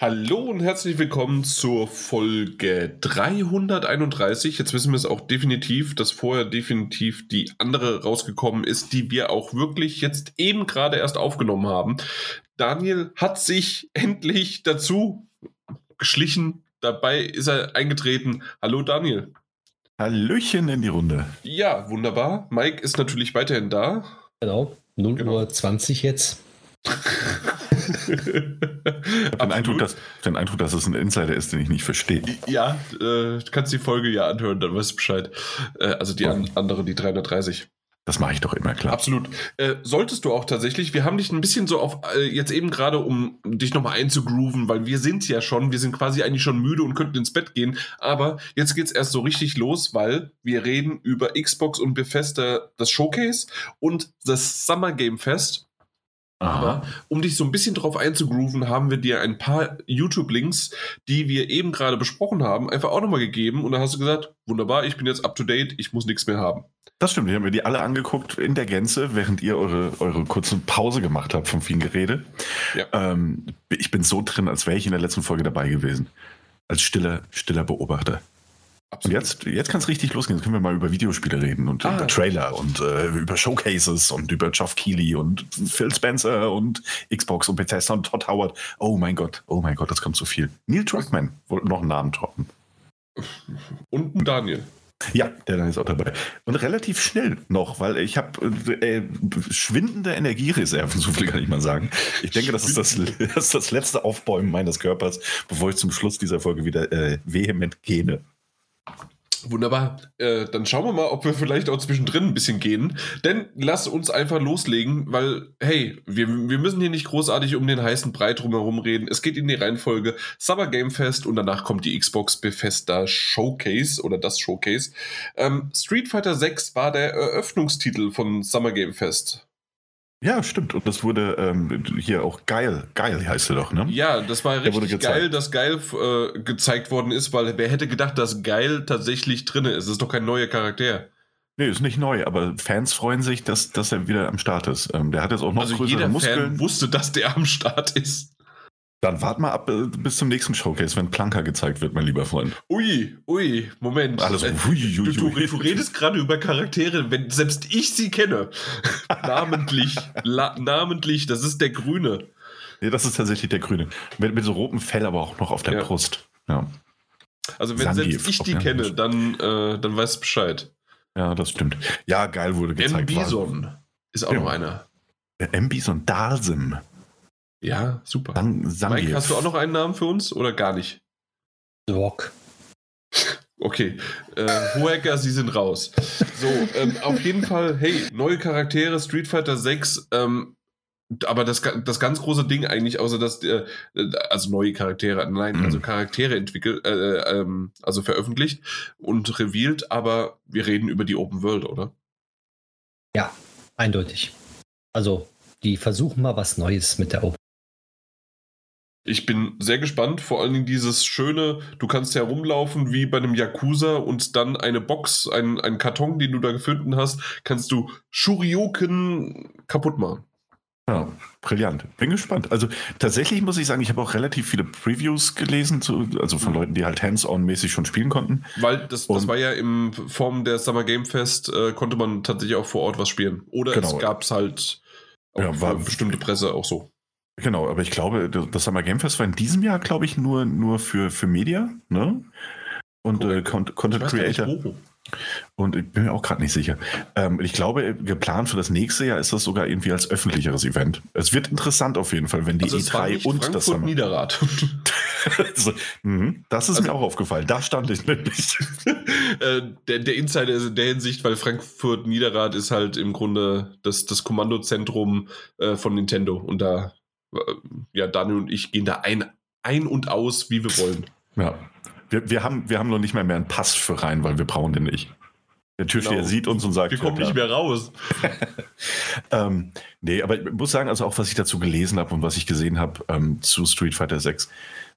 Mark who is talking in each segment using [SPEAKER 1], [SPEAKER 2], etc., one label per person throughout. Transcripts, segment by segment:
[SPEAKER 1] Hallo und herzlich willkommen zur Folge 331. Jetzt wissen wir es auch definitiv, dass vorher definitiv die andere rausgekommen ist, die wir auch wirklich jetzt eben gerade erst aufgenommen haben. Daniel hat sich endlich dazu geschlichen. Dabei ist er eingetreten. Hallo Daniel.
[SPEAKER 2] Hallöchen in die Runde.
[SPEAKER 1] Ja, wunderbar. Mike ist natürlich weiterhin da.
[SPEAKER 3] Genau, 0 genau. Uhr 20 jetzt.
[SPEAKER 2] den, Eindruck, dass, den Eindruck, dass es ein Insider ist, den ich nicht verstehe.
[SPEAKER 1] Ja, äh, kannst die Folge ja anhören, dann weißt du Bescheid. Äh, also die an, andere, die 330.
[SPEAKER 2] Das mache ich doch immer klar.
[SPEAKER 1] Absolut. Äh, solltest du auch tatsächlich. Wir haben dich ein bisschen so auf, äh, jetzt eben gerade, um dich nochmal einzugrooven, weil wir sind ja schon, wir sind quasi eigentlich schon müde und könnten ins Bett gehen. Aber jetzt geht's erst so richtig los, weil wir reden über Xbox und Bethesda, das Showcase und das Summer Game Fest. Aber um dich so ein bisschen drauf einzugrooven, haben wir dir ein paar YouTube-Links, die wir eben gerade besprochen haben, einfach auch nochmal gegeben. Und dann hast du gesagt, wunderbar, ich bin jetzt up to date, ich muss nichts mehr haben.
[SPEAKER 2] Das stimmt, ich habe mir die alle angeguckt in der Gänze, während ihr eure, eure kurze Pause gemacht habt vom vielen Gerede. Ja. Ähm, ich bin so drin, als wäre ich in der letzten Folge dabei gewesen. Als stiller, stiller Beobachter. Absolut. Und jetzt, jetzt kann es richtig losgehen. Jetzt können wir mal über Videospiele reden und ah. über Trailer und äh, über Showcases und über Geoff Keighley und Phil Spencer und Xbox und Bethesda und Todd Howard. Oh mein Gott, oh mein Gott, das kommt zu viel. Neil Druckmann wollte noch einen Namen droppen.
[SPEAKER 1] Und Daniel.
[SPEAKER 2] Ja, der dann ist auch dabei. Und relativ schnell noch, weil ich habe äh, schwindende Energiereserven, so viel kann ich mal sagen. Ich denke, das ist das, das, ist das letzte Aufbäumen meines Körpers, bevor ich zum Schluss dieser Folge wieder äh, vehement gähne.
[SPEAKER 1] Wunderbar. Äh, dann schauen wir mal, ob wir vielleicht auch zwischendrin ein bisschen gehen. Denn lass uns einfach loslegen, weil, hey, wir, wir müssen hier nicht großartig um den heißen Brei drumherum reden. Es geht in die Reihenfolge Summer Game Fest und danach kommt die Xbox Bethesda Showcase oder das Showcase. Ähm, Street Fighter 6 war der Eröffnungstitel von Summer Game Fest.
[SPEAKER 2] Ja, stimmt. Und das wurde ähm, hier auch geil. Geil heißt er doch, ne?
[SPEAKER 1] Ja, das war richtig geil, dass geil äh, gezeigt worden ist, weil wer hätte gedacht, dass geil tatsächlich drin ist? Das ist doch kein neuer Charakter.
[SPEAKER 2] Nee, ist nicht neu, aber Fans freuen sich, dass, dass er wieder am Start ist. Ähm, der hat jetzt auch noch
[SPEAKER 1] also größere jeder Muskeln. Fan wusste, dass der am Start ist.
[SPEAKER 2] Dann wart mal ab äh, bis zum nächsten Showcase, wenn Planker gezeigt wird, mein lieber Freund.
[SPEAKER 1] Ui, ui, Moment.
[SPEAKER 2] Alles äh, ui, ui,
[SPEAKER 1] du, du, du, redest gerade über Charaktere, wenn selbst ich sie kenne. namentlich, la, namentlich, das ist der Grüne.
[SPEAKER 2] Nee, das ist tatsächlich der Grüne. Mit, mit so rotem Fell, aber auch noch auf der ja. Brust. Ja.
[SPEAKER 1] Also wenn Sangief selbst ich die kenne, dann, äh, dann weißt du Bescheid.
[SPEAKER 2] Ja, das stimmt. Ja, geil wurde gezeigt.
[SPEAKER 1] M. Bison ist auch ja. noch einer.
[SPEAKER 2] M. Bison Dalsim.
[SPEAKER 1] Ja, super.
[SPEAKER 2] Sang Sangief.
[SPEAKER 1] Mike, hast du auch noch einen Namen für uns oder gar nicht?
[SPEAKER 3] Rock.
[SPEAKER 1] Okay, äh, Hohecker, Sie sind raus. So, ähm, auf jeden Fall, hey, neue Charaktere, Street Fighter 6, ähm, aber das, das ganz große Ding eigentlich, außer dass, äh, also neue Charaktere, nein, mhm. also Charaktere entwickelt, äh, ähm, also veröffentlicht und revealed, aber wir reden über die Open World, oder?
[SPEAKER 3] Ja, eindeutig. Also, die versuchen mal was Neues mit der Open
[SPEAKER 1] ich bin sehr gespannt, vor allen Dingen dieses schöne, du kannst herumlaufen wie bei einem Yakuza und dann eine Box, einen, einen Karton, den du da gefunden hast, kannst du Shurioken kaputt machen.
[SPEAKER 2] Ja, brillant. Bin gespannt. Also tatsächlich muss ich sagen, ich habe auch relativ viele Previews gelesen, zu, also von mhm. Leuten, die halt hands-on-mäßig schon spielen konnten.
[SPEAKER 1] Weil das, das war ja in Form der Summer Game Fest, äh, konnte man tatsächlich auch vor Ort was spielen. Oder genau. es gab es halt
[SPEAKER 2] ja, war, bestimmte Presse auch so. Genau, aber ich glaube, das Summer Game Fest war in diesem Jahr, glaube ich, nur, nur für, für Media, ne? Und cool. äh, Content Creator. Und ich bin mir auch gerade nicht sicher. Ähm, ich glaube, geplant für das nächste Jahr ist das sogar irgendwie als öffentlicheres Event. Es wird interessant auf jeden Fall, wenn die also E3 und
[SPEAKER 1] Frankfurt das Summer
[SPEAKER 2] Niederrad. also, das ist also, mir auch aufgefallen. Da stand ich nämlich.
[SPEAKER 1] äh, der, der Insider ist in der Hinsicht, weil Frankfurt Niederrad ist halt im Grunde das, das Kommandozentrum äh, von Nintendo und da ja, Daniel und ich gehen da ein, ein und aus, wie wir wollen.
[SPEAKER 2] Ja. Wir, wir, haben, wir haben noch nicht mal mehr einen Pass für rein, weil wir brauchen den nicht. Der Türsteher genau. sieht uns und sagt,
[SPEAKER 1] wir kommen ja, nicht mehr raus.
[SPEAKER 2] ähm, nee, aber ich muss sagen, also auch was ich dazu gelesen habe und was ich gesehen habe ähm, zu Street Fighter 6,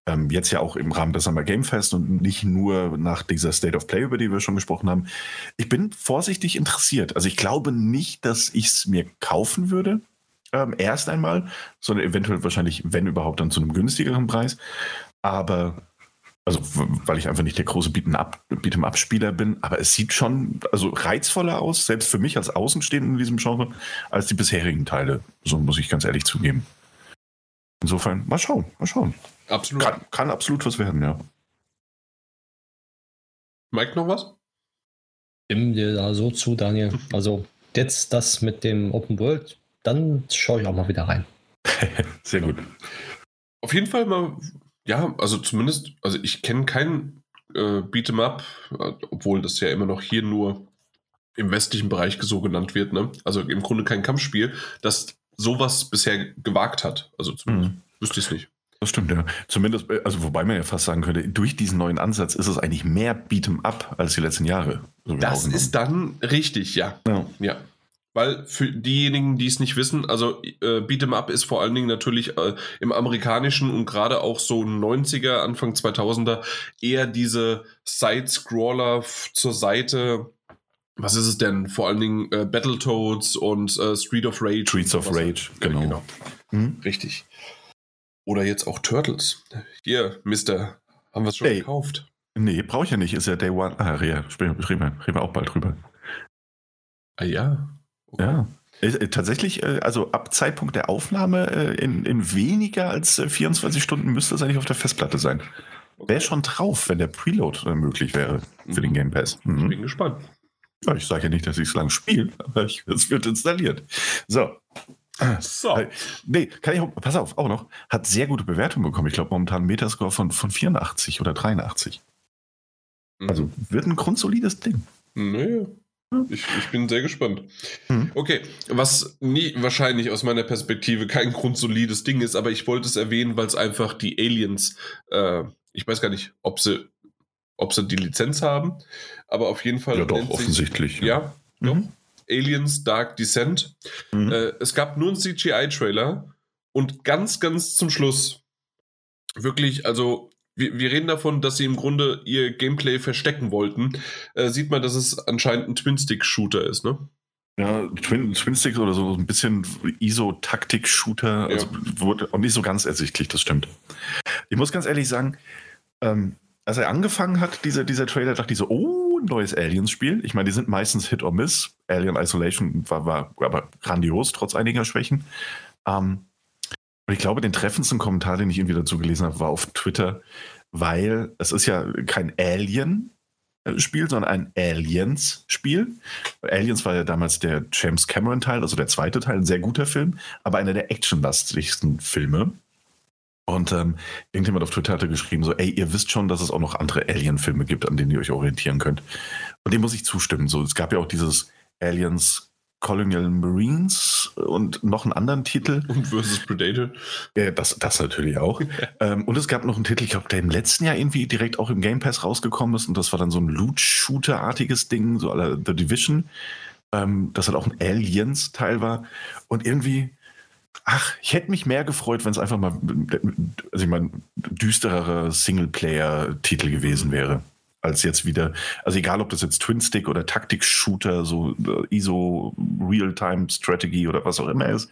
[SPEAKER 2] ähm, jetzt ja auch im Rahmen des Summer Game Fest und nicht nur nach dieser State of Play, über die wir schon gesprochen haben. Ich bin vorsichtig interessiert. Also ich glaube nicht, dass ich es mir kaufen würde, Ähm, erst einmal, sondern eventuell wahrscheinlich, wenn überhaupt, dann zu einem günstigeren Preis. Aber also weil ich einfach nicht der große Beat'em-Up-Spieler bin, aber es sieht schon also reizvoller aus, selbst für mich als Außenstehender in diesem Genre, als die bisherigen Teile. So muss ich ganz ehrlich zugeben. Insofern, mal schauen, mal schauen.
[SPEAKER 1] Absolut.
[SPEAKER 2] Kann, kann absolut was werden, ja.
[SPEAKER 1] Mike noch was?
[SPEAKER 3] Stimme dir da so zu, Daniel. Also jetzt das mit dem Open World, dann schaue ich auch mal wieder rein.
[SPEAKER 2] Sehr gut.
[SPEAKER 1] Auf jeden Fall mal ja, also zumindest, also ich kenne keinen äh, Beat'em Up, äh, obwohl das ja immer noch hier nur im westlichen Bereich so genannt wird, ne? Also im Grunde kein Kampfspiel, das sowas bisher gewagt hat. Also zumindest mhm. wüsste ich es nicht.
[SPEAKER 2] Das stimmt, ja. Zumindest, äh, also wobei man ja fast sagen könnte, durch diesen neuen Ansatz ist es eigentlich mehr Beat'em Up als die letzten Jahre.
[SPEAKER 1] So das ist dann richtig, ja. Ja. ja. Weil für diejenigen, die es nicht wissen, also äh, Beat'em Up ist vor allen Dingen natürlich äh, im amerikanischen und gerade auch so 90er, Anfang 2000er eher diese Side-Scroller zur Seite. Was ist es denn? Vor allen Dingen äh, Battletoads und äh, Street of Rage.
[SPEAKER 2] Streets of Rage, genau. genau.
[SPEAKER 1] Mhm. Richtig. Oder jetzt auch Turtles. Hier, Mister, haben wir es schon hey. gekauft?
[SPEAKER 2] Nee, brauche ich ja nicht. Ist ja Day One. Ah, Rea, reden wir auch bald drüber.
[SPEAKER 1] Ah ja.
[SPEAKER 2] Okay. Ja. Äh, tatsächlich, äh, also ab Zeitpunkt der Aufnahme äh, in, in weniger als 24 Stunden müsste es eigentlich auf der Festplatte sein. Okay. Wäre schon drauf, wenn der Preload möglich wäre für den Game Pass.
[SPEAKER 1] Mhm. Ich bin gespannt.
[SPEAKER 2] Ja, ich sage ja nicht, dass ich es lang spiele, aber es wird installiert. So. So. Nee, kann ich auch, pass auf, auch noch, hat sehr gute Bewertungen bekommen. Ich glaube momentan einen Metascore von, von 84 oder 83. Mhm. Also wird ein grundsolides Ding.
[SPEAKER 1] Naja, ich, ich, bin sehr gespannt. Mhm. Okay, was nie wahrscheinlich aus meiner Perspektive kein grundsolides Ding ist, aber ich wollte es erwähnen, weil es einfach die Aliens, äh, ich weiß gar nicht, ob sie, ob sie die Lizenz haben, aber auf jeden Fall.
[SPEAKER 2] Ja, doch, offensichtlich.
[SPEAKER 1] Sich, ja, ja mhm. Aliens Dark Descent. Mhm. Äh, es gab nur einen CGI-Trailer und ganz, ganz zum Schluss wirklich, also wir, wir reden davon, dass sie im Grunde ihr Gameplay verstecken wollten. Äh, sieht man, dass es anscheinend ein Twin-Stick-Shooter ist, ne?
[SPEAKER 2] Ja, Twin, Twin Sticks oder so ein bisschen ISO-Taktik-Shooter, also ja. wurde auch nicht so ganz ersichtlich, das stimmt. Ich muss ganz ehrlich sagen, ähm, als er angefangen hat, dieser, dieser Trailer, dachte ich so, oh, ein neues Aliens-Spiel. Ich meine, die sind meistens Hit or Miss. Alien Isolation war, war aber grandios, trotz einiger Schwächen. Ähm, und ich glaube, den treffendsten Kommentar, den ich irgendwie dazu gelesen habe, war auf Twitter, weil es ist ja kein Alien-Spiel, sondern ein Aliens-Spiel. Aliens war ja damals der James Cameron-Teil, also der zweite Teil, ein sehr guter Film, aber einer der actionlastigsten Filme. Und ähm, irgendjemand auf Twitter hatte geschrieben, so, ey, ihr wisst schon, dass es auch noch andere Alien-Filme gibt, an denen ihr euch orientieren könnt. Und dem muss ich zustimmen. So, es gab ja auch dieses Aliens Colonial Marines und noch einen anderen Titel.
[SPEAKER 1] Und versus Predator.
[SPEAKER 2] Ja, das, das natürlich auch. ähm, und es gab noch einen Titel, ich glaube, der im letzten Jahr irgendwie direkt auch im Game Pass rausgekommen ist. Und das war dann so ein Loot-Shooter-artiges Ding, so aller The Division. Ähm, das halt auch ein Aliens-Teil war. Und irgendwie, ach, ich hätte mich mehr gefreut, wenn es einfach mal, also ich meine, düstererer Singleplayer-Titel gewesen wäre als jetzt wieder, also egal ob das jetzt Twin-Stick oder Taktik-Shooter, so äh, ISO, Real-Time-Strategy oder was auch immer ist.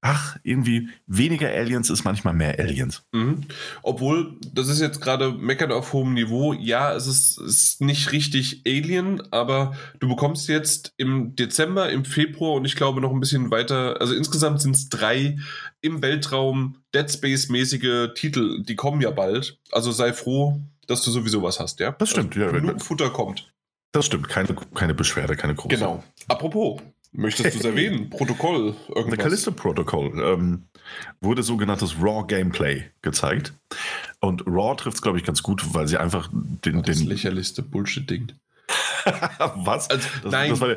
[SPEAKER 2] Ach, irgendwie weniger Aliens ist manchmal mehr Aliens.
[SPEAKER 1] Mhm. Obwohl, das ist jetzt gerade meckern auf hohem Niveau. Ja, es ist, ist nicht richtig Alien, aber du bekommst jetzt im Dezember, im Februar und ich glaube noch ein bisschen weiter, also insgesamt sind es drei im Weltraum Dead Space-mäßige Titel, die kommen ja bald. Also sei froh, dass du sowieso was hast, ja?
[SPEAKER 2] Das stimmt,
[SPEAKER 1] also, ja. Genug Futter kommt.
[SPEAKER 2] Das stimmt, keine, keine Beschwerde, keine große.
[SPEAKER 1] Genau. Apropos, möchtest du es erwähnen? Protokoll,
[SPEAKER 2] irgendwas? Der Callisto-Protokoll ähm, wurde sogenanntes Raw-Gameplay gezeigt. Und Raw trifft es, glaube ich, ganz gut, weil sie einfach den...
[SPEAKER 1] Das
[SPEAKER 2] den
[SPEAKER 1] lächerlichste Bullshit-Ding.
[SPEAKER 2] was?
[SPEAKER 1] Also, das, nein. Das war,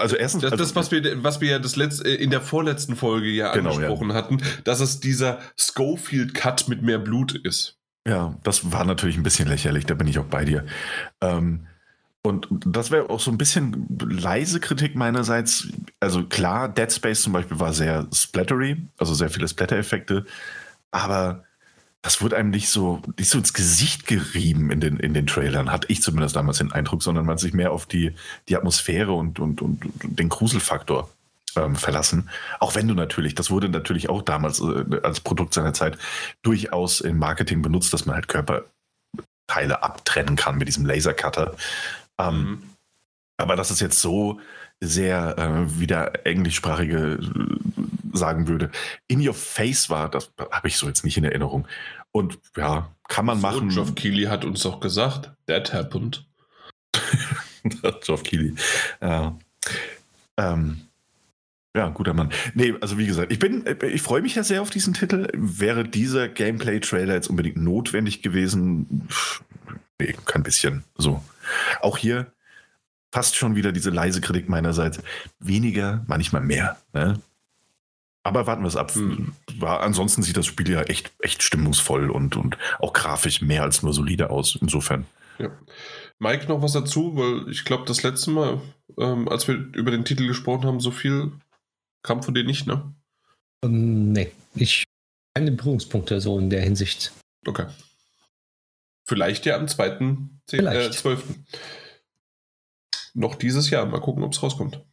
[SPEAKER 1] also erstens, das, das also was wir, was wir ja das letzte, in der vorletzten Folge ja genau, angesprochen ja. hatten, dass es dieser Schofield-Cut mit mehr Blut ist.
[SPEAKER 2] Ja, das war natürlich ein bisschen lächerlich, da bin ich auch bei dir. Ähm, und das wäre auch so ein bisschen leise Kritik meinerseits. Also klar, Dead Space zum Beispiel war sehr splattery, also sehr viele Splatter-Effekte, aber das wurde einem nicht so, nicht so ins Gesicht gerieben in den, in den Trailern, hatte ich zumindest damals den Eindruck, sondern man sich mehr auf die, die Atmosphäre und, und, und, und den Gruselfaktor ähm, verlassen. Auch wenn du natürlich, das wurde natürlich auch damals äh, als Produkt seiner Zeit durchaus im Marketing benutzt, dass man halt Körperteile abtrennen kann mit diesem Lasercutter. Ähm, mhm. Aber das ist jetzt so sehr, äh, wie der englischsprachige äh, sagen würde, in your face war, das habe ich so jetzt nicht in Erinnerung. Und ja, kann man so, machen.
[SPEAKER 1] Geoff Keighley hat uns doch gesagt, that happened.
[SPEAKER 2] Geoff Keighley. Ja. Ähm, ja, guter Mann. Nee, also wie gesagt, ich bin, ich freue mich ja sehr auf diesen Titel. Wäre dieser Gameplay-Trailer jetzt unbedingt notwendig gewesen? Nee, kein bisschen. So. Auch hier fast schon wieder diese leise Kritik meinerseits. Weniger, manchmal mehr. Ne? Aber warten wir es ab. Hm. War, ansonsten sieht das Spiel ja echt, echt stimmungsvoll und, und auch grafisch mehr als nur solide aus. Insofern.
[SPEAKER 1] Ja. Mike, noch was dazu? Weil ich glaube, das letzte Mal, ähm, als wir über den Titel gesprochen haben, so viel kam von dir nicht, ne?
[SPEAKER 3] Um, ähm, nee, ich keine Berührungspunkte so in der Hinsicht.
[SPEAKER 1] Okay. Vielleicht ja am 2.12. Äh, 12. Noch dieses Jahr. Mal gucken, ob es rauskommt.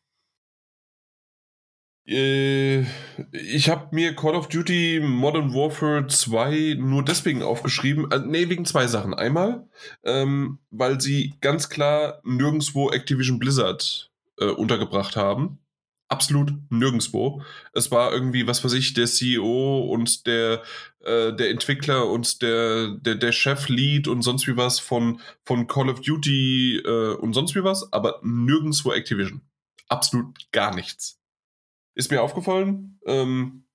[SPEAKER 1] Äh, ich habe mir Call of Duty Modern Warfare 2 nur deswegen aufgeschrieben. Äh, nee, wegen zwei Sachen. Einmal, ähm, weil sie ganz klar nirgendwo Activision Blizzard äh, untergebracht haben absolut nirgendwo. Es war irgendwie, was weiß ich, der CEO und der, äh, der Entwickler und der, der, der Chef-Lead und sonst wie was von, von Call of Duty äh, und sonst wie was, aber nirgendwo Activision. Absolut gar nichts. Ist mir aufgefallen. Ähm,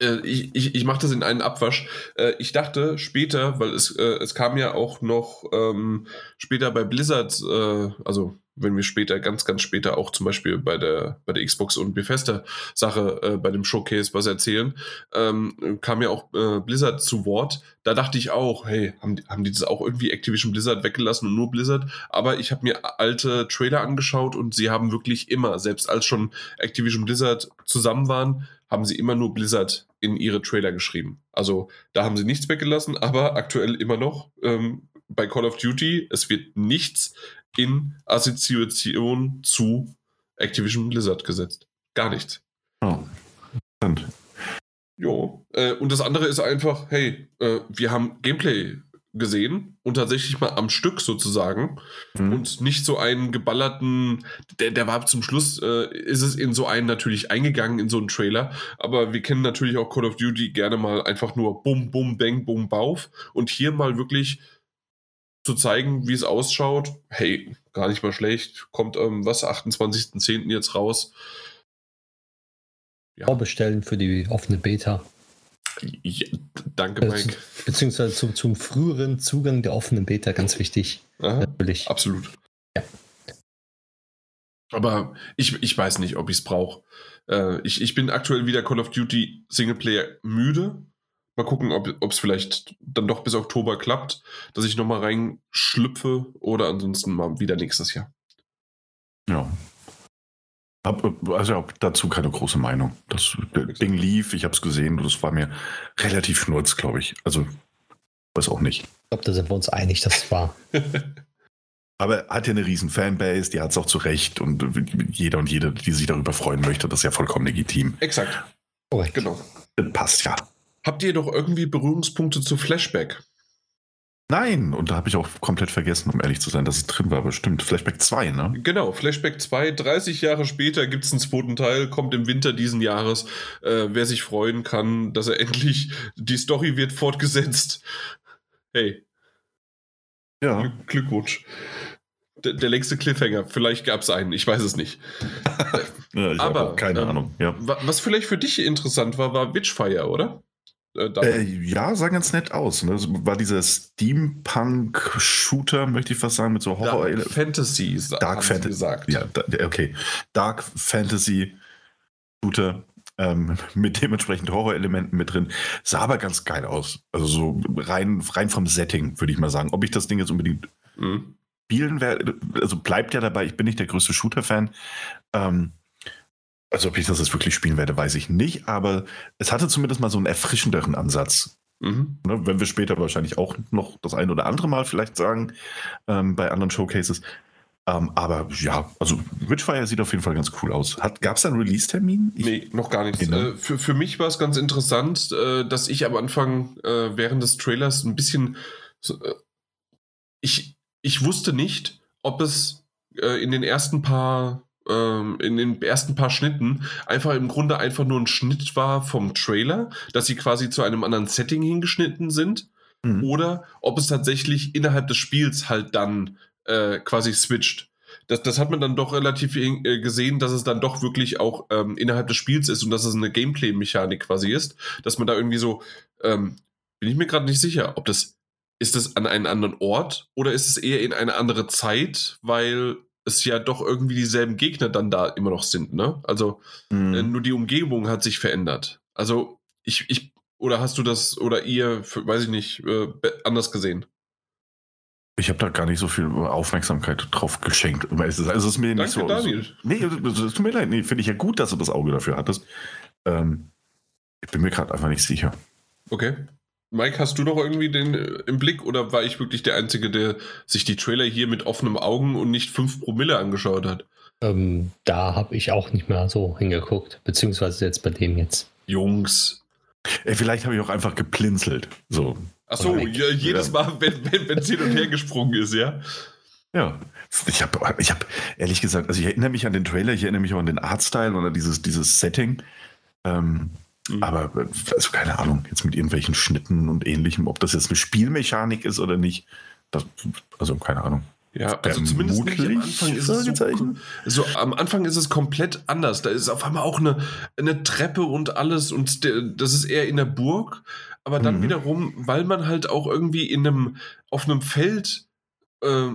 [SPEAKER 1] äh, ich, ich, ich mache das in einen Abwasch. Äh, ich dachte später, weil es, äh, es kam ja auch noch ähm, später bei Blizzard, äh, also wenn wir später, ganz, ganz später auch zum Beispiel bei der, bei der Xbox und Bethesda-Sache, äh, bei dem Showcase was erzählen, ähm, kam ja auch äh, Blizzard zu Wort. Da dachte ich auch, hey, haben die, haben die das auch irgendwie Activision Blizzard weggelassen und nur Blizzard? Aber ich habe mir alte Trailer angeschaut und sie haben wirklich immer, selbst als schon Activision Blizzard zusammen waren, haben sie immer nur Blizzard in ihre Trailer geschrieben. Also da haben sie nichts weggelassen, aber aktuell immer noch ähm, bei Call of Duty, es wird nichts in Assoziation zu Activision Blizzard gesetzt. Gar nichts. Oh. Jo. Äh, und das andere ist einfach, hey, äh, wir haben Gameplay gesehen und tatsächlich mal am Stück sozusagen mhm. und nicht so einen geballerten, der, der war zum Schluss, äh, ist es in so einen natürlich eingegangen, in so einen Trailer, aber wir kennen natürlich auch Call of Duty gerne mal einfach nur Bum, Bum, Bang, Bum, Bauf und hier mal wirklich zu zeigen, wie es ausschaut. Hey, gar nicht mal schlecht. Kommt ähm, was, 28.10. jetzt raus.
[SPEAKER 3] Ja. Vorbestellen für die offene Beta.
[SPEAKER 1] Ja, danke, äh, Mike.
[SPEAKER 3] Beziehungsweise zum, zum früheren Zugang der offenen Beta, ganz wichtig.
[SPEAKER 1] Aha, natürlich. Absolut. Ja. Aber ich, ich weiß nicht, ob ich es brauche. Äh, ich, ich bin aktuell wieder Call of Duty Singleplayer müde. Mal gucken, ob es vielleicht dann doch bis Oktober klappt, dass ich nochmal reinschlüpfe oder ansonsten mal wieder nächstes Jahr.
[SPEAKER 2] Ja. Hab, also hab dazu keine große Meinung. Das Ding lief, ich habe es gesehen und es war mir relativ schnurz, glaube ich. Also weiß auch nicht.
[SPEAKER 3] Ich glaube, da sind wir uns einig, dass es war.
[SPEAKER 2] Aber hat ja eine riesen Fanbase, die hat es auch zu Recht und jeder und jede, die sich darüber freuen möchte, das ist ja vollkommen legitim.
[SPEAKER 1] Exakt.
[SPEAKER 2] Korrekt. Genau. Das passt ja.
[SPEAKER 1] Habt ihr doch irgendwie Berührungspunkte zu Flashback?
[SPEAKER 2] Nein, und da habe ich auch komplett vergessen, um ehrlich zu sein, dass es drin war, bestimmt. Flashback 2, ne?
[SPEAKER 1] Genau, Flashback 2. 30 Jahre später gibt es einen zweiten Teil, kommt im Winter diesen Jahres. Äh, wer sich freuen kann, dass er endlich, die Story wird fortgesetzt. Hey. Ja. Gl Glückwunsch. Der, der, längste Cliffhanger, vielleicht gab es einen, ich weiß es nicht.
[SPEAKER 2] ja, Aber keine ähm, Ahnung. Ja.
[SPEAKER 1] Was vielleicht für dich interessant war, war Witchfire, oder?
[SPEAKER 2] Äh, äh, ja, sah ganz nett aus. Ne? Das war dieser Steampunk-Shooter, möchte ich fast sagen, mit so Horror.
[SPEAKER 1] Dark Fantasy,
[SPEAKER 2] Dark Fantasy. gesagt. Ja, okay. Dark Fantasy Shooter. Ähm, mit dementsprechend Horrorelementen mit drin. Sah aber ganz geil aus. Also so rein, rein vom Setting, würde ich mal sagen. Ob ich das Ding jetzt unbedingt mhm. spielen werde, also bleibt ja dabei, ich bin nicht der größte Shooter-Fan. Ähm, also ob ich das jetzt wirklich spielen werde, weiß ich nicht, aber es hatte zumindest mal so einen erfrischenderen Ansatz. Mhm. Ne, wenn wir später wahrscheinlich auch noch das ein oder andere Mal vielleicht sagen, ähm, bei anderen Showcases. Ähm, aber ja, also Witchfire sieht auf jeden Fall ganz cool aus. Gab es da einen Release-Termin?
[SPEAKER 1] Nee, noch gar nichts. Genau. Äh, für, für mich war es ganz interessant, äh, dass ich am Anfang äh, während des Trailers ein bisschen. Äh, ich, ich wusste nicht, ob es äh, in den ersten paar ähm, in den ersten paar Schnitten einfach im Grunde einfach nur ein Schnitt war vom Trailer, dass sie quasi zu einem anderen Setting hingeschnitten sind. Mhm. Oder ob es tatsächlich innerhalb des Spiels halt dann äh, quasi switcht. Das, das hat man dann doch relativ äh, gesehen, dass es dann doch wirklich auch ähm, innerhalb des Spiels ist und dass es eine Gameplay-Mechanik quasi ist, dass man da irgendwie so, ähm, bin ich mir gerade nicht sicher, ob das, ist das an einen anderen Ort oder ist es eher in eine andere Zeit, weil es ja doch irgendwie dieselben Gegner dann da immer noch sind, ne? Also mhm. äh, nur die Umgebung hat sich verändert. Also ich, ich, oder hast du das, oder ihr, für, weiß ich nicht, äh, anders gesehen?
[SPEAKER 2] Ich habe da gar nicht so viel Aufmerksamkeit drauf geschenkt. Also es ist mir Danke, nicht so. Daniel. So, nee, es tut mir leid. Nee, finde ich ja gut, dass du das Auge dafür hattest. Ähm, ich bin mir gerade einfach nicht sicher.
[SPEAKER 1] Okay. Mike, hast du noch irgendwie den äh, im Blick oder war ich wirklich der Einzige, der sich die Trailer hier mit offenen Augen und nicht 5 Promille angeschaut hat?
[SPEAKER 3] Ähm, da habe ich auch nicht mehr so hingeguckt, beziehungsweise jetzt bei dem jetzt.
[SPEAKER 1] Jungs.
[SPEAKER 2] Ey, vielleicht habe ich auch einfach geplinzelt. So.
[SPEAKER 1] Ach so, ja, jedes Mal, wenn, wenn, wenn es hin und her gesprungen ist, ja?
[SPEAKER 2] Ja. Ich habe ich hab, ehrlich gesagt, also ich erinnere mich an den Trailer, ich erinnere mich auch an den Artstyle oder dieses, dieses Setting. Ähm. Aber also keine Ahnung, jetzt mit irgendwelchen Schnitten und ähnlichem, ob das jetzt eine Spielmechanik ist oder nicht. Das, also keine Ahnung.
[SPEAKER 1] Ja, also zumindest am Anfang ist es so, so, am Anfang ist es komplett anders. Da ist auf einmal auch eine, eine Treppe und alles und das ist eher in der Burg, aber dann mhm. wiederum, weil man halt auch irgendwie in einem auf einem Feld äh,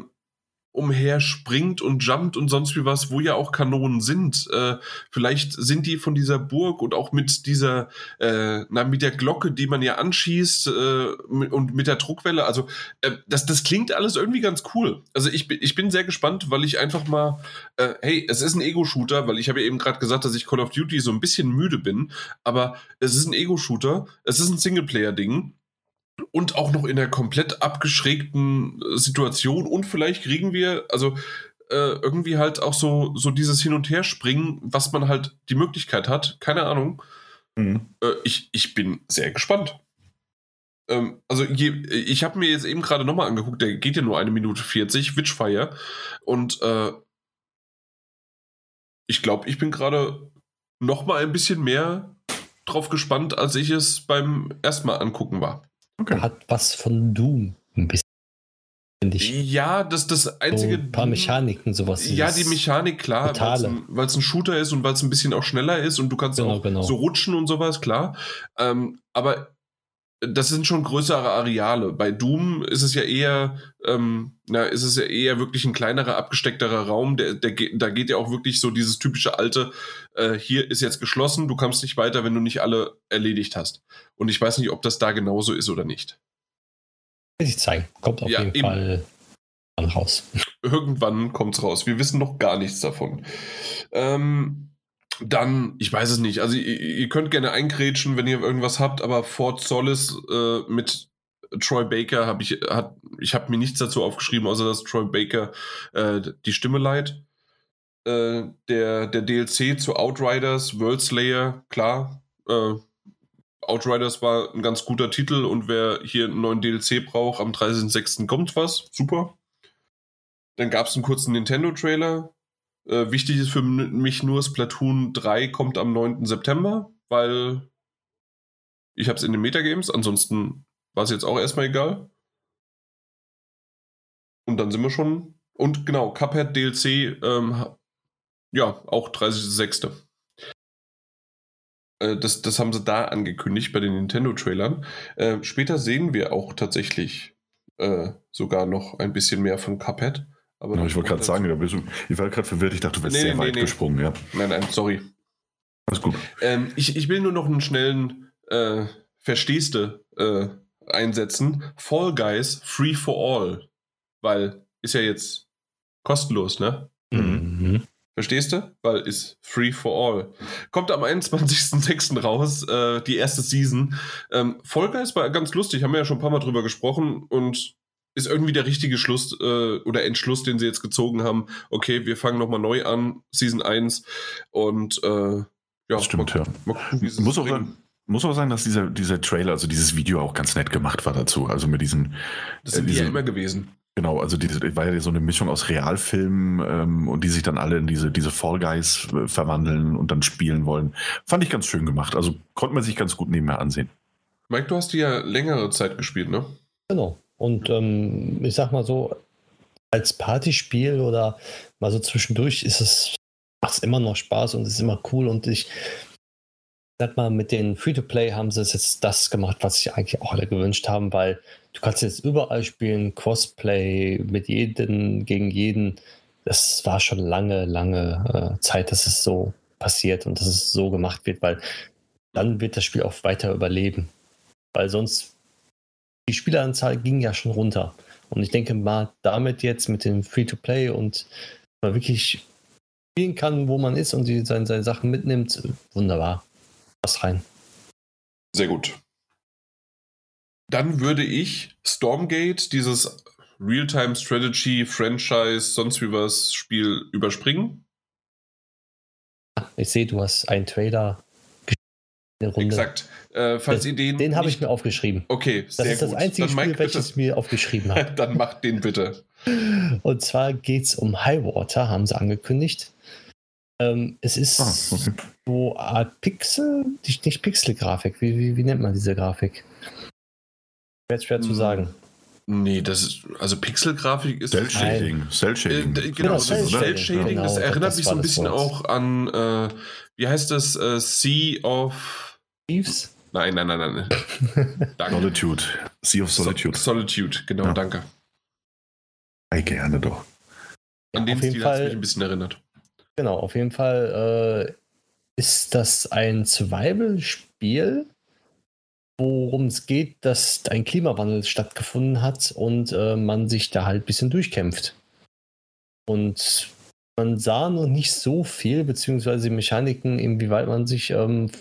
[SPEAKER 1] umherspringt und jumpt und sonst wie was, wo ja auch Kanonen sind. Äh, vielleicht sind die von dieser Burg und auch mit dieser, äh, na, mit der Glocke, die man ja anschießt äh, und mit der Druckwelle. Also äh, das, das klingt alles irgendwie ganz cool. Also ich, ich bin sehr gespannt, weil ich einfach mal, äh, hey, es ist ein Ego-Shooter, weil ich habe ja eben gerade gesagt, dass ich Call of Duty so ein bisschen müde bin, aber es ist ein Ego-Shooter, es ist ein Singleplayer-Ding und auch noch in der komplett abgeschrägten äh, Situation und vielleicht kriegen wir, also äh, irgendwie halt auch so, so dieses Hin- und Herspringen, was man halt die Möglichkeit hat, keine Ahnung. Mhm. Äh, ich, ich bin sehr gespannt. Ähm, also je, ich habe mir jetzt eben gerade nochmal angeguckt, der geht ja nur eine Minute 40, Witchfire. Und äh, ich glaube, ich bin gerade nochmal ein bisschen mehr drauf gespannt, als ich es beim ersten Mal angucken war.
[SPEAKER 3] Okay. Hat was von Doom ein bisschen.
[SPEAKER 1] Ja, das das einzige.
[SPEAKER 3] So ein paar Mechaniken, sowas.
[SPEAKER 1] Ja, die Mechanik, klar, weil es ein, ein, Shooter ist und weil es ein bisschen auch schneller ist und du kannst genau, auch genau. so rutschen und sowas, klar. Ähm, aber das sind schon größere Areale. Bei Doom ist es ja eher, ähm, na, ist es ja eher wirklich ein kleinerer, abgesteckterer Raum. Der, der, da geht ja auch wirklich so dieses typische alte, äh, hier ist jetzt geschlossen, du kommst nicht weiter, wenn du nicht alle erledigt hast. Und ich weiß nicht, ob das da genauso ist oder nicht.
[SPEAKER 3] Will ich zeigen. Kommt auf ja, jeden eben. Fall raus.
[SPEAKER 1] Irgendwann kommt es raus. Wir wissen noch gar nichts davon. Ähm, dann, ich weiß es nicht. Also ihr, ihr könnt gerne eingrätschen, wenn ihr irgendwas habt, aber Fort Solis äh, mit Troy Baker habe ich, hat, ich habe mir nichts dazu aufgeschrieben, außer dass Troy Baker äh, die Stimme leiht. Äh, der, der DLC zu Outriders, World Slayer, klar. Äh, Outriders war ein ganz guter Titel und wer hier einen neuen DLC braucht, am 30.06. kommt was. Super. Dann gab es einen kurzen Nintendo-Trailer, äh, wichtig ist für mich nur, Splatoon 3 kommt am 9. September, weil ich habe es in den Metagames, ansonsten war es jetzt auch erstmal egal. Und dann sind wir schon. Und genau, Cuphead DLC, ähm, ja, auch 30.06. Äh, das, das haben sie da angekündigt bei den Nintendo-Trailern. Äh, später sehen wir auch tatsächlich äh, sogar noch ein bisschen mehr von Cuphead.
[SPEAKER 2] Aber ja, ich wollte gerade sagen, du, ich war gerade verwirrt, ich dachte, du wärst nee, sehr nee, weit nee. gesprungen, ja.
[SPEAKER 1] Nein, nein, sorry.
[SPEAKER 2] Alles gut.
[SPEAKER 1] Ähm, ich, ich will nur noch einen schnellen äh, Verstehste äh, einsetzen. Fall Guys Free for All. Weil ist ja jetzt kostenlos, ne? Mhm. Verstehst du? Weil ist Free for All. Kommt am 21.06. raus, äh, die erste Season. Ähm, Fall Guys war ganz lustig, haben wir ja schon ein paar Mal drüber gesprochen und ist irgendwie der richtige Schluss äh, oder Entschluss, den sie jetzt gezogen haben. Okay, wir fangen nochmal neu an, Season 1 und äh, ja,
[SPEAKER 2] das stimmt, mal, ja. Mal gucken, muss, auch sagen, muss auch sagen, dass dieser, dieser Trailer, also dieses Video auch ganz nett gemacht war dazu. Also mit diesen.
[SPEAKER 1] Das sind äh, diesen, die ja immer gewesen.
[SPEAKER 2] Genau, also diese war ja so eine Mischung aus Realfilmen ähm, und die sich dann alle in diese, diese Fall Guys äh, verwandeln und dann spielen wollen. Fand ich ganz schön gemacht. Also konnte man sich ganz gut nebenher ansehen.
[SPEAKER 1] Mike, du hast die ja längere Zeit gespielt, ne?
[SPEAKER 3] Genau. Und ähm, ich sag mal so, als Partyspiel oder mal so zwischendurch ist es, macht es immer noch Spaß und ist immer cool. Und ich sag mal, mit den Free-to-Play haben sie jetzt das gemacht, was sich eigentlich auch alle gewünscht haben, weil du kannst jetzt überall spielen, Crossplay mit jedem gegen jeden. Das war schon lange, lange äh, Zeit, dass es so passiert und dass es so gemacht wird, weil dann wird das Spiel auch weiter überleben. Weil sonst die Spieleranzahl ging ja schon runter. Und ich denke mal, damit jetzt mit dem Free-to-Play und man wirklich spielen kann, wo man ist und die, seine, seine Sachen mitnimmt, wunderbar. Was rein.
[SPEAKER 1] Sehr gut. Dann würde ich Stormgate, dieses Real-Time Strategy, Franchise, sonst wie was Spiel überspringen.
[SPEAKER 3] Ich sehe, du hast einen Trailer
[SPEAKER 1] Runde. Exakt. Äh, falls
[SPEAKER 3] den, ihr den. Den habe ich mir aufgeschrieben.
[SPEAKER 1] Okay,
[SPEAKER 3] sehr Das ist gut. das einzige Dann Spiel, welches ich mir aufgeschrieben habe.
[SPEAKER 1] Dann macht den bitte.
[SPEAKER 3] Und zwar geht es um Highwater, haben sie angekündigt. Ähm, es ist ah, okay. so Art Pixel, nicht Pixel-Grafik. Wie, wie, wie, nennt man diese Grafik? Schwer, schwer hm. zu sagen.
[SPEAKER 1] Nee, das ist, also Pixel-Grafik ist.
[SPEAKER 2] Cell-Shading.
[SPEAKER 1] Cell-Shading. Äh, genau, das ist Cell-Shading. Genau, das erinnert das mich so ein bisschen auch an, äh, wie heißt das? Äh, sea of.
[SPEAKER 3] Thieves?
[SPEAKER 1] Nein, nein, nein, nein.
[SPEAKER 2] danke. Solitude. Sea of Solitude.
[SPEAKER 1] So Solitude, genau, ja. danke.
[SPEAKER 2] Hey, gerne doch.
[SPEAKER 1] An den Stil hat es mich ein bisschen erinnert.
[SPEAKER 3] Genau, auf jeden Fall äh, ist das ein Survival-Spiel, worum es geht, dass ein Klimawandel stattgefunden hat und äh, man sich da halt ein bisschen durchkämpft. Und man sah noch nicht so viel, beziehungsweise Mechaniken, inwieweit man sich ähm,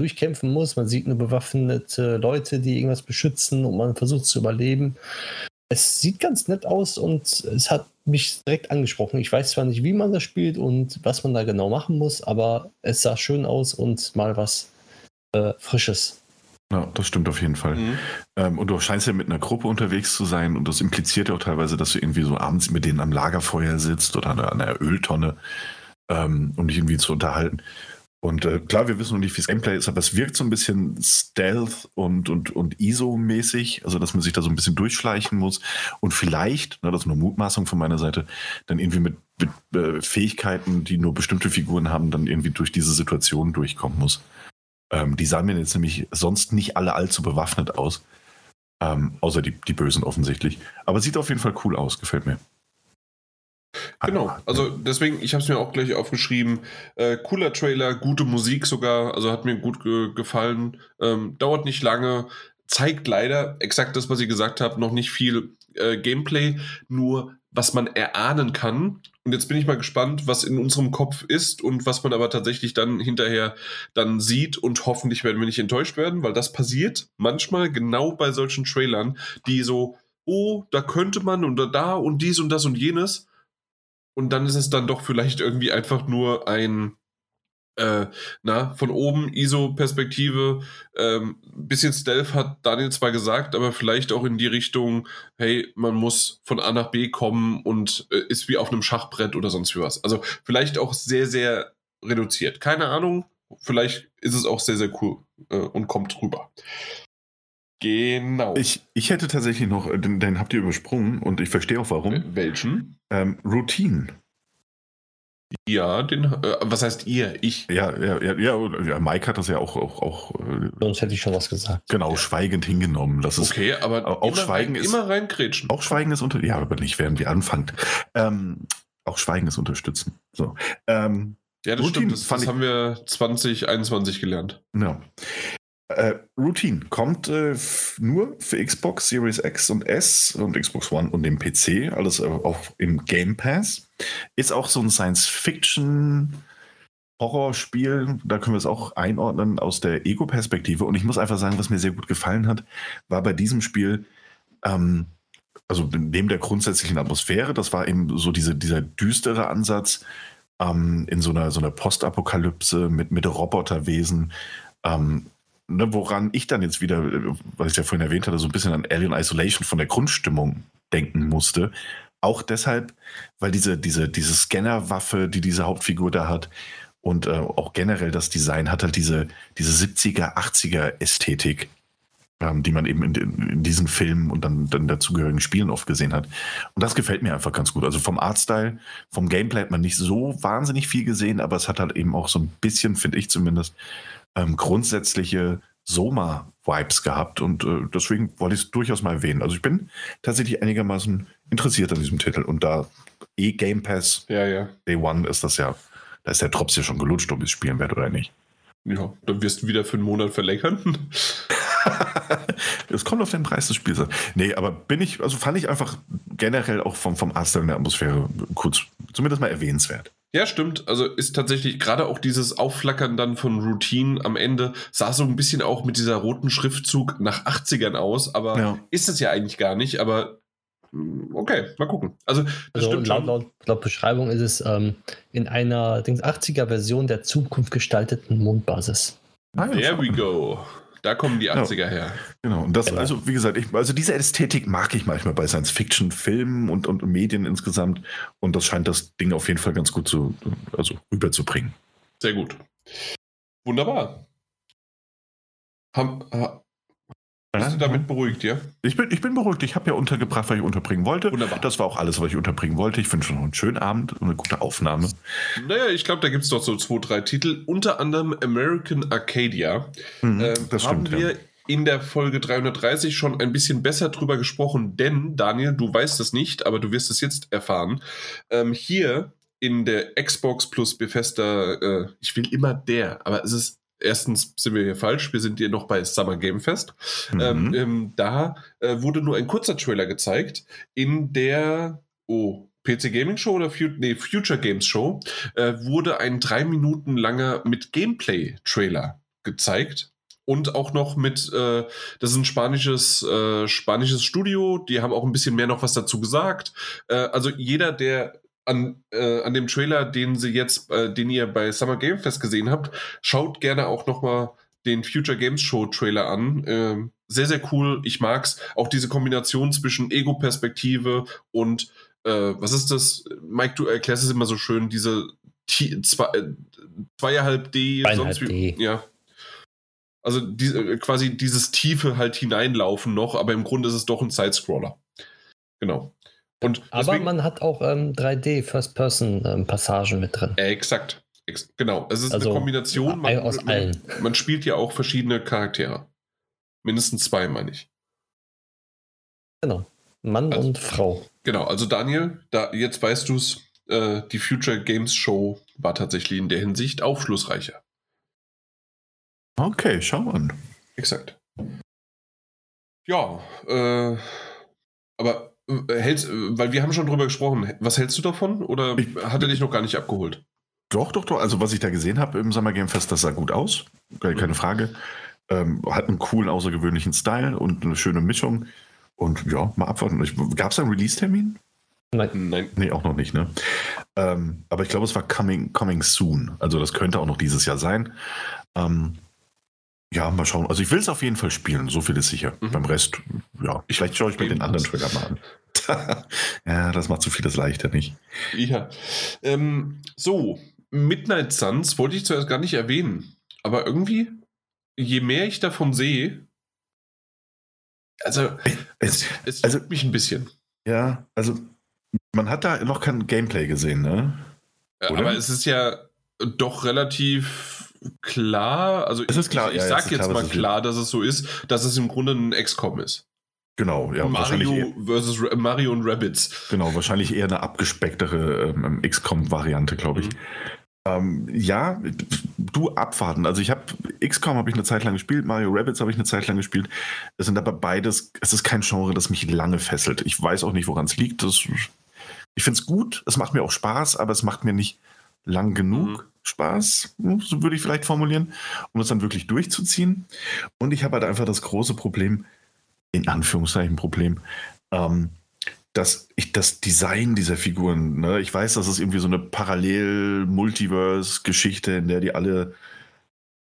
[SPEAKER 3] durchkämpfen muss. Man sieht nur bewaffnete Leute, die irgendwas beschützen und man versucht zu überleben. Es sieht ganz nett aus und es hat mich direkt angesprochen. Ich weiß zwar nicht, wie man das spielt und was man da genau machen muss, aber es sah schön aus und mal was äh, Frisches.
[SPEAKER 2] Ja, das stimmt auf jeden Fall. Mhm. Ähm, und du scheinst ja mit einer Gruppe unterwegs zu sein und das impliziert ja auch teilweise, dass du irgendwie so abends mit denen am Lagerfeuer sitzt oder an einer Öltonne, ähm, um dich irgendwie zu unterhalten. Und äh, klar, wir wissen noch nicht, wie das Gameplay ist, aber es wirkt so ein bisschen Stealth und, und, und ISO-mäßig, also dass man sich da so ein bisschen durchschleichen muss und vielleicht, ne, das ist nur Mutmaßung von meiner Seite, dann irgendwie mit, mit äh, Fähigkeiten, die nur bestimmte Figuren haben, dann irgendwie durch diese Situation durchkommen muss. Ähm, die sahen mir jetzt nämlich sonst nicht alle allzu bewaffnet aus. Ähm, außer die, die Bösen offensichtlich. Aber sieht auf jeden Fall cool aus, gefällt mir.
[SPEAKER 1] Genau, also deswegen, ich habe es mir auch gleich aufgeschrieben. Äh, cooler Trailer, gute Musik sogar, also hat mir gut ge gefallen. Ähm, dauert nicht lange, zeigt leider exakt das, was ich gesagt habe, noch nicht viel äh, Gameplay, nur was man erahnen kann. Und jetzt bin ich mal gespannt, was in unserem Kopf ist und was man aber tatsächlich dann hinterher dann sieht und hoffentlich werden wir nicht enttäuscht werden, weil das passiert manchmal genau bei solchen Trailern, die so, oh, da könnte man und da und dies und das und jenes. Und dann ist es dann doch vielleicht irgendwie einfach nur ein äh, na, von oben ISO-Perspektive, ähm, bisschen Stealth hat Daniel zwar gesagt, aber vielleicht auch in die Richtung, hey, man muss von A nach B kommen und äh, ist wie auf einem Schachbrett oder sonst wie was. Also vielleicht auch sehr, sehr reduziert. Keine Ahnung, vielleicht ist es auch sehr, sehr cool äh, und kommt rüber. Genau.
[SPEAKER 2] Ich, ich hätte tatsächlich noch, äh, den, den habt ihr übersprungen und ich verstehe auch warum.
[SPEAKER 1] Welchen?
[SPEAKER 2] Ähm, Routine.
[SPEAKER 1] Ja, den, äh, was heißt ihr? Ich?
[SPEAKER 2] Ja, ja, ja, ja, Mike hat das ja auch. auch, auch
[SPEAKER 3] äh, Sonst hätte ich schon was gesagt.
[SPEAKER 2] Genau, ja. schweigend hingenommen. Das ist,
[SPEAKER 1] okay, aber
[SPEAKER 2] auch immer Schweigen
[SPEAKER 1] rein,
[SPEAKER 2] ist.
[SPEAKER 1] Immer reinkrätschen.
[SPEAKER 2] Auch Schweigen ist unter. Ja, aber nicht, während wir anfangen. Ähm, auch Schweigen ist unterstützen. So. Ähm,
[SPEAKER 1] ja, das Routine stimmt. Das, das haben wir 2021 gelernt.
[SPEAKER 2] Ja. Äh, Routine kommt äh, nur für Xbox Series X und S und Xbox One und den PC, alles auch im Game Pass. Ist auch so ein Science-Fiction. Horrorspiel, da können wir es auch einordnen aus der Ego-Perspektive. Und ich muss einfach sagen, was mir sehr gut gefallen hat, war bei diesem Spiel, ähm, also neben der grundsätzlichen Atmosphäre, das war eben so diese, dieser düstere Ansatz ähm, in so einer, so einer Postapokalypse mit, mit Roboterwesen. Ähm, ne, woran ich dann jetzt wieder, was ich ja vorhin erwähnt hatte, so ein bisschen an Alien Isolation von der Grundstimmung denken musste. Auch deshalb, weil diese, diese, diese Scannerwaffe, die diese Hauptfigur da hat, und äh, auch generell das Design hat halt diese, diese 70er, 80er Ästhetik, ähm, die man eben in, in, diesen Filmen und dann, dann dazugehörigen Spielen oft gesehen hat. Und das gefällt mir einfach ganz gut. Also vom Artstyle, vom Gameplay hat man nicht so wahnsinnig viel gesehen, aber es hat halt eben auch so ein bisschen, finde ich zumindest, ähm, grundsätzliche Soma-Vibes gehabt und äh, deswegen wollte ich es durchaus mal erwähnen. Also ich bin tatsächlich einigermaßen interessiert an diesem Titel und da eh Game Pass
[SPEAKER 1] ja, ja.
[SPEAKER 2] Day One ist das ja, da ist der Drops ja schon gelutscht, ob ich es spielen werde oder nicht.
[SPEAKER 1] Ja, dann wirst du wieder für einen Monat verlängern.
[SPEAKER 2] Es kommt auf den Preis des Spiels an. Nee, aber bin ich, also fand ich einfach generell auch vom, vom Artstyle in der Atmosphäre kurz, zumindest mal erwähnenswert.
[SPEAKER 1] Ja, stimmt. Also ist tatsächlich gerade auch dieses Aufflackern dann von Routine am Ende sah so ein bisschen auch mit dieser roten Schriftzug nach 80ern aus, aber ja. ist es ja eigentlich gar nicht, aber okay, mal gucken. Also, das
[SPEAKER 3] also stimmt laut, laut, laut, Beschreibung ist es ähm, in einer 80er-Version der Zukunft gestalteten Mondbasis.
[SPEAKER 1] Ah, There we go. Da kommen die 80er
[SPEAKER 2] ja,
[SPEAKER 1] her.
[SPEAKER 2] Genau. Und das, genau. also wie gesagt, ich, also diese Ästhetik mag ich manchmal bei Science-Fiction-Filmen und, und Medien insgesamt. Und das scheint das Ding auf jeden Fall ganz gut zu, also rüberzubringen.
[SPEAKER 1] Sehr gut. Wunderbar. Haben, bist du damit beruhigt, ja?
[SPEAKER 2] Ich bin, ich bin beruhigt. Ich habe ja untergebracht, was ich unterbringen wollte. Wunderbar. Das war auch alles, was ich unterbringen wollte. Ich wünsche noch einen schönen Abend und eine gute Aufnahme.
[SPEAKER 1] Naja, ich glaube, da gibt es doch so zwei, drei Titel. Unter anderem American Arcadia. Mhm, ähm, das haben stimmt, wir ja. in der Folge 330 schon ein bisschen besser drüber gesprochen, denn, Daniel, du weißt es nicht, aber du wirst es jetzt erfahren. Ähm, hier in der Xbox plus Bethesda, äh, ich will immer der, aber es ist erstens sind wir hier falsch, wir sind hier noch bei Summer Game Fest. Mhm. Ähm, ähm, da äh, wurde nur ein kurzer Trailer gezeigt, in der, oh, PC Gaming Show oder Fu nee, Future Games Show äh, wurde ein drei Minuten langer mit Gameplay-Trailer gezeigt. Und auch noch mit, äh, das ist ein spanisches, äh, spanisches Studio, die haben auch ein bisschen mehr noch was dazu gesagt. Äh, also jeder, der an, äh, an dem Trailer, den sie jetzt, äh, den ihr bei Summer Game Fest gesehen habt, schaut gerne auch nochmal den Future Games Show Trailer an. Ähm, sehr, sehr cool. Ich mag's. Auch diese Kombination zwischen Ego-Perspektive und äh, was ist das? Mike, du erklärst es immer so schön, diese zwei, äh, zweieinhalb D, sonst wie, ja. Also die, äh, quasi dieses Tiefe halt hineinlaufen noch, aber im Grunde ist es doch ein Sidescroller. Genau.
[SPEAKER 3] Und Aber man hat auch ähm, 3D First-Person-Passagen ähm, mit drin.
[SPEAKER 1] Äh, exakt. Ex genau. Es ist also, eine Kombination.
[SPEAKER 3] Man, aus allen.
[SPEAKER 1] Man, man, spielt ja auch verschiedene Charaktere. Mindestens zwei, meine ich.
[SPEAKER 3] Genau. Mann also, und Frau.
[SPEAKER 1] Genau. Also Daniel, da, jetzt weißt du es. Äh, die Future Games Show war tatsächlich in der Hinsicht aufschlussreicher.
[SPEAKER 2] Okay, schau an.
[SPEAKER 1] Exakt. Ja, äh, aber hältst, äh, weil wir haben schon drüber gesprochen. Was hältst du davon? Oder ich, hat er dich noch gar nicht abgeholt?
[SPEAKER 2] Doch, doch, doch. Also was ich da gesehen habe im Summer Game Fest, das sah gut aus. Keine mhm. Frage. Ähm, hat einen coolen, außergewöhnlichen Style und eine schöne Mischung. Und ja, mal abwarten. Gab es einen Release-Termin?
[SPEAKER 1] Nein. Nein.
[SPEAKER 2] Nee, auch noch nicht, ne? Ähm, aber ich glaube, es war coming, coming soon. Also das könnte auch noch dieses Jahr sein. Ähm, ja, mal schauen. Also ich will es auf jeden Fall spielen, so viel ist sicher. Mhm. Beim Rest, ja, vielleicht schaue ich mir den anderen Trailer mal an. ja, das macht so vieles leichter, nicht?
[SPEAKER 1] Ja. Ähm, so, Midnight Suns wollte ich zuerst gar nicht erwähnen. Aber irgendwie, je mehr ich davon sehe, also es, es also, mich ein bisschen.
[SPEAKER 2] Ja, also man hat da noch kein Gameplay gesehen, ne?
[SPEAKER 1] Oder? Aber es ist ja doch relativ klar, also
[SPEAKER 2] es ist klar,
[SPEAKER 1] ich, ich
[SPEAKER 2] ja,
[SPEAKER 1] sag jetzt klar, mal klar, dass es so ist, dass es im Grunde ein XCOM ist.
[SPEAKER 2] Genau, ja.
[SPEAKER 1] Mario versus Mario und Rabbits.
[SPEAKER 2] Genau, wahrscheinlich eher eine abgespecktere ähm, XCOM-Variante, glaube ich. Mhm. Ähm, ja, du abwarten. Also ich habe XCOM habe ich eine Zeit lang gespielt, Mario Rabbits habe ich eine Zeit lang gespielt. Es sind aber beides, es ist kein Genre, das mich lange fesselt. Ich weiß auch nicht, woran es liegt. Das, ich finde es gut, es macht mir auch Spaß, aber es macht mir nicht lang genug. Mhm. Spaß, so würde ich vielleicht formulieren, um es dann wirklich durchzuziehen. Und ich habe halt einfach das große Problem, in Anführungszeichen Problem, ähm, das, ich, das Design dieser Figuren, ne? ich weiß, das ist irgendwie so eine Parallel-Multiverse-Geschichte, in der die alle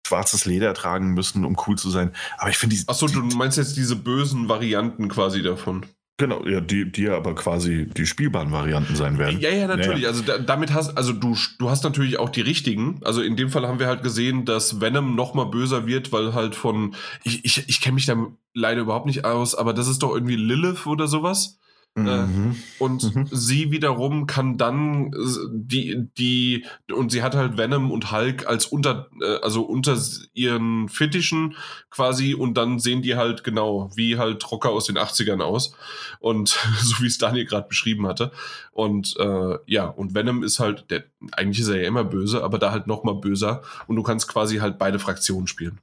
[SPEAKER 2] schwarzes Leder tragen müssen, um cool zu sein. Aber ich finde die.
[SPEAKER 1] Achso, du meinst jetzt diese bösen Varianten quasi davon.
[SPEAKER 2] Genau, ja, die, die ja aber quasi die spielbaren Varianten sein werden.
[SPEAKER 1] Ja, ja, natürlich. Ja, ja. Also da, damit hast, also du, du hast natürlich auch die richtigen. Also in dem Fall haben wir halt gesehen, dass Venom noch mal böser wird, weil halt von, ich, ich, ich kenne mich da leider überhaupt nicht aus, aber das ist doch irgendwie Lilith oder sowas. Äh, mhm. und mhm. sie wiederum kann dann die, die, und sie hat halt Venom und Hulk als unter, äh, also unter ihren Fittichen quasi und dann sehen die halt genau wie halt Rocker aus den 80ern aus. Und so wie es Daniel gerade beschrieben hatte. Und äh, ja, und Venom ist halt, der, eigentlich ist er ja immer böse, aber da halt nochmal böser. Und du kannst quasi halt beide Fraktionen spielen.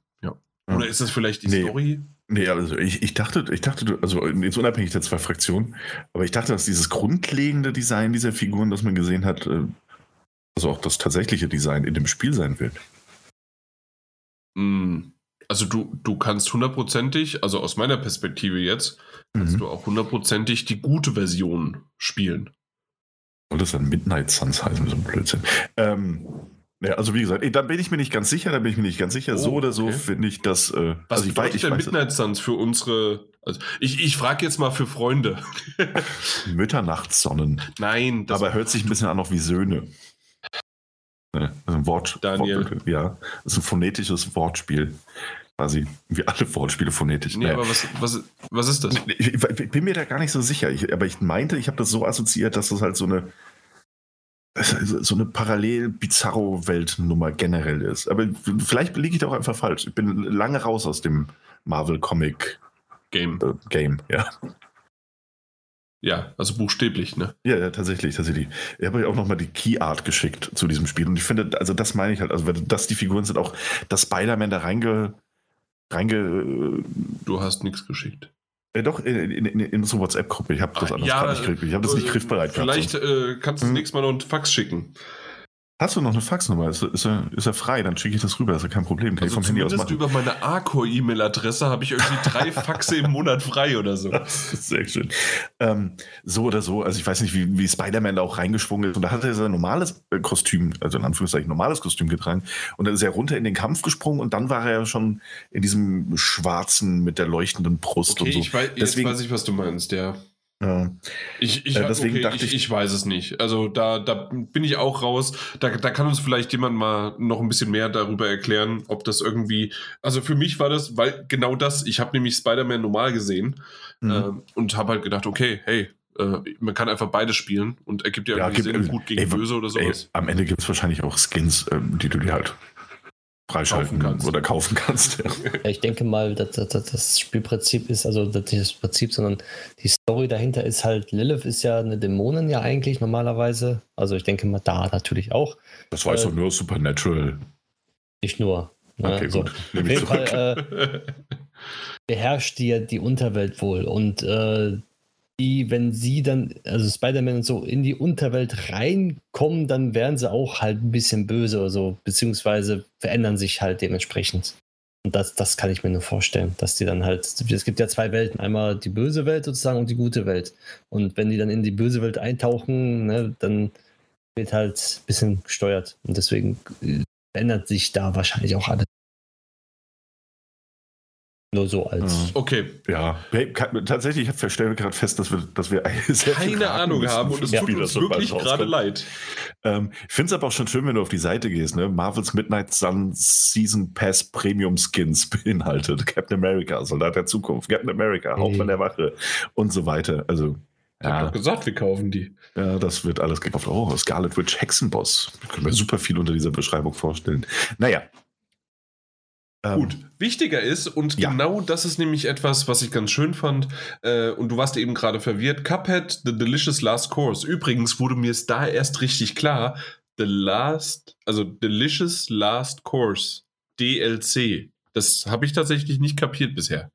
[SPEAKER 1] Ja. Oder ist das vielleicht die nee. Story?
[SPEAKER 2] Nee, also ich, ich dachte, ich dachte, also jetzt unabhängig der zwei Fraktionen, aber ich dachte, dass dieses grundlegende Design dieser Figuren, das man gesehen hat, äh, also auch das tatsächliche Design in dem Spiel sein wird.
[SPEAKER 1] Hm, also du, du kannst hundertprozentig, also aus meiner Perspektive jetzt, kannst mhm. du auch hundertprozentig die gute Version spielen.
[SPEAKER 2] Soll das dann Midnight Suns heißen, so ein Blödsinn? Ähm, ja, also wie gesagt, da bin ich mir nicht ganz sicher, da bin ich mir nicht ganz sicher. Oh, so oder so okay. finde ich das. Äh,
[SPEAKER 1] Was
[SPEAKER 2] also
[SPEAKER 1] bedeutet ich denn Midnight Suns für unsere. Also ich, ich frage jetzt mal für Freunde.
[SPEAKER 2] Mütternachtssonnen.
[SPEAKER 1] Nein,
[SPEAKER 2] das aber hört sich ein bisschen an noch wie Söhne. Also ein Wort.
[SPEAKER 1] Daniel.
[SPEAKER 2] Wort, ja, das ist ein phonetisches Wortspiel. Quasi wie alle Wortspiele phonetisch.
[SPEAKER 1] Nee, naja. aber was, was, was ist das?
[SPEAKER 2] Ich, ich, bin mir da gar nicht so sicher. Ich, aber ich meinte, ich habe das so assoziiert, dass das halt so eine so eine Parallel-Bizarro-Weltnummer generell ist. Aber vielleicht liege ich da auch einfach falsch. Ich bin lange raus aus dem Marvel-Comic
[SPEAKER 1] Game.
[SPEAKER 2] Äh, Game, ja.
[SPEAKER 1] Ja, also buchstäblich, ne?
[SPEAKER 2] Ja, ja, tatsächlich, tatsächlich. Ich habe euch auch nochmal die Key Art geschickt zu diesem Spiel. Und ich finde, also das meine ich halt, also dass die Figuren sind auch, dass Spider-Man da reinge, reinge.
[SPEAKER 1] Du hast nichts geschickt.
[SPEAKER 2] Ja, doch, in, in, in unserer WhatsApp-Gruppe. Ich habe das anders
[SPEAKER 1] ja,
[SPEAKER 2] nicht Ich habe das nicht äh, griffbereit
[SPEAKER 1] Vielleicht gehabt, äh, kannst du das hm. nächste Mal noch einen Fax schicken.
[SPEAKER 2] Hast du noch eine Faxnummer? Ist, ist, er, ist er frei? Dann schicke ich das rüber. Das ist ja kein Problem. Kann
[SPEAKER 1] also ich vom Handy aus machen. über meine Arcor-E-Mail-Adresse habe ich irgendwie drei Faxe im Monat frei oder so.
[SPEAKER 2] Das ist sehr schön. Ähm, so oder so. Also ich weiß nicht, wie, wie Spider-Man da auch reingeschwungen ist. Und da hat er sein normales äh, Kostüm, also in Anführungszeichen normales Kostüm getragen. Und dann ist er runter in den Kampf gesprungen und dann war er ja schon in diesem schwarzen mit der leuchtenden Brust
[SPEAKER 1] okay,
[SPEAKER 2] und so.
[SPEAKER 1] Ich weiß, Deswegen, jetzt weiß ich, was du meinst, ja.
[SPEAKER 2] Ja.
[SPEAKER 1] Ich, ich, äh, deswegen okay, dachte ich, ich, weiß es nicht. Also da, da bin ich auch raus. Da, da kann uns vielleicht jemand mal noch ein bisschen mehr darüber erklären, ob das irgendwie. Also für mich war das, weil genau das, ich habe nämlich Spider-Man normal gesehen mhm. äh, und habe halt gedacht, okay, hey, äh, man kann einfach beide spielen und ergibt ja, ja gibt, Sinn, gut gegen ey, böse oder sowas.
[SPEAKER 2] Ey, am Ende gibt es wahrscheinlich auch Skins, ähm, die du dir halt freischalten kaufen kannst. oder kaufen kannst. Ja.
[SPEAKER 3] Ich denke mal, dass, dass, das Spielprinzip ist, also nicht das Prinzip, sondern die Story dahinter ist halt, Lilith ist ja eine Dämonin ja eigentlich normalerweise. Also ich denke mal, da natürlich auch.
[SPEAKER 2] Das weiß äh, doch nur Supernatural.
[SPEAKER 3] Nicht nur.
[SPEAKER 2] Ne? Okay, so. gut.
[SPEAKER 3] Auf jeden Fall äh, beherrscht die die Unterwelt wohl und äh, die, wenn sie dann, also Spider-Man und so, in die Unterwelt reinkommen, dann werden sie auch halt ein bisschen böse oder so, beziehungsweise verändern sich halt dementsprechend. Und das, das kann ich mir nur vorstellen, dass die dann halt, es gibt ja zwei Welten, einmal die böse Welt sozusagen und die gute Welt. Und wenn die dann in die böse Welt eintauchen, ne, dann wird halt ein bisschen gesteuert. Und deswegen äh, verändert sich da wahrscheinlich auch alles. Nur so als.
[SPEAKER 2] Okay. Ja, tatsächlich, ich stelle gerade fest, dass wir, dass wir
[SPEAKER 1] sehr keine Ahnung haben und es tut uns wirklich gerade leid.
[SPEAKER 2] Ähm, ich finde es aber auch schon schön, wenn du auf die Seite gehst. Ne? Marvel's Midnight Sun Season Pass Premium Skins beinhaltet. Captain America, Soldat der Zukunft, Captain America, Hauptmann der Wache und so weiter. Also.
[SPEAKER 1] Ich ja. habe doch gesagt, wir kaufen die.
[SPEAKER 2] Ja, das wird alles gekauft. Oh, Scarlet Witch Hexenboss. Kann mir super viel unter dieser Beschreibung vorstellen. Naja,
[SPEAKER 1] Gut, wichtiger ist, und ja. genau das ist nämlich etwas, was ich ganz schön fand, äh, und du warst eben gerade verwirrt, Cuphead, The Delicious Last Course. Übrigens wurde mir es da erst richtig klar, The Last, also Delicious Last Course, DLC. Das habe ich tatsächlich nicht kapiert bisher.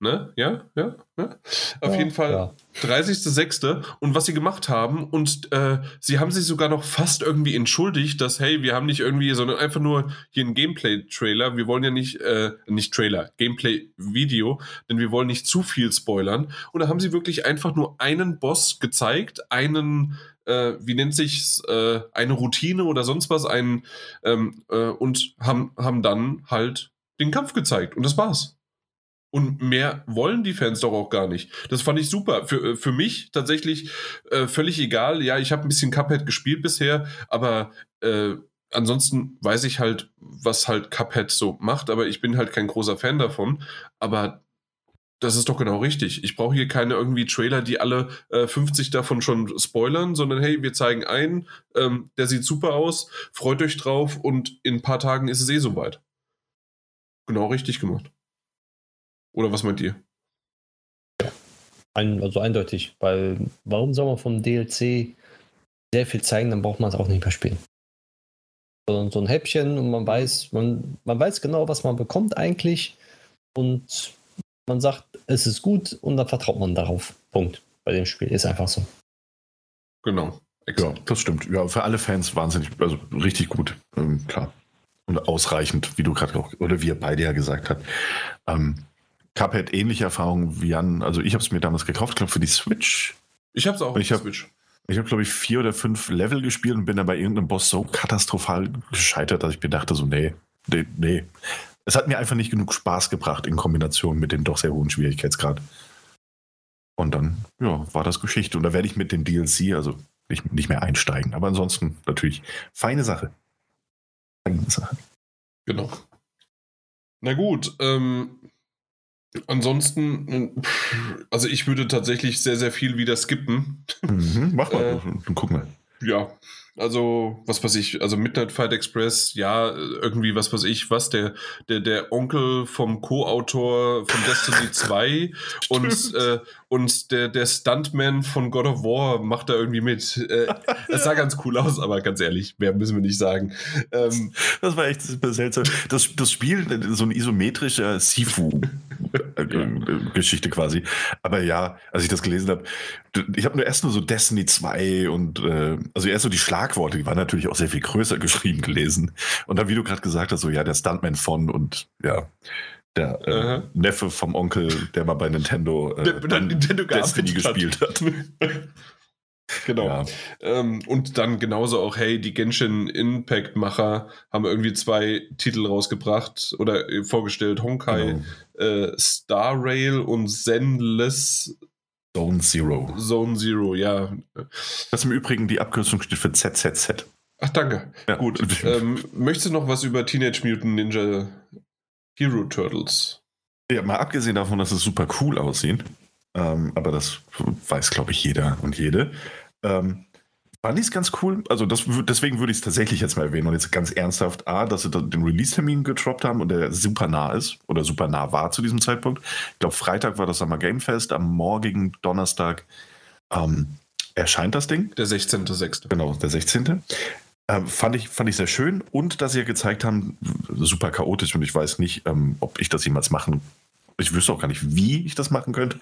[SPEAKER 1] Ne? Ja, ja, ja. Auf
[SPEAKER 3] Ja,
[SPEAKER 1] jeden Fall
[SPEAKER 3] ja.
[SPEAKER 1] 30.06. Und was sie gemacht haben, und äh, sie haben sich sogar noch fast irgendwie entschuldigt, dass, hey, wir haben nicht irgendwie, sondern einfach nur hier einen Gameplay-Trailer. Wir wollen ja nicht, äh, nicht Trailer, Gameplay-Video, denn wir wollen nicht zu viel spoilern. Und da haben sie wirklich einfach nur einen Boss gezeigt, einen, äh, wie nennt sich's, äh, eine Routine oder sonst was, einen, ähm, äh, und haben, haben dann halt den Kampf gezeigt. Und das war's. Und mehr wollen die Fans doch auch gar nicht. Das fand ich super. Für, äh, für mich tatsächlich äh, völlig egal. Ja, ich habe ein bisschen Cuphead gespielt bisher, aber äh, ansonsten weiß ich halt, was halt Cuphead so macht, aber ich bin halt kein großer Fan davon. Aber das ist doch genau richtig. Ich brauche hier keine irgendwie Trailer, die alle äh, 50 davon schon spoilern, sondern hey, wir zeigen einen, ähm, der sieht super aus, freut euch drauf und in ein paar Tagen ist es eh soweit. Genau richtig gemacht. Oder was meint ihr?
[SPEAKER 3] Ein, also eindeutig, weil warum soll man vom DLC sehr viel zeigen, dann braucht man es auch nicht mehr spielen. So, so ein Häppchen und man weiß, man, man weiß genau, was man bekommt eigentlich und man sagt, es ist gut und dann vertraut man darauf. Punkt. Bei dem Spiel ist einfach so.
[SPEAKER 1] Genau.
[SPEAKER 2] Ja, das stimmt. Ja, für alle Fans wahnsinnig, also richtig gut, ähm, klar. Und ausreichend, wie du gerade auch, oder wie ihr beide ja gesagt habt. Ähm, Cuphead ähnliche Erfahrungen wie Jan, also ich habe es mir damals gekauft, glaube für die Switch.
[SPEAKER 1] Ich habe es auch
[SPEAKER 2] Ich
[SPEAKER 1] auf
[SPEAKER 2] hab-
[SPEAKER 1] Switch.
[SPEAKER 2] Ich habe, glaube ich, vier oder fünf Level gespielt und bin dann bei irgendeinem Boss so katastrophal gescheitert, dass ich mir dachte, so, nee, nee, nee. Es hat mir einfach nicht genug Spaß gebracht in Kombination mit dem doch sehr hohen Schwierigkeitsgrad. Und dann, ja, war das Geschichte. Und da werde ich mit dem DLC, also nicht, nicht mehr einsteigen. Aber ansonsten natürlich feine Sache. Feine Sache.
[SPEAKER 1] Genau. Na gut, ähm, ansonsten, also ich würde tatsächlich sehr, sehr viel wieder skippen.
[SPEAKER 2] Mhm, mach mal,
[SPEAKER 1] Äh.
[SPEAKER 2] dann guck mal.
[SPEAKER 1] Ja, also was weiß ich, also Midnight Fight Express, ja, irgendwie was weiß ich, was, der, der, der Onkel vom Co-Autor von Destiny 2 und, äh, und der, der Stuntman von God of War macht da irgendwie mit. Äh, es sah ganz cool aus, aber ganz ehrlich, mehr müssen wir nicht sagen. Ähm,
[SPEAKER 2] Das war echt seltsam. Das, das Spiel, so ein isometrischer Sifu-Geschichte quasi. Aber ja, als ich das gelesen habe, ich habe nur erst nur so Destiny 2 und äh, also erst so die Schlagworte, die waren natürlich auch sehr viel größer geschrieben gelesen. Und dann, wie du gerade gesagt hast, so ja, der Stuntman von und ja, der äh,
[SPEAKER 1] Aha.
[SPEAKER 2] Neffe vom Onkel, der mal bei Nintendo, äh,
[SPEAKER 1] der, der Nintendo
[SPEAKER 2] Destiny gespielt hat.
[SPEAKER 1] Genau.
[SPEAKER 2] Ja.
[SPEAKER 1] Ähm, und dann genauso auch, hey, die Genshin Impact-Macher haben irgendwie zwei Titel rausgebracht oder äh, vorgestellt: Honkai
[SPEAKER 2] Genau.
[SPEAKER 1] äh, Star Rail und Zenless
[SPEAKER 2] Zone Zero.
[SPEAKER 1] Zone Zero, ja.
[SPEAKER 2] Das im Übrigen die Abkürzung steht für ZZZ.
[SPEAKER 1] Ach, danke.
[SPEAKER 2] Ja.
[SPEAKER 1] Gut. Ähm, möchtest du noch was über Teenage Mutant Ninja Hero Turtles?
[SPEAKER 2] Ja, mal abgesehen davon, dass es super cool aussehen, ähm, aber das weiß, glaube ich, jeder und jede. Ähm, fand ich es ganz cool. Also das, deswegen würde ich es tatsächlich jetzt mal erwähnen und jetzt ganz ernsthaft, A, dass sie den Release-Termin getroppt haben und der super nah ist oder super nah war zu diesem Zeitpunkt. Ich glaube, Freitag war das Summer Game Fest, am morgigen Donnerstag ähm, erscheint das Ding.
[SPEAKER 1] Der 16.06.
[SPEAKER 2] Genau, der 16. Ähm, fand, ich, fand ich sehr schön und dass sie ja gezeigt haben, super chaotisch und ich weiß nicht, ähm, ob ich das jemals machen Ich wüsste auch gar nicht, wie ich das machen könnte,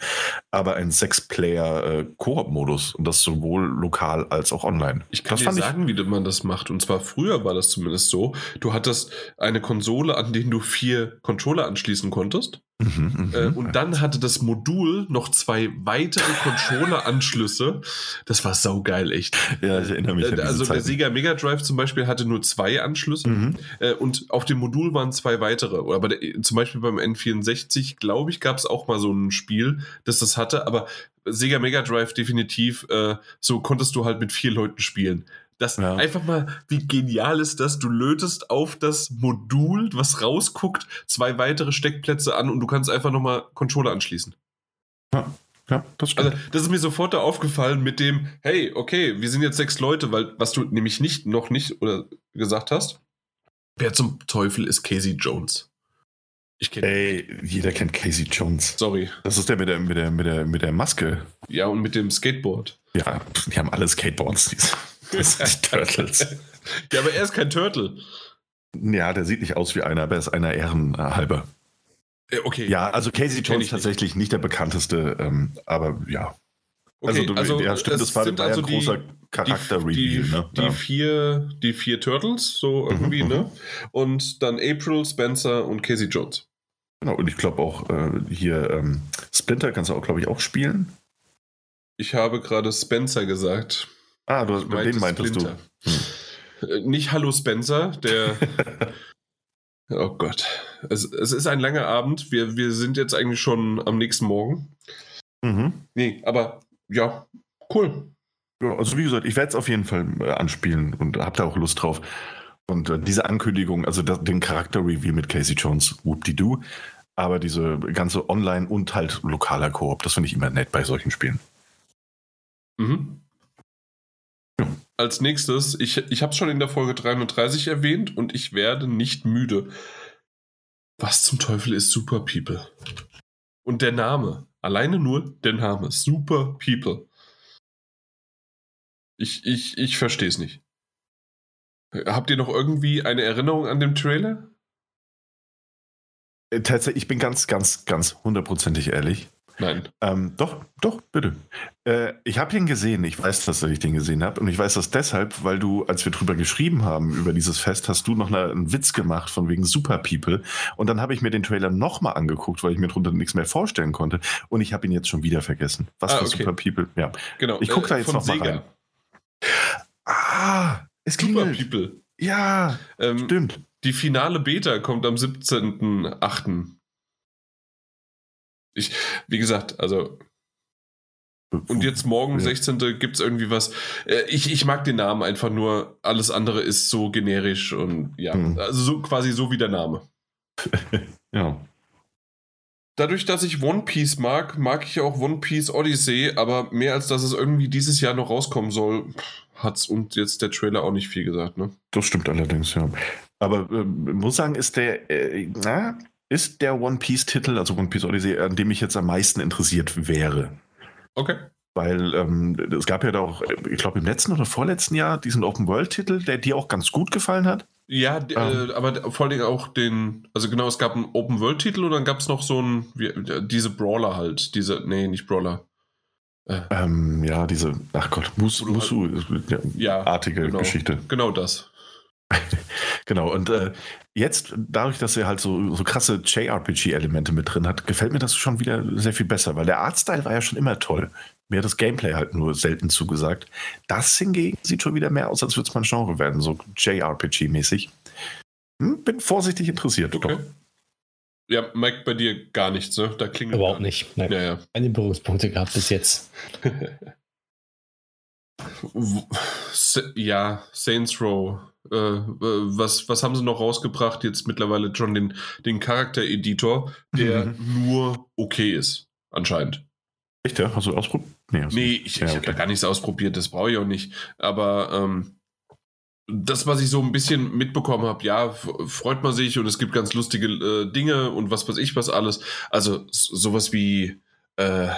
[SPEAKER 2] aber ein Sechs-Player-Koop-Modus und das sowohl lokal als auch online.
[SPEAKER 1] Ich kann
[SPEAKER 2] das
[SPEAKER 1] dir sagen, wie man das macht. Und zwar früher war das zumindest so. Du hattest eine Konsole, an denen du vier Controller anschließen konntest.
[SPEAKER 2] Mhm, mhm.
[SPEAKER 1] Äh, und dann hatte das Modul noch zwei weitere Controller-Anschlüsse. Das war saugeil, echt.
[SPEAKER 2] ja, ich erinnere mich an
[SPEAKER 1] Äh,
[SPEAKER 2] diese
[SPEAKER 1] also der
[SPEAKER 2] Zeiten.
[SPEAKER 1] Sega Mega Drive zum Beispiel hatte nur zwei Anschlüsse
[SPEAKER 2] Mhm.
[SPEAKER 1] äh, und auf dem Modul waren zwei weitere. Oder bei der, zum Beispiel beim N64, glaube ich, gab es auch mal so ein Spiel, das das hatte, aber Sega Mega Drive definitiv, äh, so konntest du halt mit vier Leuten spielen. Das
[SPEAKER 2] Ja.
[SPEAKER 1] einfach mal, wie genial ist das? Du lötest auf das Modul, was rausguckt, zwei weitere Steckplätze an und du kannst einfach nochmal Controller anschließen.
[SPEAKER 2] Ja, das stimmt.
[SPEAKER 1] Also, das ist mir sofort da aufgefallen mit dem, hey, okay, wir sind jetzt sechs Leute, weil, was du nämlich nicht, noch nicht oder gesagt hast, wer zum Teufel ist Casey Jones? Ich kenne
[SPEAKER 2] Ey, jeder kennt Casey Jones.
[SPEAKER 1] Sorry.
[SPEAKER 2] Das ist der mit der, mit der, mit der, mit der Maske.
[SPEAKER 1] Ja, und mit dem Skateboard.
[SPEAKER 2] Ja, die haben alle Skateboards. Die, sind Turtles.
[SPEAKER 1] Ja, aber er ist kein Turtle.
[SPEAKER 2] Ja, der sieht nicht aus wie einer, aber er ist einer ehrenhalber. Äh, okay. Ja, also Casey Jones tatsächlich nicht. nicht der bekannteste, ähm, aber ja.
[SPEAKER 1] Okay, also, du, also ja, stimmt, das war,
[SPEAKER 2] war also ein großer Charakter-Reveal.
[SPEAKER 1] Die,
[SPEAKER 2] ne?
[SPEAKER 1] die, ja. vier, die vier Turtles, so irgendwie, mhm, ne? Mhm. Und dann April, Spencer und Casey Jones.
[SPEAKER 2] Genau, und ich glaube auch äh, hier ähm, Splinter kannst du auch, glaube ich, auch spielen.
[SPEAKER 1] Ich habe gerade Spencer gesagt.
[SPEAKER 2] Ah, du, den meintest Splinter. du.
[SPEAKER 1] Hm. Äh, nicht Hallo Spencer, der. oh Gott. Es, es ist ein langer Abend. Wir, wir sind jetzt eigentlich schon am nächsten Morgen. Mhm. Nee, aber ja, cool.
[SPEAKER 2] Ja, also wie gesagt, ich werde es auf jeden Fall äh, anspielen und habe da auch Lust drauf. Und äh, diese Ankündigung, also das, den Charakter-Review mit Casey Jones, whoop-de-doo, aber diese ganze Online- und halt lokaler Koop, das finde ich immer nett bei solchen Spielen.
[SPEAKER 1] Mhm. Als nächstes, ich, ich habe es schon in der Folge 330 erwähnt und ich werde nicht müde. Was zum Teufel ist Super People? Und der Name, alleine nur der Name, Super People. Ich, ich, ich verstehe es nicht. Habt ihr noch irgendwie eine Erinnerung an den Trailer?
[SPEAKER 2] Äh, tatsächlich, ich bin ganz, ganz, ganz hundertprozentig ehrlich.
[SPEAKER 1] Nein.
[SPEAKER 2] Ähm, doch, doch, bitte. Äh, ich habe ihn gesehen. Ich weiß, dass ich den gesehen habe. Und ich weiß das deshalb, weil du, als wir drüber geschrieben haben, über dieses Fest, hast du noch eine, einen Witz gemacht von wegen Super People. Und dann habe ich mir den Trailer nochmal angeguckt, weil ich mir darunter nichts mehr vorstellen konnte. Und ich habe ihn jetzt schon wieder vergessen. Was ah, für okay. Super People. Ja.
[SPEAKER 1] Genau.
[SPEAKER 2] Ich gucke da äh, jetzt nochmal rein. Ah, es Super
[SPEAKER 1] People.
[SPEAKER 2] Ja, ähm, stimmt.
[SPEAKER 1] Die finale Beta kommt am 17.08. Ich, wie gesagt, also. Und jetzt morgen, ja. 16. gibt es irgendwie was. Äh, ich, ich mag den Namen einfach nur. Alles andere ist so generisch und ja, hm. also so, quasi so wie der Name.
[SPEAKER 2] ja.
[SPEAKER 1] Dadurch, dass ich One Piece mag, mag ich auch One Piece Odyssey, aber mehr als dass es irgendwie dieses Jahr noch rauskommen soll, hat's und jetzt der Trailer auch nicht viel gesagt, ne?
[SPEAKER 2] Das stimmt allerdings, ja. Aber äh, muss sagen, ist der, äh, na, ist der One Piece Titel, also One Piece Odyssey, an dem ich jetzt am meisten interessiert wäre.
[SPEAKER 1] Okay.
[SPEAKER 2] Weil ähm, es gab ja da auch, ich glaube im letzten oder vorletzten Jahr diesen Open World Titel, der dir auch ganz gut gefallen hat.
[SPEAKER 1] Ja, ähm. äh, aber vor allem auch den, also genau, es gab einen Open-World-Titel und dann gab es noch so ein, wie, diese Brawler halt, diese, nee, nicht Brawler.
[SPEAKER 2] Äh. Ähm, ja, diese, ach Gott, Mus, Musu, ja, artige
[SPEAKER 1] genau,
[SPEAKER 2] Geschichte.
[SPEAKER 1] Genau das.
[SPEAKER 2] genau, und äh, jetzt, dadurch, dass er halt so, so krasse JRPG-Elemente mit drin hat, gefällt mir das schon wieder sehr viel besser, weil der Artstyle war ja schon immer toll. Mir hat das Gameplay halt nur selten zugesagt. Das hingegen sieht schon wieder mehr aus, als würde es mein Genre werden, so JRPG-mäßig. Hm, bin vorsichtig interessiert, okay. doch.
[SPEAKER 1] Ja, Mike, bei dir gar nichts, ne? Da klingt
[SPEAKER 3] Überhaupt nicht. Nein. Ja, ja. Keine Berührungspunkte gehabt bis jetzt.
[SPEAKER 1] ja, Saints Row. Äh, was, was haben sie noch rausgebracht? Jetzt mittlerweile schon den, den Charakter-Editor, der mhm. nur okay ist, anscheinend.
[SPEAKER 2] Echt, ja? Hast du ausprobiert?
[SPEAKER 1] Nee, also, nee, ich, ja, ich habe da gar nichts ausprobiert, das brauche ich auch nicht. Aber ähm, das, was ich so ein bisschen mitbekommen habe, ja, freut man sich und es gibt ganz lustige äh, Dinge und was weiß ich was alles. Also sowas wie, äh,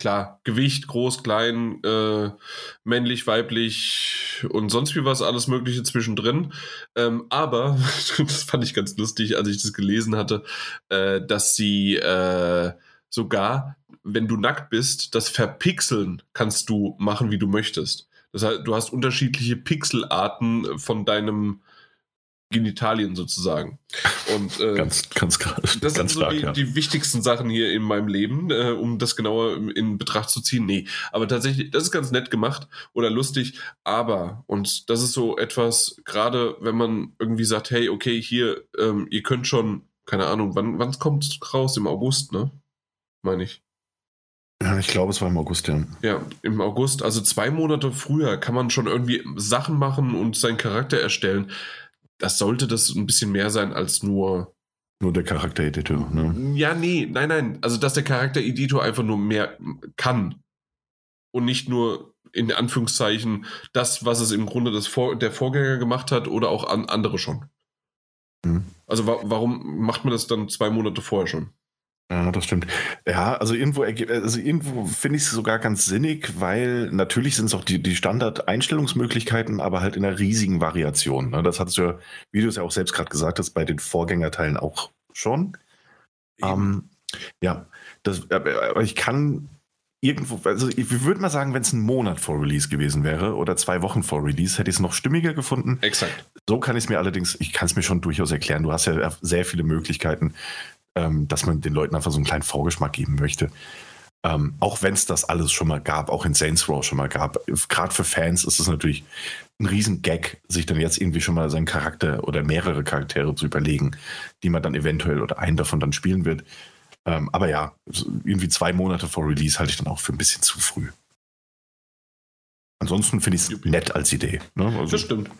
[SPEAKER 1] klar, Gewicht, groß, klein, äh, männlich, weiblich und sonst wie was, alles Mögliche zwischendrin. Ähm, aber, das fand ich ganz lustig, als ich das gelesen hatte, äh, dass sie äh, sogar, wenn du nackt bist, das Verpixeln kannst du machen, wie du möchtest. Das heißt, du hast unterschiedliche Pixelarten von deinem Genitalien sozusagen. Und äh,
[SPEAKER 2] ganz, ganz,
[SPEAKER 1] das ganz sind so stark, die, ja. die, wichtigsten Sachen hier in meinem Leben, äh, um das genauer in Betracht zu ziehen. Nee, aber tatsächlich, das ist ganz nett gemacht oder lustig, aber, und das ist so etwas, gerade wenn man irgendwie sagt, hey, okay, hier, ähm, ihr könnt schon, keine Ahnung, wann, wann kommt es raus? Im August, ne? Meine ich.
[SPEAKER 2] Ja, ich glaube, es war im August, ja.
[SPEAKER 1] Ja, im August, also zwei Monate früher, kann man schon irgendwie Sachen machen und seinen Charakter erstellen. Das sollte das ein bisschen mehr sein als nur.
[SPEAKER 2] Nur der Charaktereditor, ne?
[SPEAKER 1] Ja, nee, nein, nein. Also, dass der Charaktereditor einfach nur mehr kann. Und nicht nur in Anführungszeichen das, was es im Grunde das Vor der Vorgänger gemacht hat oder auch an andere schon. Mhm. Also, wa warum macht man das dann zwei Monate vorher schon?
[SPEAKER 2] Ja, das stimmt. Ja, also irgendwo, also irgendwo finde ich es sogar ganz sinnig, weil natürlich sind es auch die, die Standard-Einstellungsmöglichkeiten, aber halt in einer riesigen Variation. Ne? Das hattest du ja, wie du es ja auch selbst gerade gesagt hast, bei den Vorgängerteilen auch schon. Ähm, ja, das, aber ich kann irgendwo, also ich würde mal sagen, wenn es ein Monat vor Release gewesen wäre oder zwei Wochen vor Release, hätte ich es noch stimmiger gefunden.
[SPEAKER 1] Exakt.
[SPEAKER 2] So kann ich es mir allerdings, ich kann es mir schon durchaus erklären. Du hast ja sehr viele Möglichkeiten, ähm, dass man den Leuten einfach so einen kleinen Vorgeschmack geben möchte. Ähm, auch wenn es das alles schon mal gab, auch in Saints Row schon mal gab. Gerade für Fans ist es natürlich ein riesen Gag, sich dann jetzt irgendwie schon mal seinen Charakter oder mehrere Charaktere zu überlegen, die man dann eventuell oder einen davon dann spielen wird. Ähm, aber ja, irgendwie zwei Monate vor Release halte ich dann auch für ein bisschen zu früh. Ansonsten finde ich es nett als Idee. Ne?
[SPEAKER 1] Also das stimmt.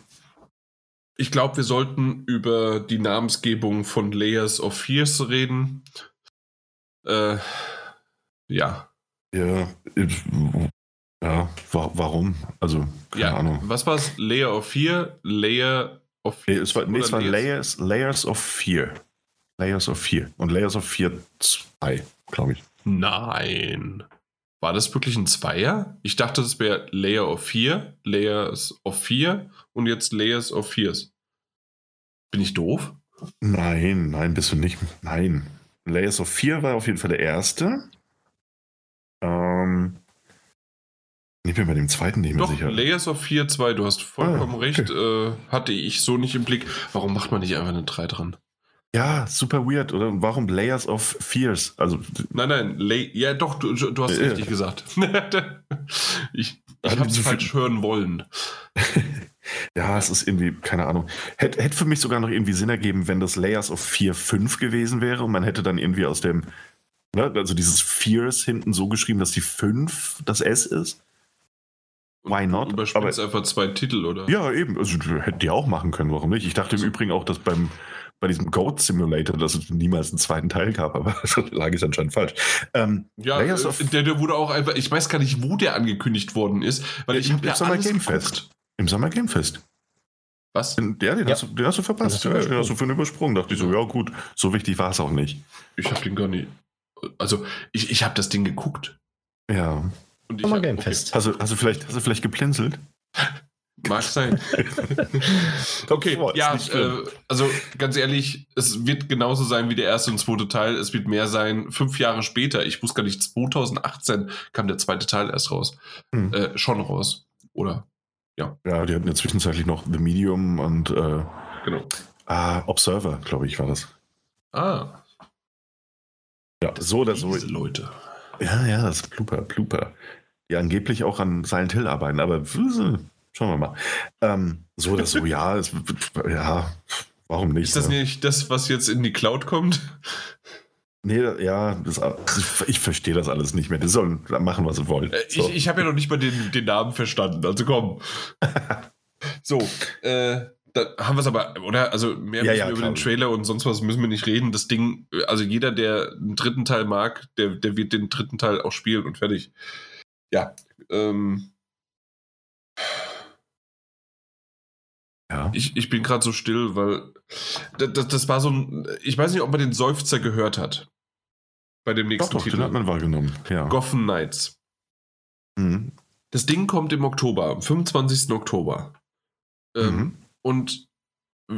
[SPEAKER 1] Ich glaube, wir sollten über die Namensgebung von Layers of Fears reden. Äh, ja.
[SPEAKER 2] Ja, ja, warum? Also, keine ja, Ahnung.
[SPEAKER 1] Was war es? Layer of Fear? Layer of
[SPEAKER 2] Fear? Es war, nee, es war Layers, Layers of Fear. Layers of Fear. Und Layers of Fear 2, glaube ich.
[SPEAKER 1] Nein. War das wirklich ein Zweier? Ich dachte, es wäre Layer of 4, Layers of 4 und jetzt Layers of Fears. Bin ich doof?
[SPEAKER 2] Nein, nein, bist du nicht. Nein. Layers of 4 war auf jeden Fall der erste. Ähm, ich bin bei dem zweiten nicht mehr
[SPEAKER 1] Doch,
[SPEAKER 2] sicher.
[SPEAKER 1] Layers of 4, 2, du hast vollkommen ah, okay. recht. Äh, hatte ich so nicht im Blick. Warum macht man nicht einfach eine 3 dran?
[SPEAKER 2] Ja, super weird, oder? Warum Layers of Fears? Also,
[SPEAKER 1] nein, nein, Lay ja doch, du, du hast äh, richtig gesagt. ich ich habe es falsch hören wollen.
[SPEAKER 2] ja, es ist irgendwie, keine Ahnung. Hätte, hätte für mich sogar noch irgendwie Sinn ergeben, wenn das Layers of 4, 5 gewesen wäre und man hätte dann irgendwie aus dem, ne, also dieses Fears hinten so geschrieben, dass die 5 das S ist.
[SPEAKER 1] Why not? Du überspringst einfach zwei Titel, oder?
[SPEAKER 2] Ja, eben. Also hätten die auch machen können, warum nicht? Ich dachte also. im Übrigen auch, dass beim bei diesem Goat Simulator, dass es niemals einen zweiten Teil gab, aber da lag ich anscheinend falsch.
[SPEAKER 1] Ähm, ja, äh, der, der, wurde auch einfach, ich weiß gar nicht, wo der angekündigt worden ist, weil ich habe ja
[SPEAKER 2] Sommer Game Fest. Im Sommer Game Fest.
[SPEAKER 1] Was?
[SPEAKER 2] Den, ja, den, ja. Hast, du, den hast du verpasst. Ja, den hast du für einen übersprungen. Dachte ich so, ja gut, so wichtig war es auch nicht.
[SPEAKER 1] Ich habe den gar nicht. Also, ich, ich habe das Ding geguckt.
[SPEAKER 2] Ja.
[SPEAKER 3] Und ich Sommer Game okay. Fest.
[SPEAKER 2] Hast du, hast, du vielleicht, hast du vielleicht geplinselt?
[SPEAKER 1] Mag sein. okay, ja, äh, also ganz ehrlich, es wird genauso sein wie der erste und zweite Teil. Es wird mehr sein. Fünf Jahre später, ich wusste gar nicht, 2018 kam der zweite Teil erst raus. Hm. Äh, schon raus. Oder? Ja.
[SPEAKER 2] Ja, die hatten ja zwischenzeitlich noch The Medium und äh,
[SPEAKER 1] genau.
[SPEAKER 2] Ah, Observer, glaube ich, war das.
[SPEAKER 1] Ah.
[SPEAKER 2] Ja, das so oder so.
[SPEAKER 1] Leute.
[SPEAKER 2] Ja, ja, das ist Blooper, Blooper. Die angeblich auch an Silent Hill arbeiten, aber Schauen wir mal. Ähm, so oder so, ja, es, ja, warum nicht?
[SPEAKER 1] Ist das ne? nicht das, was jetzt in die Cloud kommt?
[SPEAKER 2] Nee, ja, das, ich verstehe das alles nicht mehr. Die sollen machen, was sie wollen.
[SPEAKER 1] Äh, so. Ich, ich habe ja noch nicht mal den, den Namen verstanden, also komm. so, äh, da haben wir es aber, oder? Also mehr ja, ja, über den Trailer und sonst was müssen wir nicht reden. Das Ding, also jeder, der einen dritten Teil mag, der, der wird den dritten Teil auch spielen und fertig. Ja, ähm, Ja. Ich, ich bin gerade so still, weil das, das war so ein. Ich weiß nicht, ob man den Seufzer gehört hat. Bei dem nächsten
[SPEAKER 2] doch, doch, Titel. Den hat man wahrgenommen. Ja.
[SPEAKER 1] Gotham Knights. Mhm. Das Ding kommt im Oktober, am 25. Oktober. Ähm, mhm. Und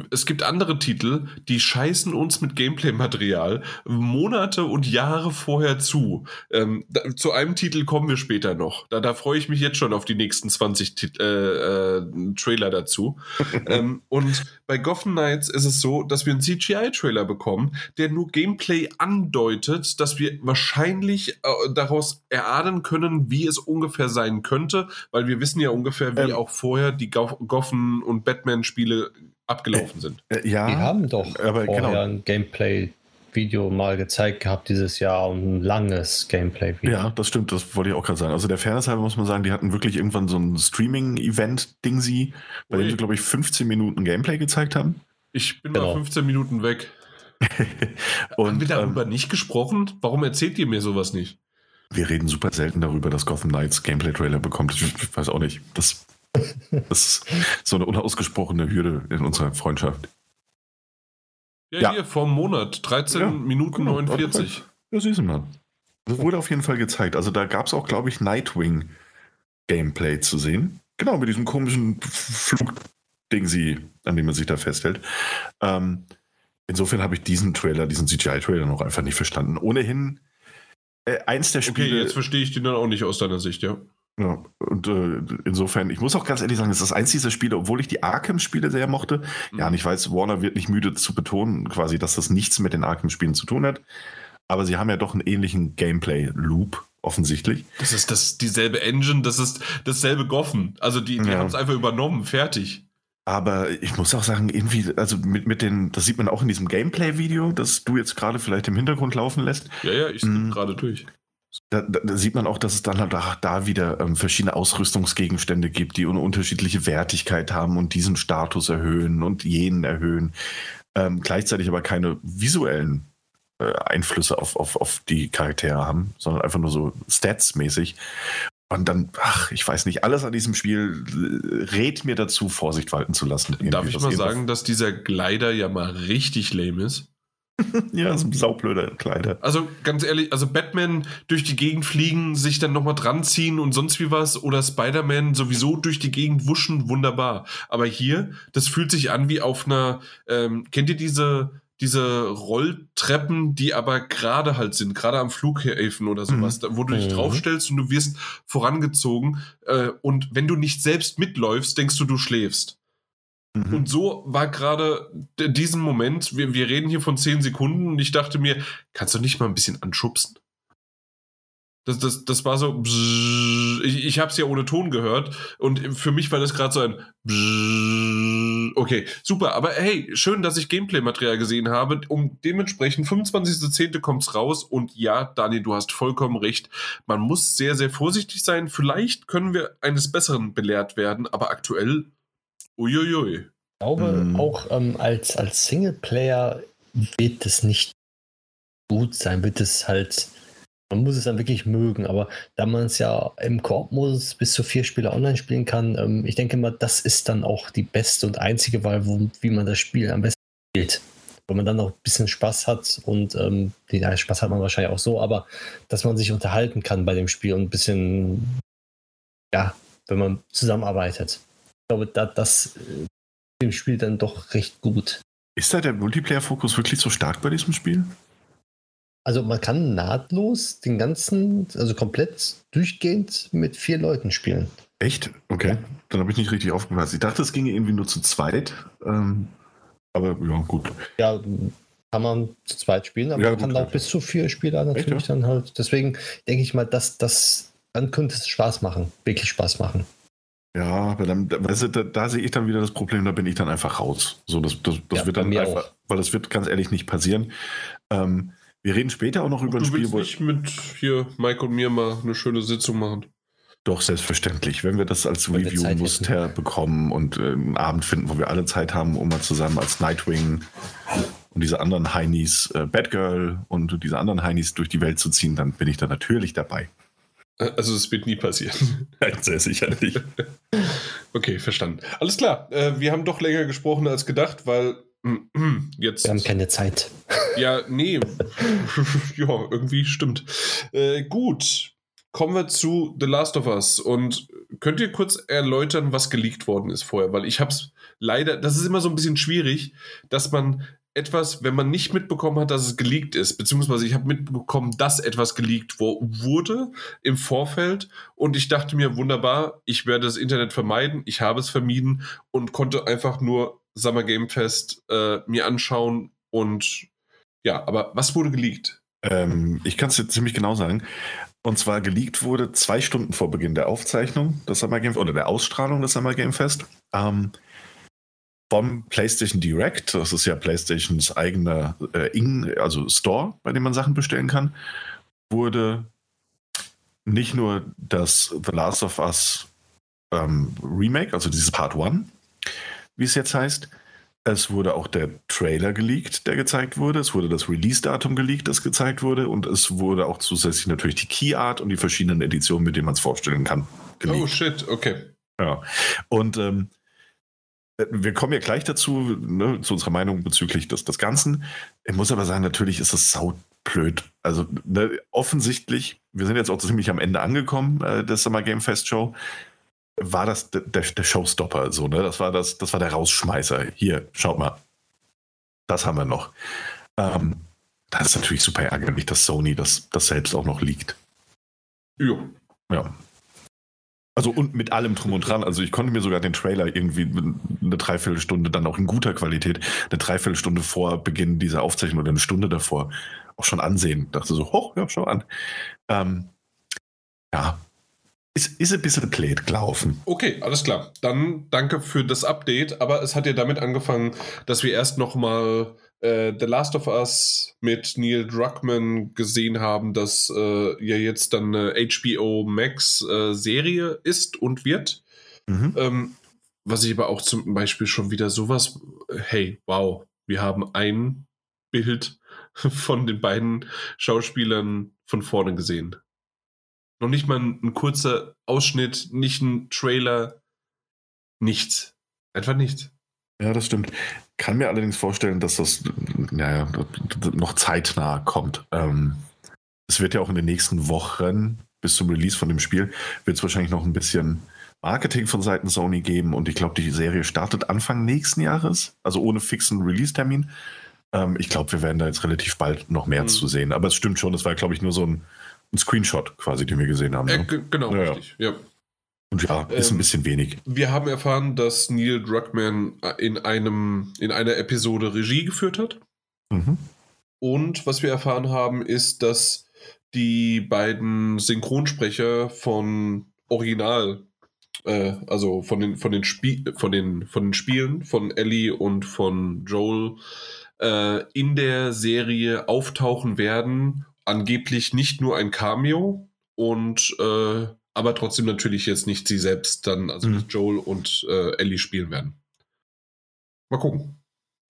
[SPEAKER 1] es gibt andere Titel, die scheißen uns mit Gameplay-Material Monate und Jahre vorher zu. Ähm, da, zu einem Titel kommen wir später noch. Da, da freue ich mich jetzt schon auf die nächsten 20 Tit äh, äh, Trailer dazu. ähm, und bei Gotham Knights ist es so, dass wir einen CGI-Trailer bekommen, der nur Gameplay andeutet, dass wir wahrscheinlich äh, daraus erahnen können, wie es ungefähr sein könnte, weil wir wissen ja ungefähr, wie ähm, auch vorher die Gotham- und Batman-Spiele abgelaufen sind.
[SPEAKER 3] Äh, ja, die haben doch aber vorher genau. ein Gameplay-Video mal gezeigt gehabt dieses Jahr und ein langes Gameplay-Video.
[SPEAKER 2] Ja, das stimmt, das wollte ich auch gerade sagen. Also der Fairness halber muss man sagen, die hatten wirklich irgendwann so ein Streaming-Event-Ding sie, bei dem sie, glaube ich, 15 Minuten Gameplay gezeigt haben.
[SPEAKER 1] Ich bin genau. mal 15 Minuten weg. und, haben wir darüber ähm, nicht gesprochen? Warum erzählt ihr mir sowas nicht?
[SPEAKER 2] Wir reden super selten darüber, dass Gotham Knights Gameplay-Trailer bekommt. Ich weiß auch nicht. Das das ist so eine unausgesprochene Hürde in unserer Freundschaft.
[SPEAKER 1] Ja, ja. hier vor einem Monat, 13 ja, Minuten genau, 49.
[SPEAKER 2] Ja, siehst du mal. Das wurde auf jeden Fall gezeigt. Also da gab es auch, glaube ich, Nightwing Gameplay zu sehen. Genau, mit diesem komischen Flugding, sie, an dem man sich da festhält. Ähm, Insofern habe ich diesen Trailer, diesen CGI-Trailer noch einfach nicht verstanden. Ohnehin, äh, eins der Spiele. Okay,
[SPEAKER 1] jetzt verstehe ich den dann auch nicht aus deiner Sicht, ja.
[SPEAKER 2] Ja, und äh, insofern, ich muss auch ganz ehrlich sagen, es ist das eins dieser Spiele, obwohl ich die Arkham-Spiele sehr mochte. Mhm. Ja, und ich weiß, Warner wird nicht müde zu betonen, quasi, dass das nichts mit den Arkham-Spielen zu tun hat. Aber sie haben ja doch einen ähnlichen Gameplay-Loop, offensichtlich.
[SPEAKER 1] Das ist das, dieselbe Engine, das ist dasselbe Goffen. Also die, die ja. haben es einfach übernommen, fertig.
[SPEAKER 2] Aber ich muss auch sagen, irgendwie, also mit, mit den, das sieht man auch in diesem Gameplay-Video, das du jetzt gerade vielleicht im Hintergrund laufen lässt.
[SPEAKER 1] Ja, ja, ich skippe mm. gerade durch.
[SPEAKER 2] Da, da, da, sieht man auch, dass es dann halt auch da wieder ähm, verschiedene Ausrüstungsgegenstände gibt, die eine unterschiedliche Wertigkeit haben und diesen Status erhöhen und jenen erhöhen. Ähm, gleichzeitig aber keine visuellen äh, Einflüsse auf, auf, auf die Charaktere haben, sondern einfach nur so Stats-mäßig. Und dann, ach, ich weiß nicht, alles an diesem Spiel äh, rät mir dazu, Vorsicht walten zu lassen.
[SPEAKER 1] Darf ich mal sagen, dass dieser Glider ja mal richtig lame ist?
[SPEAKER 2] ja, das ist ein saublöder Kleider.
[SPEAKER 1] Also ganz ehrlich, also Batman durch die Gegend fliegen, sich dann nochmal dran ziehen und sonst wie was oder Spider-Man sowieso durch die Gegend wuschen, wunderbar. Aber hier, das fühlt sich an wie auf einer, ähm, kennt ihr diese diese Rolltreppen, die aber gerade halt sind, gerade am Flughäfen oder sowas, mhm. wo du dich mhm. draufstellst und du wirst vorangezogen. Äh, und wenn du nicht selbst mitläufst, denkst du, du schläfst. Mhm. Und so war gerade diesen Moment, wir, wir reden hier von zehn Sekunden und ich dachte mir, kannst du nicht mal ein bisschen anschubsen? Das, das, das war so, ich, ich habe es ja ohne Ton gehört und für mich war das gerade so ein okay, super, aber hey, schön, dass ich Gameplay-Material gesehen habe. Um dementsprechend 25.10. kommt's raus und ja, Daniel, du hast vollkommen recht. Man muss sehr, sehr vorsichtig sein. Vielleicht können wir eines Besseren belehrt werden, aber aktuell, uiuiui.
[SPEAKER 3] Ich glaube, mhm. auch ähm, als, als Singleplayer wird es nicht gut sein, wird es halt man muss es dann wirklich mögen, aber da man es ja im Koop-Modus bis zu vier Spieler online spielen kann, ähm, ich denke mal, das ist dann auch die beste und einzige Wahl, wo, wie man das Spiel am besten spielt. Wo man dann auch ein bisschen Spaß hat und ähm, den Spaß hat man wahrscheinlich auch so, aber dass man sich unterhalten kann bei dem Spiel und ein bisschen, ja, wenn man zusammenarbeitet. Ich glaube, da, das äh, dem Spiel dann doch recht gut.
[SPEAKER 2] Ist da der Multiplayer-Fokus wirklich so stark bei diesem Spiel?
[SPEAKER 3] Also man kann nahtlos den ganzen, also komplett durchgehend mit vier Leuten spielen.
[SPEAKER 2] Echt? Okay. Dann habe ich nicht richtig aufgepasst. Ich dachte, es ginge irgendwie nur zu zweit. Ähm, aber ja, gut.
[SPEAKER 3] Ja, kann man zu zweit spielen, aber ja, man kann auch bis zu vier Spieler natürlich Echt, ja? dann halt. Deswegen denke ich mal, dass das dann könnte es Spaß machen, wirklich Spaß machen.
[SPEAKER 2] Ja, aber dann, weißt du, da, da, sehe ich dann wieder das Problem, da bin ich dann einfach raus. So, das, das, das ja, wird dann einfach, auch. weil das wird ganz ehrlich nicht passieren. Ähm, wir reden später auch noch über
[SPEAKER 1] ein Spiel. Du willst nicht mit hier Mike und mir mal eine schöne Sitzung machen?
[SPEAKER 2] Doch, selbstverständlich. Wenn wir das als Review-Muster bekommen und äh, einen Abend finden, wo wir alle Zeit haben, um mal zusammen als Nightwing und diese anderen Heinis, äh, Batgirl und diese anderen Heinis durch die Welt zu ziehen, dann bin ich da natürlich dabei.
[SPEAKER 1] Also es wird nie passieren.
[SPEAKER 2] Sehr sicher nicht.
[SPEAKER 1] okay, verstanden. Alles klar. Äh, wir haben doch länger gesprochen als gedacht, weil Jetzt.
[SPEAKER 3] Wir haben keine Zeit.
[SPEAKER 1] Ja, nee. ja, irgendwie stimmt. Äh, gut. Kommen wir zu The Last of Us. Und könnt ihr kurz erläutern, was geleakt worden ist vorher? Weil ich habe es leider, das ist immer so ein bisschen schwierig, dass man etwas, wenn man nicht mitbekommen hat, dass es geleakt ist, beziehungsweise ich habe mitbekommen, dass etwas geleakt wurde im Vorfeld und ich dachte mir, wunderbar, ich werde das Internet vermeiden, ich habe es vermieden und konnte einfach nur Summer Game Fest äh, mir anschauen und ja, aber was wurde geleakt?
[SPEAKER 2] Ähm, ich kann es dir ziemlich genau sagen. Und zwar geleakt wurde zwei Stunden vor Beginn der Aufzeichnung des Summer Game oder der Ausstrahlung des Summer Game Fest ähm, vom PlayStation Direct. Das ist ja PlayStations eigener äh, In, also Store, bei dem man Sachen bestellen kann. Wurde nicht nur das The Last of Us ähm, Remake, also dieses Part 1, wie es jetzt heißt. Es wurde auch der Trailer geleakt, der gezeigt wurde. Es wurde das Release-Datum geleakt, das gezeigt wurde. Und es wurde auch zusätzlich natürlich die Key Art und die verschiedenen Editionen, mit denen man es vorstellen kann.
[SPEAKER 1] Geleakt. Oh shit, okay.
[SPEAKER 2] Ja. Und ähm, wir kommen ja gleich dazu, ne, zu unserer Meinung bezüglich des, des Ganzen. Ich muss aber sagen, natürlich ist es saublöd. Also ne, offensichtlich, wir sind jetzt auch ziemlich am Ende angekommen äh, der Summer Game Fest Show war das der, der Showstopper, so, ne? Das war das, das war der Rausschmeißer. Hier, schaut mal. Das haben wir noch. Ähm, das ist natürlich super ärgerlich, dass Sony das, das selbst auch noch liegt.
[SPEAKER 1] Ja.
[SPEAKER 2] Ja. Also und mit allem drum und dran. Also ich konnte mir sogar den Trailer irgendwie eine Dreiviertelstunde dann auch in guter Qualität, eine Dreiviertelstunde vor Beginn dieser Aufzeichnung oder eine Stunde davor auch schon ansehen. Dachte so, hoch, ja, schau an. Ähm, ja, ist, ist ein bisschen blöd gelaufen.
[SPEAKER 1] Okay, alles klar. Dann danke für das Update. Aber es hat ja damit angefangen, dass wir erst nochmal äh, The Last of Us mit Neil Druckmann gesehen haben, dass äh, ja jetzt dann eine HBO Max äh, Serie ist und wird. Mhm. Ähm, was ich aber auch zum Beispiel schon wieder sowas, hey, wow, wir haben ein Bild von den beiden Schauspielern von vorne gesehen. Noch nicht mal ein, ein kurzer Ausschnitt, nicht ein Trailer, nichts. Einfach nichts.
[SPEAKER 2] Ja, das stimmt. Kann mir allerdings vorstellen, dass das naja, noch zeitnah kommt. Ähm, es wird ja auch in den nächsten Wochen bis zum Release von dem Spiel, wird es wahrscheinlich noch ein bisschen Marketing von Seiten Sony geben und ich glaube, die Serie startet Anfang nächsten Jahres, also ohne fixen Release-Termin. Ähm, ich glaube, wir werden da jetzt relativ bald noch mehr mhm. zu sehen. Aber es stimmt schon, das war, glaube ich, nur so ein, ein, Screenshot quasi, den wir gesehen haben.
[SPEAKER 1] Ne? Äh, genau, ja, richtig. Ja.
[SPEAKER 2] Und ja, ist ähm, ein bisschen wenig.
[SPEAKER 1] Wir haben erfahren, dass Neil Druckmann in, einem, in einer Episode Regie geführt hat. Mhm. Und was wir erfahren haben, ist, dass die beiden Synchronsprecher von Original, äh, also von den, von, den Spie von, den, von den Spielen von Ellie und von Joel, äh, in der Serie auftauchen werden. Angeblich nicht nur ein Cameo und äh, aber trotzdem natürlich jetzt nicht sie selbst dann, also mhm. Joel und äh, Ellie spielen werden. Mal gucken.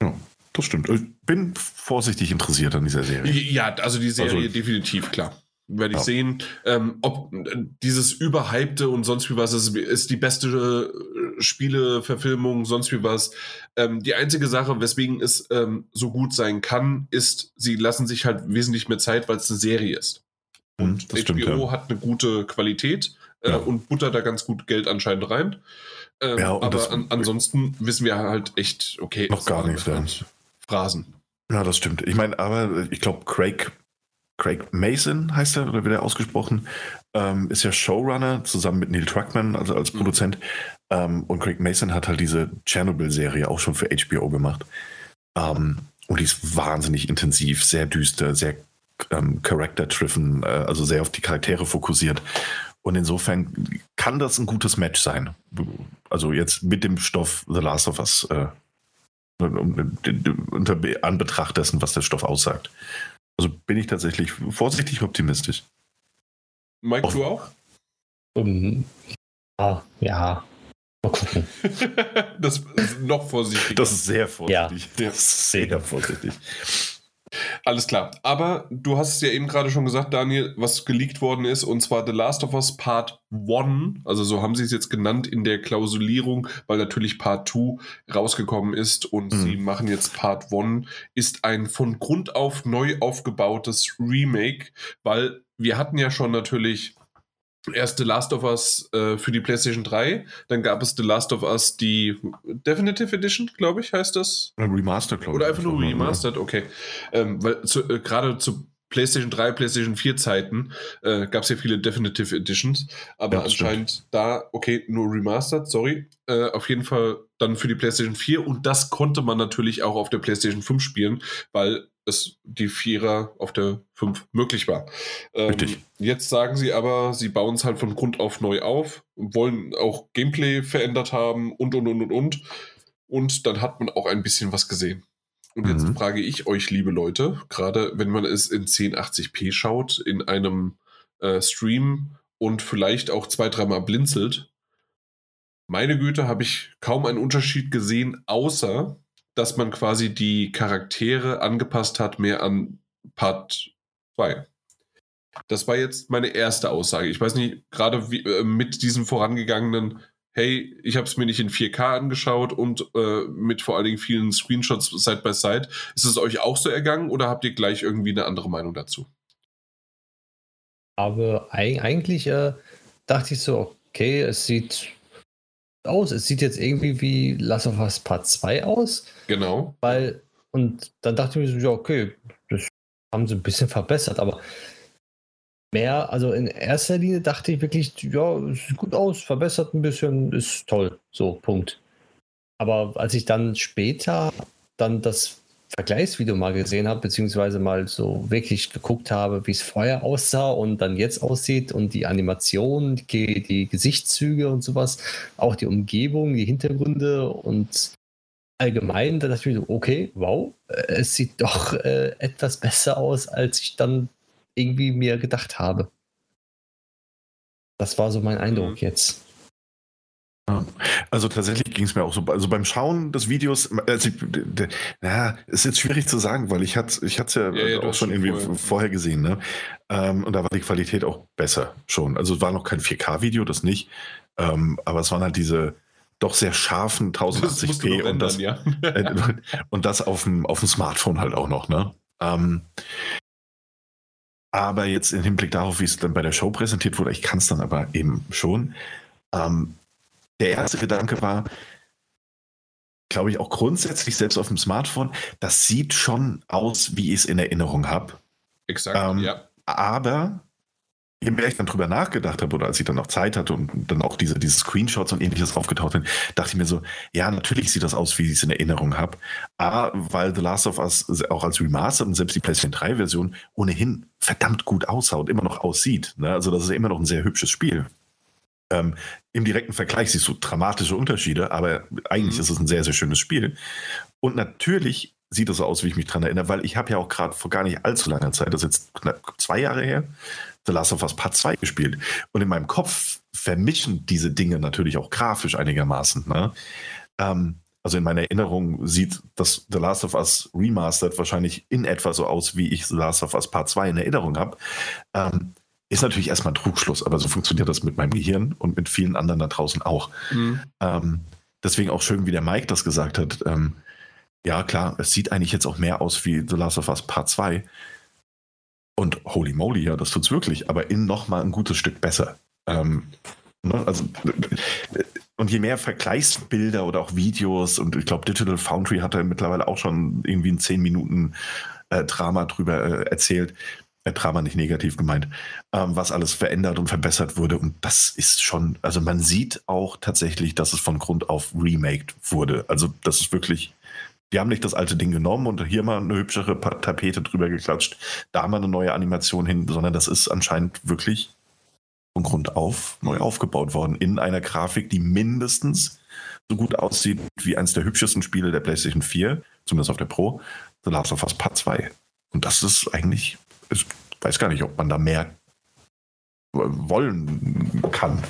[SPEAKER 2] Ja, das stimmt. Ich bin vorsichtig interessiert an dieser Serie.
[SPEAKER 1] Ja, also die Serie also, definitiv, klar. Werde ich ja. sehen, ähm, ob äh, dieses Überhypte und sonst wie was ist, ist die beste äh, Spieleverfilmung, sonst wie was. Ähm, die einzige Sache, weswegen es ähm, so gut sein kann, ist, sie lassen sich halt wesentlich mehr Zeit, weil es eine Serie ist. Und das HBO stimmt, ja. hat eine gute Qualität äh, ja. und buttert da ganz gut Geld anscheinend rein. Ähm, ja, aber an, ansonsten wissen wir halt echt, okay,
[SPEAKER 2] noch gar nichts.
[SPEAKER 1] Halt Phrasen.
[SPEAKER 2] Ja, das stimmt. Ich meine, aber ich glaube, Craig, Craig Mason heißt er, oder wird er ausgesprochen, ähm, ist ja Showrunner zusammen mit Neil Truckman, also als mhm. Produzent. Ähm, und Craig Mason hat halt diese Chernobyl-Serie auch schon für HBO gemacht. Ähm, und die ist wahnsinnig intensiv, sehr düster, sehr ähm, Character-driven, äh, also sehr auf die Charaktere fokussiert. Und insofern kann das ein gutes Match sein. Also jetzt mit dem Stoff The Last of Us äh, unter Anbetracht dessen, was der Stoff aussagt. Also bin ich tatsächlich vorsichtig optimistisch.
[SPEAKER 1] Mike, du auch?
[SPEAKER 3] Um, ah, ja. Mal gucken.
[SPEAKER 1] das ist noch vorsichtiger.
[SPEAKER 2] Das ist sehr vorsichtig.
[SPEAKER 3] Ja. Das ist sehr vorsichtig.
[SPEAKER 1] Alles klar. Aber du hast es ja eben gerade schon gesagt, Daniel, was geleakt worden ist, und zwar The Last of Us Part 1. Also so haben sie es jetzt genannt in der Klausulierung, weil natürlich Part 2 rausgekommen ist und mhm. sie machen jetzt Part 1, ist ein von Grund auf neu aufgebautes Remake, weil wir hatten ja schon natürlich erst The Last of Us äh, für die PlayStation 3, dann gab es The Last of Us die Definitive Edition, glaube ich, heißt das.
[SPEAKER 2] Remastered,
[SPEAKER 1] glaube ich. Oder einfach nur Remastered, okay. Ähm, weil zu, äh, gerade zu PlayStation 3, PlayStation 4 Zeiten äh, gab es ja viele Definitive Editions, aber ja, anscheinend stimmt. da, okay, nur Remastered, sorry. Äh, auf jeden Fall dann für die PlayStation 4 und das konnte man natürlich auch auf der PlayStation 5 spielen, weil es die Vierer auf der 5 möglich war. Ähm, jetzt sagen sie aber, sie bauen es halt von Grund auf neu auf, wollen auch Gameplay verändert haben und und und und und. Und dann hat man auch ein bisschen was gesehen. Und jetzt mhm. frage ich euch, liebe Leute, gerade wenn man es in 1080p schaut, in einem äh, Stream und vielleicht auch zwei, dreimal blinzelt, meine Güte, habe ich kaum einen Unterschied gesehen, außer dass man quasi die Charaktere angepasst hat mehr an Part 2. Das war jetzt meine erste Aussage. Ich weiß nicht, gerade äh, mit diesem vorangegangenen, hey, ich habe es mir nicht in 4K angeschaut und äh, mit vor allen Dingen vielen Screenshots Side by Side. Ist es euch auch so ergangen oder habt ihr gleich irgendwie eine andere Meinung dazu?
[SPEAKER 3] Aber eigentlich äh, dachte ich so, okay, es sieht aus. Es sieht jetzt irgendwie wie Last of Us Part 2 aus.
[SPEAKER 1] Genau.
[SPEAKER 3] Weil Und dann dachte ich mir so, ja, okay, das haben sie ein bisschen verbessert, aber mehr, also in erster Linie dachte ich wirklich, ja, es sieht gut aus, verbessert ein bisschen, ist toll. So, Punkt. Aber als ich dann später dann das Vergleichsvideo mal gesehen habe, beziehungsweise mal so wirklich geguckt habe, wie es vorher aussah und dann jetzt aussieht und die Animation, die, die Gesichtszüge und sowas, auch die Umgebung, die Hintergründe und allgemein, da dachte ich mir so, okay, wow, äh, es sieht doch äh, etwas besser aus, als ich dann irgendwie mir gedacht habe. Das war so mein Eindruck mhm. jetzt.
[SPEAKER 2] Also tatsächlich ging es mir auch so. Also beim Schauen des Videos, also, ja, ist jetzt schwierig zu sagen, weil ich hatte ich es ja, ja, ja, auch schon irgendwie vorher, vorher gesehen, ne? Ähm, und da war die Qualität auch besser schon. Also es war noch kein 4K-Video, das nicht. Ähm, aber es waren halt diese doch sehr scharfen 1080p und, das, ja. Äh, und das auf dem, auf dem Smartphone halt auch noch, ne? Ähm, aber jetzt im Hinblick darauf, wie es dann bei der Show präsentiert wurde, ich kann es dann aber eben schon. Ähm, der erste Gedanke war, glaube ich, auch grundsätzlich selbst auf dem Smartphone, das sieht schon aus, wie ich es in Erinnerung habe.
[SPEAKER 1] Exakt, ähm, ja.
[SPEAKER 2] Aber je mehr ich dann drüber nachgedacht habe oder als ich dann noch Zeit hatte und dann auch diese, diese Screenshots und ähnliches aufgetaucht sind, dachte ich mir so, ja, natürlich sieht das aus, wie ich es in Erinnerung habe. A, weil The Last of Us auch als Remastered und selbst die PlayStation 3 Version ohnehin verdammt gut aussah und immer noch aussieht. Ne? Also das ist immer noch ein sehr hübsches Spiel. Ähm, Im direkten Vergleich siehst du dramatische Unterschiede, aber eigentlich mhm. ist es ein sehr, sehr schönes Spiel. Und natürlich sieht es so aus, wie ich mich daran erinnere, weil ich habe ja auch gerade vor gar nicht allzu langer Zeit, das ist jetzt knapp zwei Jahre her, The Last of Us Part 2 gespielt. Und in meinem Kopf vermischen diese Dinge natürlich auch grafisch einigermaßen. Ne? Ähm, also in meiner Erinnerung sieht das The Last of Us Remastered wahrscheinlich in etwa so aus, wie ich The Last of Us Part 2 in Erinnerung habe. Ähm, ist natürlich erstmal ein Trugschluss, aber so funktioniert das mit meinem Gehirn und mit vielen anderen da draußen auch. Mhm. Ähm, deswegen auch schön, wie der Mike das gesagt hat. Ähm, ja, klar, es sieht eigentlich jetzt auch mehr aus wie The Last of Us Part 2. Und holy moly, ja, das tut's wirklich, aber in nochmal ein gutes Stück besser. Ähm, ne, also, und je mehr Vergleichsbilder oder auch Videos, und ich glaube, Digital Foundry hat da mittlerweile auch schon irgendwie ein 10 Minuten äh, Drama drüber äh, erzählt, Drama nicht negativ gemeint, ähm, was alles verändert und verbessert wurde. Und das ist schon, also man sieht auch tatsächlich, dass es von Grund auf remaked wurde. Also das ist wirklich, die haben nicht das alte Ding genommen und hier mal eine hübschere Tapete drüber geklatscht, da mal eine neue Animation hin, sondern das ist anscheinend wirklich von Grund auf neu aufgebaut worden in einer Grafik, die mindestens so gut aussieht wie eines der hübschesten Spiele der PlayStation 4, zumindest auf der Pro, The Last of Us Part 2. Und das ist eigentlich ich weiß gar nicht, ob man da mehr wollen kann.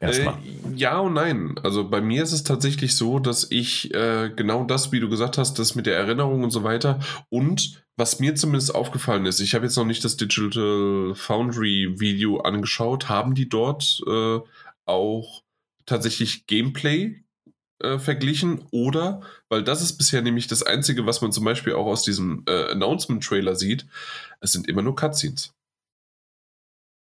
[SPEAKER 1] Äh, ja und nein. Also bei mir ist es tatsächlich so, dass ich äh, genau das, wie du gesagt hast, das mit der Erinnerung und so weiter und was mir zumindest aufgefallen ist, ich habe jetzt noch nicht das Digital Foundry Video angeschaut, haben die dort äh, auch tatsächlich Gameplay äh, verglichen oder, weil das ist bisher nämlich das Einzige, was man zum Beispiel auch aus diesem äh, Announcement-Trailer sieht, es sind immer nur Cutscenes.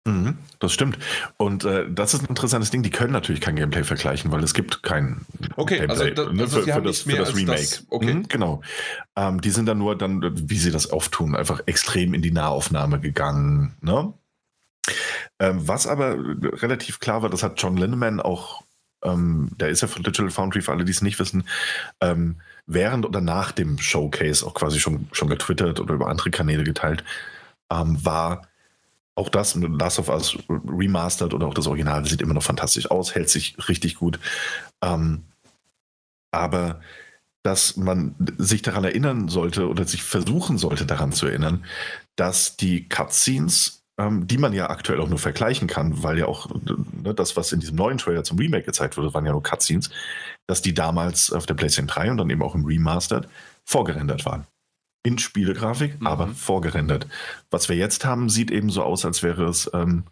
[SPEAKER 2] Mhm, das stimmt. Und äh, das ist ein interessantes Ding. Die können natürlich kein Gameplay vergleichen, weil es gibt kein
[SPEAKER 1] okay, Gameplay also, da, ne, also für, für, das, für das Remake. Das.
[SPEAKER 2] Okay. Mhm, genau. Ähm, die sind dann nur dann, wie sie das oft tun, einfach extrem in die Nahaufnahme gegangen. Ne? Ähm, was aber relativ klar war, das hat John Linneman auch ähm, der ist ja von Digital Foundry, für alle, die es nicht wissen, ähm, während oder nach dem Showcase auch quasi schon, schon getwittert oder über andere Kanäle geteilt, ähm, war auch das Last of Us Remastered oder auch das Original sieht immer noch fantastisch aus, hält sich richtig gut. Ähm, aber dass man sich daran erinnern sollte oder sich versuchen sollte daran zu erinnern, dass die Cutscenes ähm, die man ja aktuell auch nur vergleichen kann, weil ja auch ne, das, was in diesem neuen Trailer zum Remake gezeigt wurde, waren ja nur Cutscenes, dass die damals auf der PlayStation 3 und dann eben auch im Remastered vorgerendert waren. In Spielegrafik, mhm. aber vorgerendert. Was wir jetzt haben, sieht eben so aus, als wäre es ähm,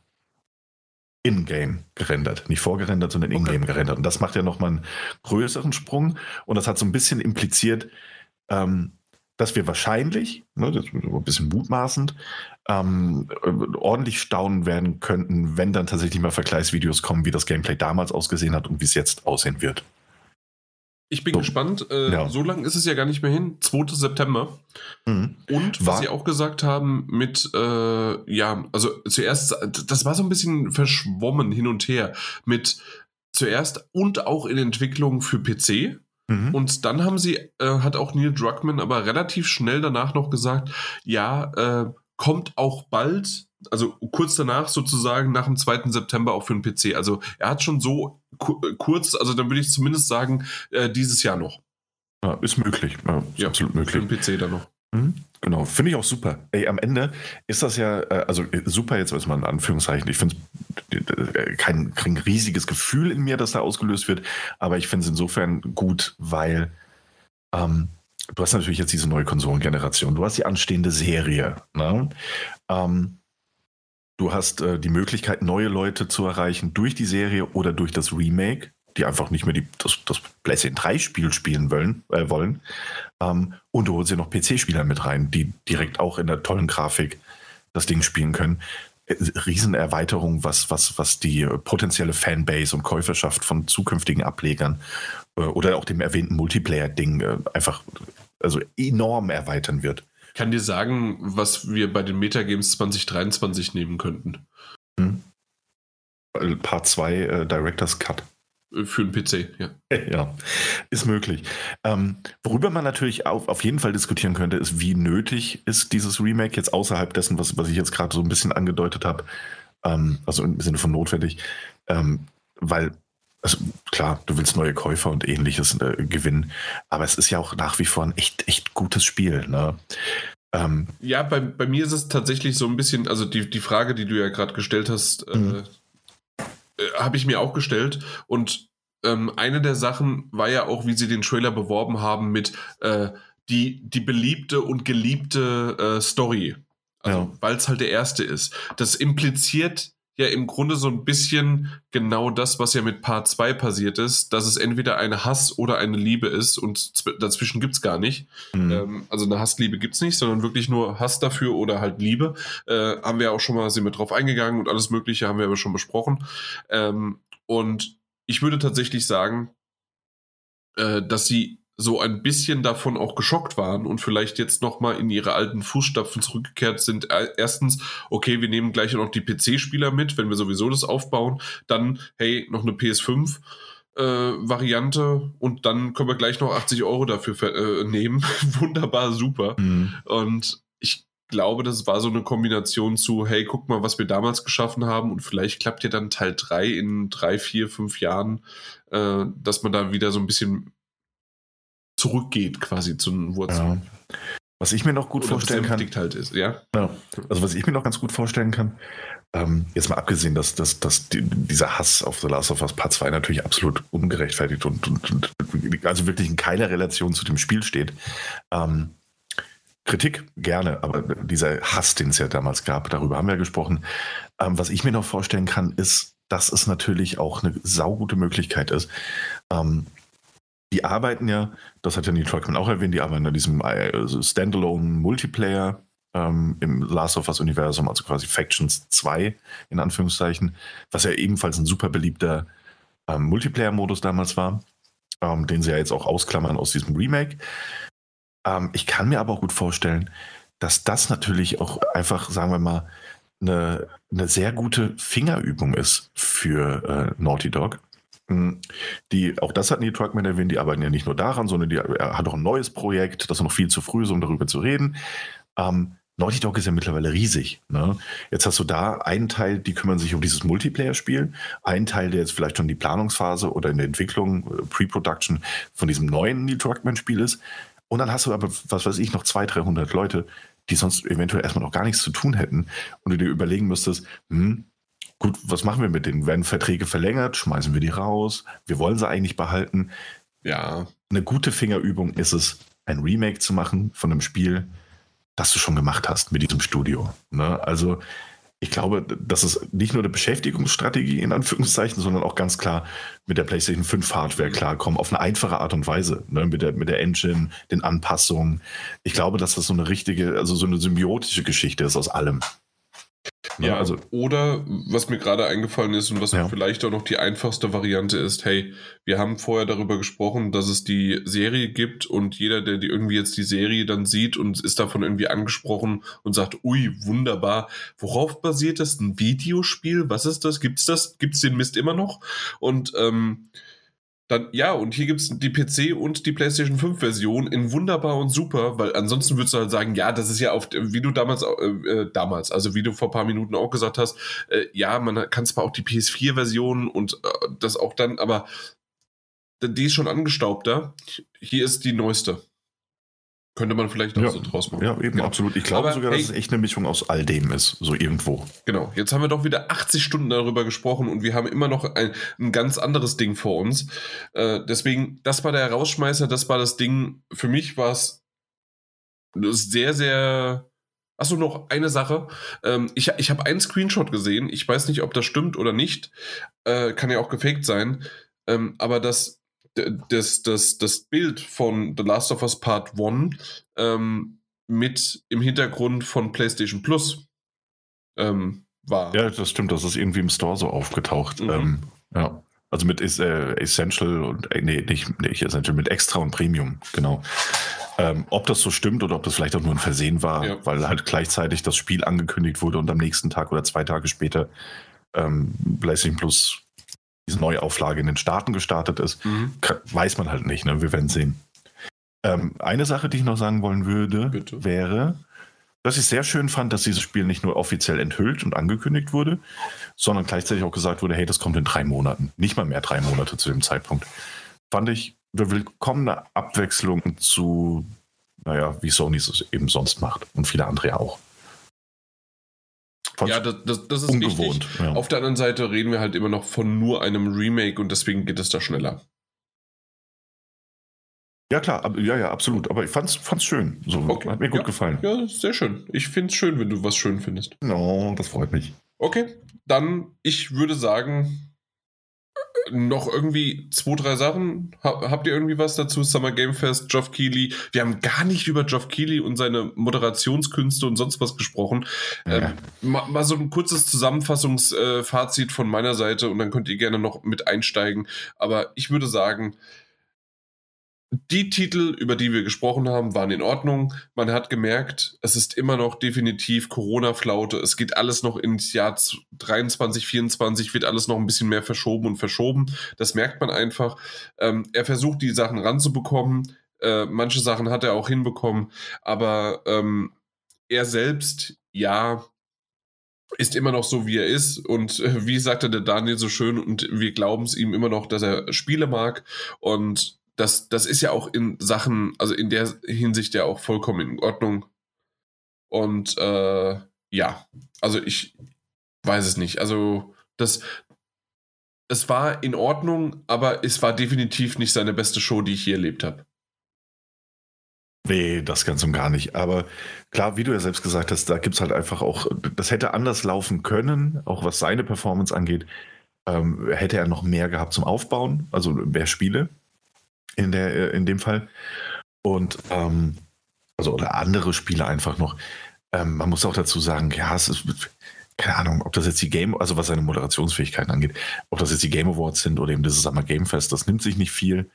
[SPEAKER 2] in-game gerendert. Nicht vorgerendert, sondern in-game okay. gerendert. Und das macht ja nochmal einen größeren Sprung. Und das hat so ein bisschen impliziert, ähm, dass wir wahrscheinlich, ne, das ist ein bisschen mutmaßend, ähm, ordentlich staunen werden könnten, wenn dann tatsächlich mal Vergleichsvideos kommen, wie das Gameplay damals ausgesehen hat und wie es jetzt aussehen wird.
[SPEAKER 1] Ich bin so. gespannt. Äh, ja. So lange ist es ja gar nicht mehr hin. 2. September. Mhm. Und was war? sie auch gesagt haben mit, äh, ja, also zuerst, das war so ein bisschen verschwommen hin und her mit zuerst und auch in Entwicklung für PC. Mhm. Und dann haben sie, äh, hat auch Neil Druckmann aber relativ schnell danach noch gesagt, ja, äh, kommt auch bald, also kurz danach sozusagen, nach dem 2. September auch für den PC. Also er hat schon so äh, kurz, also dann würde ich zumindest sagen, äh, dieses Jahr noch.
[SPEAKER 2] Ja, ist möglich. Ja, ist ja, absolut möglich. Für
[SPEAKER 1] den PC dann noch.
[SPEAKER 2] Mhm, genau, finde ich auch super. Ey, am Ende ist das ja, äh, also äh, super jetzt erstmal in Anführungszeichen. Ich finde es kein, kein riesiges Gefühl in mir, das da ausgelöst wird, aber ich finde es insofern gut, weil ähm, du hast natürlich jetzt diese neue Konsolengeneration, du hast die anstehende Serie. Ne? Ähm, du hast äh, die Möglichkeit, neue Leute zu erreichen durch die Serie oder durch das Remake, die einfach nicht mehr die, das, das PlayStation 3 Spiel spielen wollen. Äh, wollen. Ähm, und du holst ja noch PC-Spieler mit rein, die direkt auch in der tollen Grafik das Ding spielen können. Äh, Riesenerweiterung, was, was, was die potenzielle Fanbase und Käuferschaft von zukünftigen Ablegern äh, oder auch dem erwähnten Multiplayer-Ding äh, einfach also enorm erweitern wird.
[SPEAKER 1] Ich kann dir sagen, was wir bei den Metagames 2023 nehmen könnten. Hm.
[SPEAKER 2] Part 2 äh, Director's Cut.
[SPEAKER 1] Für einen PC, ja.
[SPEAKER 2] Ja, ist möglich. Ähm, worüber man natürlich auf, auf jeden Fall diskutieren könnte, ist, wie nötig ist dieses Remake jetzt außerhalb dessen, was, was ich jetzt gerade so ein bisschen angedeutet habe. Ähm, also im Sinne von notwendig. Ähm, weil also klar, du willst neue Käufer und ähnliches äh, gewinnen, aber es ist ja auch nach wie vor ein echt, echt gutes Spiel. Ne?
[SPEAKER 1] Ähm, ja, bei, bei mir ist es tatsächlich so ein bisschen, also die, die Frage, die du ja gerade gestellt hast, äh, mhm. äh, habe ich mir auch gestellt und ähm, eine der Sachen war ja auch, wie sie den Trailer beworben haben mit äh, die, die beliebte und geliebte äh, Story. Also, ja. weil es halt der erste ist. Das impliziert ja im Grunde so ein bisschen genau das, was ja mit Part 2 passiert ist, dass es entweder eine Hass oder eine Liebe ist und dazwischen gibt es gar nicht. Mhm. Ähm, also eine Hassliebe gibt es nicht, sondern wirklich nur Hass dafür oder halt Liebe. Äh, haben wir auch schon mal, sind wir drauf eingegangen und alles Mögliche haben wir aber schon besprochen. Ähm, und ich würde tatsächlich sagen, äh, dass sie so ein bisschen davon auch geschockt waren und vielleicht jetzt nochmal in ihre alten Fußstapfen zurückgekehrt sind. Äh, erstens, okay, wir nehmen gleich noch die PC-Spieler mit, wenn wir sowieso das aufbauen. Dann, hey, noch eine PS5. Äh, Variante und dann können wir gleich noch 80 Euro dafür äh, nehmen. Wunderbar, super. Mhm. Und ich glaube, das war so eine Kombination zu, hey, guck mal, was wir damals geschaffen haben und vielleicht klappt ja dann Teil 3 in drei, vier, fünf Jahren, äh, dass man da wieder so ein bisschen zurückgeht quasi zu den Wurzeln.
[SPEAKER 2] Ja. Was ich mir noch gut Oder vorstellen kann.
[SPEAKER 1] Halt ist, ja?
[SPEAKER 2] ja? Also was ich mir noch ganz gut vorstellen kann, ähm, jetzt mal abgesehen, dass, dass, dass die, dieser Hass auf The Last of Us Part 2 natürlich absolut ungerechtfertigt und, und, und also wirklich in keiner Relation zu dem Spiel steht. Ähm, Kritik gerne, aber dieser Hass, den es ja damals gab, darüber haben wir gesprochen. Ähm, was ich mir noch vorstellen kann, ist, dass es natürlich auch eine saugute Möglichkeit ist, ähm, die arbeiten ja, das hat ja Neil Druckmann auch erwähnt, die arbeiten an diesem also Standalone Multiplayer ähm, im Last of Us Universum, also quasi Factions 2 in Anführungszeichen, was ja ebenfalls ein super beliebter ähm, Multiplayer-Modus damals war, ähm, den sie ja jetzt auch ausklammern aus diesem Remake. Ähm, ich kann mir aber auch gut vorstellen, dass das natürlich auch einfach, sagen wir mal, eine, eine sehr gute Fingerübung ist für äh, Naughty Dog die, auch das hat Neil Truckman erwähnt, die arbeiten ja nicht nur daran, sondern die, er hat auch ein neues Projekt, das ist noch viel zu früh ist, um darüber zu reden. Ähm, Naughty Dog ist ja mittlerweile riesig. Ne? Jetzt hast du da einen Teil, die kümmern sich um dieses Multiplayer-Spiel, einen Teil, der jetzt vielleicht schon die Planungsphase oder in der Entwicklung, äh, Pre-Production von diesem neuen Neil Druckmann-Spiel ist. Und dann hast du aber, was weiß ich, noch 200, 300 Leute, die sonst eventuell erstmal noch gar nichts zu tun hätten und du dir überlegen müsstest, hm, gut, was machen wir mit denen? Werden Verträge verlängert? Schmeißen wir die raus? Wir wollen sie eigentlich behalten. Ja. Eine gute Fingerübung ist es, ein Remake zu machen von einem Spiel, das du schon gemacht hast mit diesem Studio. Ne? Also ich glaube, das ist nicht nur eine Beschäftigungsstrategie in Anführungszeichen, sondern auch ganz klar mit der PlayStation 5 Hardware klarkommen, auf eine einfache Art und Weise, ne? mit, der, mit der Engine, den Anpassungen. Ich glaube, dass das so eine richtige, also so eine symbiotische Geschichte ist aus allem. Ne?
[SPEAKER 1] Ja, also, oder was mir gerade eingefallen ist und was ja. vielleicht auch noch die einfachste Variante ist, hey, wir haben vorher darüber gesprochen, dass es die Serie gibt und jeder, der die irgendwie jetzt die Serie dann sieht und ist davon irgendwie angesprochen und sagt, ui, wunderbar, worauf basiert das? Ein Videospiel? Was ist das? Gibt's das? Gibt's den Mist immer noch? Und ähm, dann, ja, und hier gibt es die PC und die PlayStation 5 Version in wunderbar und super, weil ansonsten würdest du halt sagen, ja, das ist ja auf, wie du damals, äh, äh, damals, also wie du vor ein paar Minuten auch gesagt hast, äh, ja, man kann zwar auch die PS4 Version und äh, das auch dann, aber die ist schon angestaubter. Hier ist die neueste. Könnte man vielleicht auch
[SPEAKER 2] ja.
[SPEAKER 1] so draus machen.
[SPEAKER 2] Ja, eben, genau. absolut. Ich glaube Aber, sogar, dass hey, es echt eine Mischung aus all dem ist, so irgendwo.
[SPEAKER 1] Genau. Jetzt haben wir doch wieder 80 Stunden darüber gesprochen und wir haben immer noch ein, ein ganz anderes Ding vor uns. Äh, deswegen, das war der Herausschmeißer, das war das Ding. Für mich war es sehr, sehr. Achso, noch eine Sache. Ähm, ich ich habe einen Screenshot gesehen. Ich weiß nicht, ob das stimmt oder nicht. Äh, kann ja auch gefaked sein. Ähm, aber das das, das, das Bild von The Last of Us Part 1 ähm, mit im Hintergrund von PlayStation Plus ähm, war.
[SPEAKER 2] Ja, das stimmt, das ist irgendwie im Store so aufgetaucht. Mhm. Ähm, ja. Also mit äh, Essential und äh, nee, nicht, nicht Essential, mit Extra und Premium, genau. Ähm, ob das so stimmt oder ob das vielleicht auch nur ein Versehen war, ja. weil halt gleichzeitig das Spiel angekündigt wurde und am nächsten Tag oder zwei Tage später ähm, PlayStation Plus diese Neuauflage in den Staaten gestartet ist, mhm. weiß man halt nicht. Ne? Wir werden sehen. Ähm, eine Sache, die ich noch sagen wollen würde, Bitte. wäre, dass ich sehr schön fand, dass dieses Spiel nicht nur offiziell enthüllt und angekündigt wurde, sondern gleichzeitig auch gesagt wurde, hey, das kommt in drei Monaten. Nicht mal mehr drei Monate zu dem Zeitpunkt. Fand ich eine willkommene Abwechslung zu, naja, wie Sony es eben sonst macht und viele andere auch.
[SPEAKER 1] Ja, das, das, das ist ungewohnt. Ja. Auf der anderen Seite reden wir halt immer noch von nur einem Remake und deswegen geht es da schneller.
[SPEAKER 2] Ja, klar, ja, ja, absolut. Aber ich fand's, fand's schön. So, okay. Hat mir gut
[SPEAKER 1] ja,
[SPEAKER 2] gefallen.
[SPEAKER 1] Ja, sehr schön. Ich find's schön, wenn du was schön findest.
[SPEAKER 2] No, das freut mich.
[SPEAKER 1] Okay, dann, ich würde sagen, noch irgendwie zwei, drei Sachen? Habt ihr irgendwie was dazu? Summer Game Fest, Geoff Keighley. Wir haben gar nicht über Geoff Keighley und seine Moderationskünste und sonst was gesprochen. Ja. Ähm, mal, mal, so ein kurzes Zusammenfassungsfazit äh, von meiner Seite und dann könnt ihr gerne noch mit einsteigen. Aber ich würde sagen, die Titel, über die wir gesprochen haben, waren in Ordnung. Man hat gemerkt, es ist immer noch definitiv Corona-Flaute. Es geht alles noch ins Jahr 23, 24, wird alles noch ein bisschen mehr verschoben und verschoben. Das merkt man einfach. Ähm, er versucht, die Sachen ranzubekommen. Äh, manche Sachen hat er auch hinbekommen. Aber ähm, er selbst, ja, ist immer noch so, wie er ist. Und äh, wie sagte der Daniel so schön, und wir glauben es ihm immer noch, dass er Spiele mag. Und das, das ist ja auch in Sachen, also in der Hinsicht ja auch vollkommen in Ordnung. Und äh, ja, also ich weiß es nicht. Also das, es war in Ordnung, aber es war definitiv nicht seine beste Show, die ich je erlebt habe.
[SPEAKER 2] Nee, das ganz und gar nicht. Aber klar, wie du ja selbst gesagt hast, da gibt es halt einfach auch, das hätte anders laufen können, auch was seine Performance angeht. Ähm, hätte er noch mehr gehabt zum Aufbauen, also mehr Spiele in, der, äh, in dem Fall. Und ähm, also oder andere Spiele einfach noch. Ähm, man muss auch dazu sagen, ja, es ist, keine Ahnung, ob das jetzt die Game, also was seine Moderationsfähigkeiten angeht, ob das jetzt die Game Awards sind oder eben das Summer Game Fest, das nimmt sich nicht viel.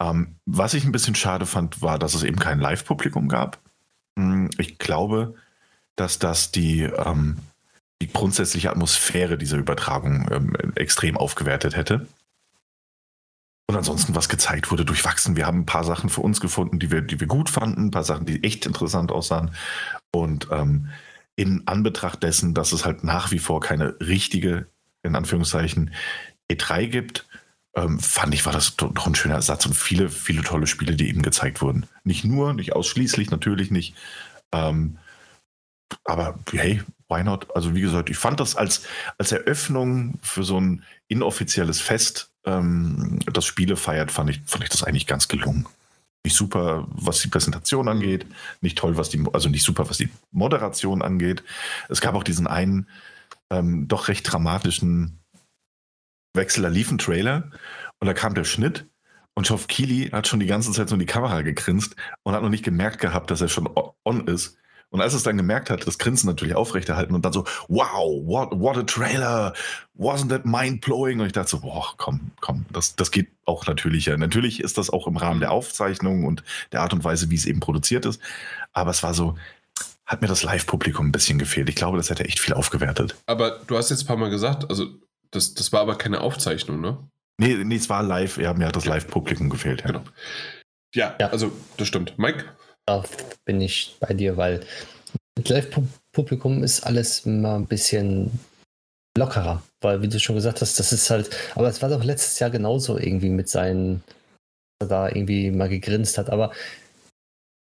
[SPEAKER 2] Ähm, was ich ein bisschen schade fand, war, dass es eben kein Live-Publikum gab. Hm, ich glaube, dass das die, ähm, die grundsätzliche Atmosphäre dieser Übertragung ähm, extrem aufgewertet hätte. Und ansonsten, was gezeigt wurde, durchwachsen. Wir haben ein paar Sachen für uns gefunden, die wir, die wir gut fanden, ein paar Sachen, die echt interessant aussahen. Und ähm, in Anbetracht dessen, dass es halt nach wie vor keine richtige, in Anführungszeichen, E3 gibt, ähm, fand ich, war das doch ein schöner Ersatz und viele, viele tolle Spiele, die eben gezeigt wurden. Nicht nur, nicht ausschließlich, natürlich nicht. Ähm, aber hey, why not? Also wie gesagt, ich fand das als, als Eröffnung für so ein inoffizielles Fest ähm, das Spiele feiert, fand ich, fand ich das eigentlich ganz gelungen. Nicht super, was die Präsentation angeht, nicht toll, was die, also nicht super, was die Moderation angeht. Es gab auch diesen einen ähm, doch recht dramatischen Wechsel, da lief ein Trailer und da kam der Schnitt und Geoff Keighley hat schon die ganze Zeit so in die Kamera gegrinst und hat noch nicht gemerkt gehabt, dass er schon on ist Und als es dann gemerkt hat, das Grinsen natürlich aufrechterhalten und dann so, wow, what, what a trailer, wasn't that mind-blowing? Und ich dachte so, boah, komm, komm, das, das geht auch natürlicher. Natürlich ist das auch im Rahmen der Aufzeichnung und der Art und Weise, wie es eben produziert ist. Aber es war so, hat mir das Live-Publikum ein bisschen gefehlt. Ich glaube, das hätte echt viel aufgewertet.
[SPEAKER 1] Aber du hast jetzt ein paar Mal gesagt, also das, das war aber keine Aufzeichnung, ne?
[SPEAKER 2] Nee, nee, es war live. Ja, mir hat das Live-Publikum gefehlt. Ja. Genau.
[SPEAKER 1] Ja, ja, also das stimmt. Mike?
[SPEAKER 3] Da bin ich bei dir, weil mit Live-Publikum ist alles immer ein bisschen lockerer, weil wie du schon gesagt hast, das ist halt, aber es war doch letztes Jahr genauso irgendwie mit seinen, da irgendwie mal gegrinst hat, aber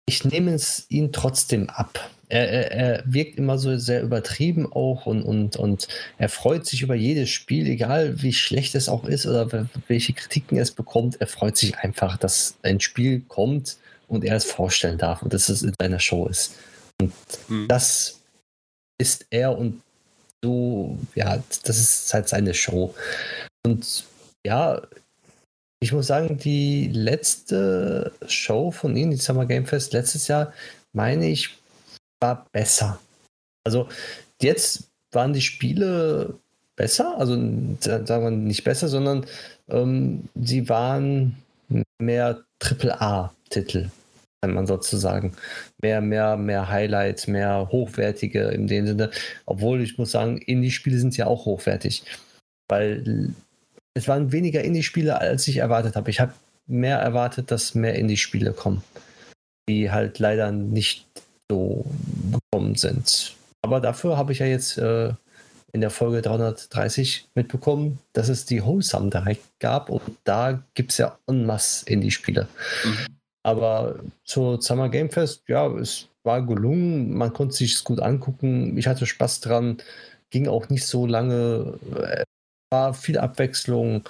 [SPEAKER 3] ich nehme es ihm trotzdem ab. Er, er, er, wirkt immer so sehr übertrieben auch und, und, und er freut sich über jedes Spiel, egal wie schlecht es auch ist oder welche Kritiken es bekommt. Er freut sich einfach, dass ein Spiel kommt und er es vorstellen darf und dass es in seiner Show ist. Und mhm. das ist er und so, ja, das ist halt seine Show. Und ja, ich muss sagen, die letzte Show von Ihnen, die Summer Game Fest letztes Jahr, meine ich, war besser. Also jetzt waren die Spiele besser, also sagen wir nicht besser, sondern ähm, sie waren mehr AAA-Titel, kann man sozusagen. Mehr, mehr, mehr Highlights, mehr hochwertige in dem Sinne. Obwohl ich muss sagen, Indie-Spiele sind ja auch hochwertig. Weil es waren weniger Indie-Spiele, als ich erwartet habe. Ich habe mehr erwartet, dass mehr Indie-Spiele kommen, die halt leider nicht so gekommen sind. Aber dafür habe ich ja jetzt äh, in der Folge 330 mitbekommen, dass es die Wholesome direkt gab und da gibt es ja en masse Indie-Spiele. Mhm. Aber zur Summer Game Fest, ja, es war gelungen, man konnte sich es gut angucken, ich hatte Spaß dran, ging auch nicht so lange, äh, war viel Abwechslung.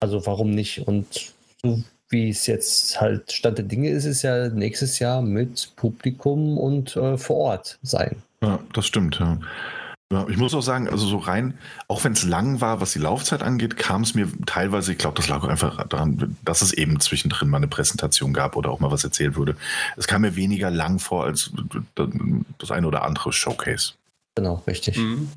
[SPEAKER 3] Also warum nicht? Und so wie es jetzt halt Stand der Dinge ist, ist ja nächstes Jahr mit Publikum und äh, vor Ort sein.
[SPEAKER 2] Ja, das stimmt, ja. Ja, ich muss auch sagen, also so rein, auch wenn es lang war, was die Laufzeit angeht, kam es mir teilweise, ich glaube, das lag einfach daran, dass es eben zwischendrin mal eine Präsentation gab oder auch mal was erzählt wurde. Es kam mir weniger lang vor als das eine oder andere Showcase.
[SPEAKER 3] Genau, richtig. Mhm.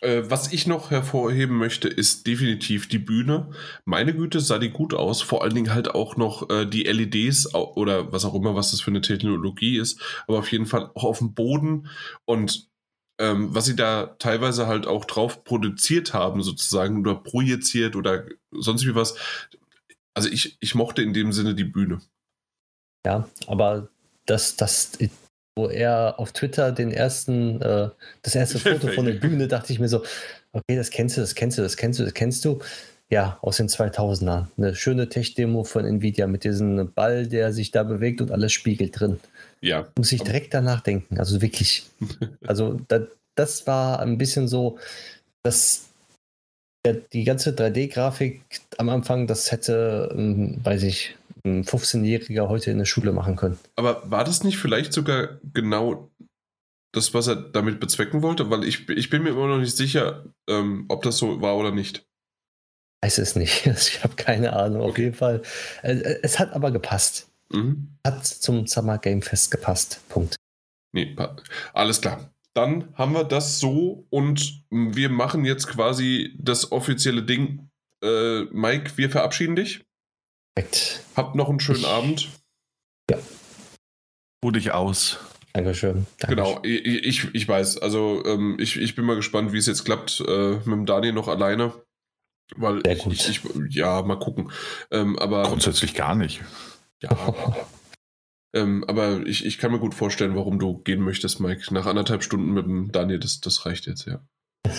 [SPEAKER 1] Äh, was ich noch hervorheben möchte, ist definitiv die Bühne. Meine Güte, sah die gut aus. Vor allen Dingen halt auch noch äh, die LEDs oder was auch immer, was das für eine Technologie ist. Aber auf jeden Fall auch auf dem Boden. Und ähm, was sie da teilweise halt auch drauf produziert haben, sozusagen, oder projiziert oder sonst wie was. Also ich, ich mochte in dem Sinne die Bühne.
[SPEAKER 3] Ja, aber das, das wo er auf Twitter den ersten, äh, das erste Foto von der Bühne, dachte ich mir so, okay, das kennst du, das kennst du, das kennst du, das kennst du. Ja, aus den 2000ern. Eine schöne Tech-Demo von Nvidia mit diesem Ball, der sich da bewegt und alles spiegelt drin.
[SPEAKER 1] Ja.
[SPEAKER 3] Muss ich direkt danach denken. Also wirklich. also da, das war ein bisschen so, dass die ganze 3D-Grafik am Anfang, das hätte, ähm, weiß ich, ein 15-Jähriger heute in der Schule machen können.
[SPEAKER 1] Aber war das nicht vielleicht sogar genau das, was er damit bezwecken wollte? Weil ich, ich bin mir immer noch nicht sicher, ähm, ob das so war oder nicht.
[SPEAKER 3] Weiß es nicht. Ich habe keine Ahnung. Okay. Auf jeden Fall. Äh, es hat aber gepasst. Mhm. Hat zum Summer Game Fest gepasst. Punkt.
[SPEAKER 1] Nee, alles klar. Dann haben wir das so und wir machen jetzt quasi das offizielle Ding. Äh, Mike, wir verabschieden dich. Perfekt. Habt noch einen schönen ich, Abend.
[SPEAKER 3] Ja.
[SPEAKER 2] Ruh dich aus.
[SPEAKER 3] Dankeschön.
[SPEAKER 1] Dankeschön. Genau, ich, ich weiß. Also ähm, ich, ich bin mal gespannt, wie es jetzt klappt äh, mit dem Daniel noch alleine. Weil Sehr gut. Ich, ich, ja, mal gucken. Ähm, aber
[SPEAKER 2] grundsätzlich gar nicht.
[SPEAKER 1] Ja. ähm, aber ich, ich kann mir gut vorstellen, warum du gehen möchtest, Mike. Nach anderthalb Stunden mit dem Daniel, das, das reicht jetzt, ja.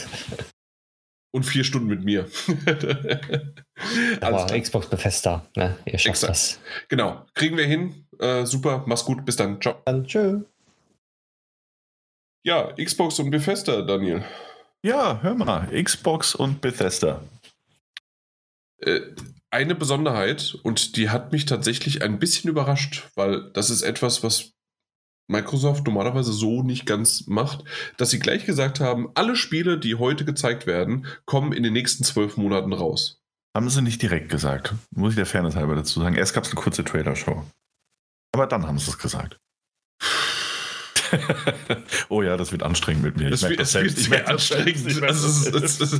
[SPEAKER 1] Und vier Stunden mit mir.
[SPEAKER 3] Aber Xbox Bethesda, ne? Ihr schafft Exakt. das.
[SPEAKER 1] Genau. Kriegen wir hin. Äh, super, mach's gut. Bis dann. Ciao.
[SPEAKER 3] Dann tschö.
[SPEAKER 1] Ja, Xbox und Bethesda, Daniel.
[SPEAKER 2] Ja, hör mal. Xbox und Bethesda.
[SPEAKER 1] Äh, eine Besonderheit, und die hat mich tatsächlich ein bisschen überrascht, weil das ist etwas, was Microsoft normalerweise so nicht ganz macht, dass sie gleich gesagt haben, alle Spiele, die heute gezeigt werden, kommen in den nächsten zwölf Monaten raus.
[SPEAKER 2] Haben sie nicht direkt gesagt, muss ich der Fairness halber dazu sagen. Erst gab es eine kurze Trailer-Show. Aber dann haben sie es gesagt. oh ja, das wird anstrengend mit mir.
[SPEAKER 1] Das, wird, das selbst. sehr anstrengend. Also, das, das,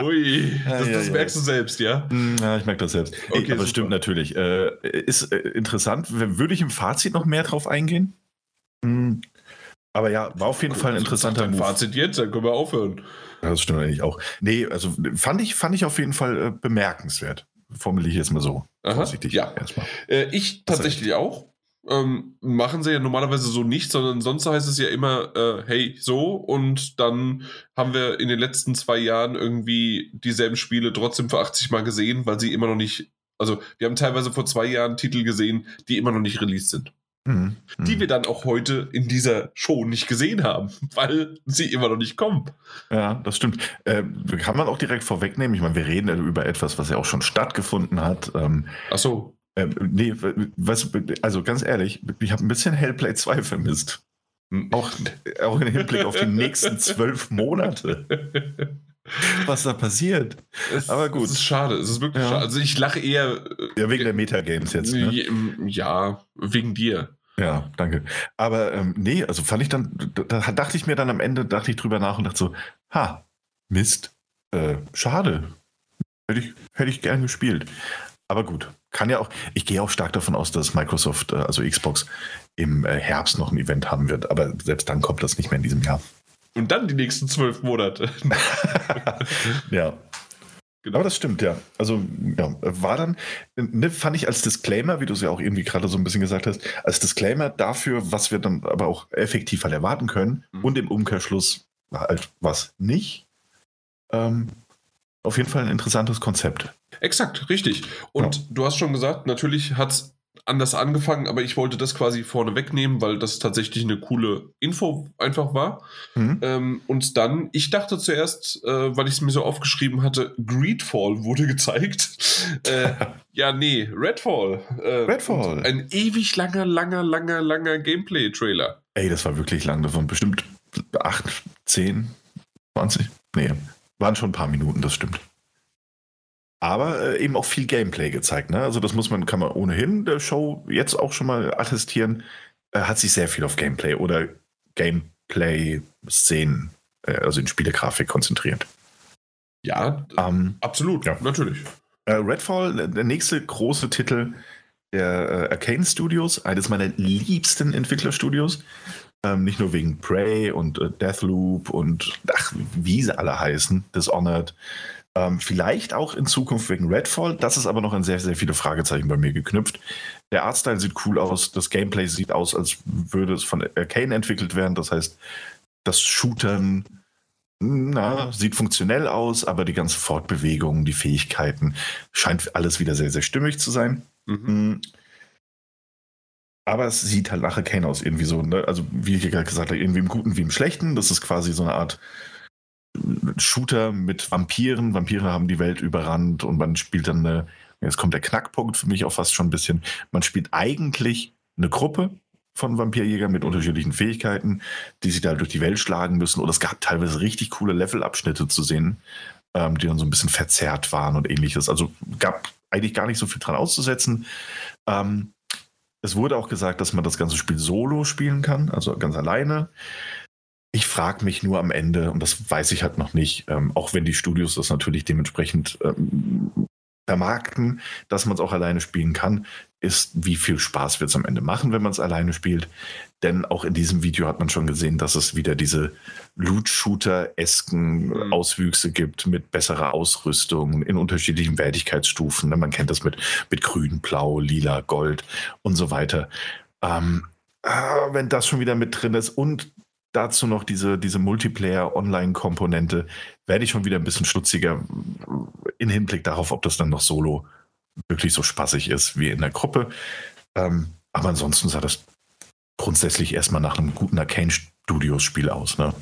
[SPEAKER 1] ui, das, ja, ja, merkst ja. du selbst, ja?
[SPEAKER 2] Hm, ja, ich merke das selbst. Okay, nee, aber stimmt natürlich. Äh, ist äh, interessant. Würde ich im Fazit noch mehr drauf eingehen? Hm. Aber ja, war auf jeden Gut, Fall ein interessanter
[SPEAKER 1] Move. Fazit jetzt, dann können wir aufhören.
[SPEAKER 2] Das stimmt eigentlich auch. Nee, also fand ich, fand ich auf jeden Fall äh, bemerkenswert. Formuliere ich jetzt mal so.
[SPEAKER 1] Aha. Ja, erstmal. Äh, ich tatsächlich auch. Ähm, machen sie ja normalerweise so nicht, sondern sonst heißt es ja immer, äh, hey, so, und dann haben wir in den letzten zwei Jahren irgendwie dieselben Spiele trotzdem für 80 Mal gesehen, weil sie immer noch nicht, also wir haben teilweise vor zwei Jahren Titel gesehen, die immer noch nicht released sind. Mhm. Die wir dann auch heute in dieser Show nicht gesehen haben, weil sie immer noch nicht kommen.
[SPEAKER 2] Ja, das stimmt. Äh, kann man auch direkt vorwegnehmen. Ich meine, wir reden über etwas, was ja auch schon stattgefunden hat. Ähm,
[SPEAKER 1] Ach so.
[SPEAKER 2] Äh, nee, was, also ganz ehrlich, ich habe ein bisschen Hellplay 2 vermisst. Auch, auch im Hinblick auf die nächsten zwölf Monate. Was da passiert.
[SPEAKER 1] Es, Aber gut. Es ist schade. Es ist wirklich ja. schade. Also ich lache eher.
[SPEAKER 2] Äh, ja, wegen der Metagames jetzt. Ne?
[SPEAKER 1] Ja, wegen dir.
[SPEAKER 2] Ja, danke. Aber ähm, nee, also fand ich dann, da dachte ich mir dann am Ende, dachte ich drüber nach und dachte so, ha, Mist, äh, schade. Hätte ich, hätte ich gern gespielt. Aber gut, kann ja auch, ich gehe auch stark davon aus, dass Microsoft, äh, also Xbox, im äh, Herbst noch ein Event haben wird. Aber selbst dann kommt das nicht mehr in diesem Jahr.
[SPEAKER 1] Und dann die nächsten zwölf Monate.
[SPEAKER 2] ja. Genau. Aber das stimmt, ja. Also, ja, war dann, ne, fand ich als Disclaimer, wie du es ja auch irgendwie gerade so ein bisschen gesagt hast, als Disclaimer dafür, was wir dann aber auch effektiv halt erwarten können mhm. und im Umkehrschluss halt was nicht. Ähm, auf jeden Fall ein interessantes Konzept.
[SPEAKER 1] Exakt, richtig. Und ja. du hast schon gesagt, natürlich hat es anders angefangen, aber ich wollte das quasi vorne wegnehmen, weil das tatsächlich eine coole Info einfach war. Mhm. Ähm, und dann, ich dachte zuerst, äh, weil ich es mir so aufgeschrieben hatte, Greedfall wurde gezeigt. äh, ja, nee, Redfall.
[SPEAKER 2] Äh, Redfall.
[SPEAKER 1] Ein ewig langer, langer, langer, langer Gameplay-Trailer.
[SPEAKER 2] Ey, das war wirklich lang. Das waren bestimmt 8, 10, 20. Nee, waren schon ein paar Minuten, das stimmt aber äh, eben auch viel Gameplay gezeigt. Ne? Also das muss man, kann man ohnehin der Show jetzt auch schon mal attestieren. Äh, hat sich sehr viel auf Gameplay oder Gameplay-Szenen, äh, also in Spielegrafik konzentriert.
[SPEAKER 1] Ja, ähm, absolut, ja. natürlich.
[SPEAKER 2] Äh, Redfall, der nächste große Titel der äh, Arcane Studios, eines meiner liebsten Entwicklerstudios. Ähm, nicht nur wegen Prey und äh, Deathloop und ach, wie sie alle heißen, Dishonored. Ähm, vielleicht auch in Zukunft wegen Redfall. Das ist aber noch ein sehr, sehr viele Fragezeichen bei mir geknüpft. Der Artstyle sieht cool aus. Das Gameplay sieht aus, als würde es von Arcane entwickelt werden. Das heißt, das Shootern na, sieht funktionell aus, aber die ganze Fortbewegung, die Fähigkeiten, scheint alles wieder sehr, sehr stimmig zu sein. Mhm. Hm. Aber es sieht halt nach Arcane aus, irgendwie so. Ne? Also, wie ich gerade gesagt habe, irgendwie im Guten wie im Schlechten. Das ist quasi so eine Art Shooter mit Vampiren. Vampire haben die Welt überrannt und man spielt dann eine, jetzt kommt der Knackpunkt für mich auch fast schon ein bisschen, man spielt eigentlich eine Gruppe von Vampirjägern mit unterschiedlichen Fähigkeiten, die sich da durch die Welt schlagen müssen. Oder es gab teilweise richtig coole Levelabschnitte zu sehen, ähm, die dann so ein bisschen verzerrt waren und ähnliches. Also gab eigentlich gar nicht so viel dran auszusetzen. Ähm, es wurde auch gesagt, dass man das ganze Spiel solo spielen kann, also ganz alleine. Ich frage mich nur am Ende, und das weiß ich halt noch nicht, ähm, auch wenn die Studios das natürlich dementsprechend ähm, vermarkten, dass man es auch alleine spielen kann, ist, wie viel Spaß wird es am Ende machen, wenn man es alleine spielt. Denn auch in diesem Video hat man schon gesehen, dass es wieder diese Loot-Shooter-esken mhm. Auswüchse gibt mit besserer Ausrüstung in unterschiedlichen Wertigkeitsstufen. Man kennt das mit, mit grün, blau, lila, gold und so weiter. Ähm, äh, wenn das schon wieder mit drin ist und dazu noch diese, diese Multiplayer-Online-Komponente, werde ich schon wieder ein bisschen schlutziger in Hinblick darauf, ob das dann noch solo wirklich so spaßig ist wie in der Gruppe. Ähm, aber ansonsten sah das grundsätzlich erstmal nach einem guten Arcane Studios-Spiel aus, ne?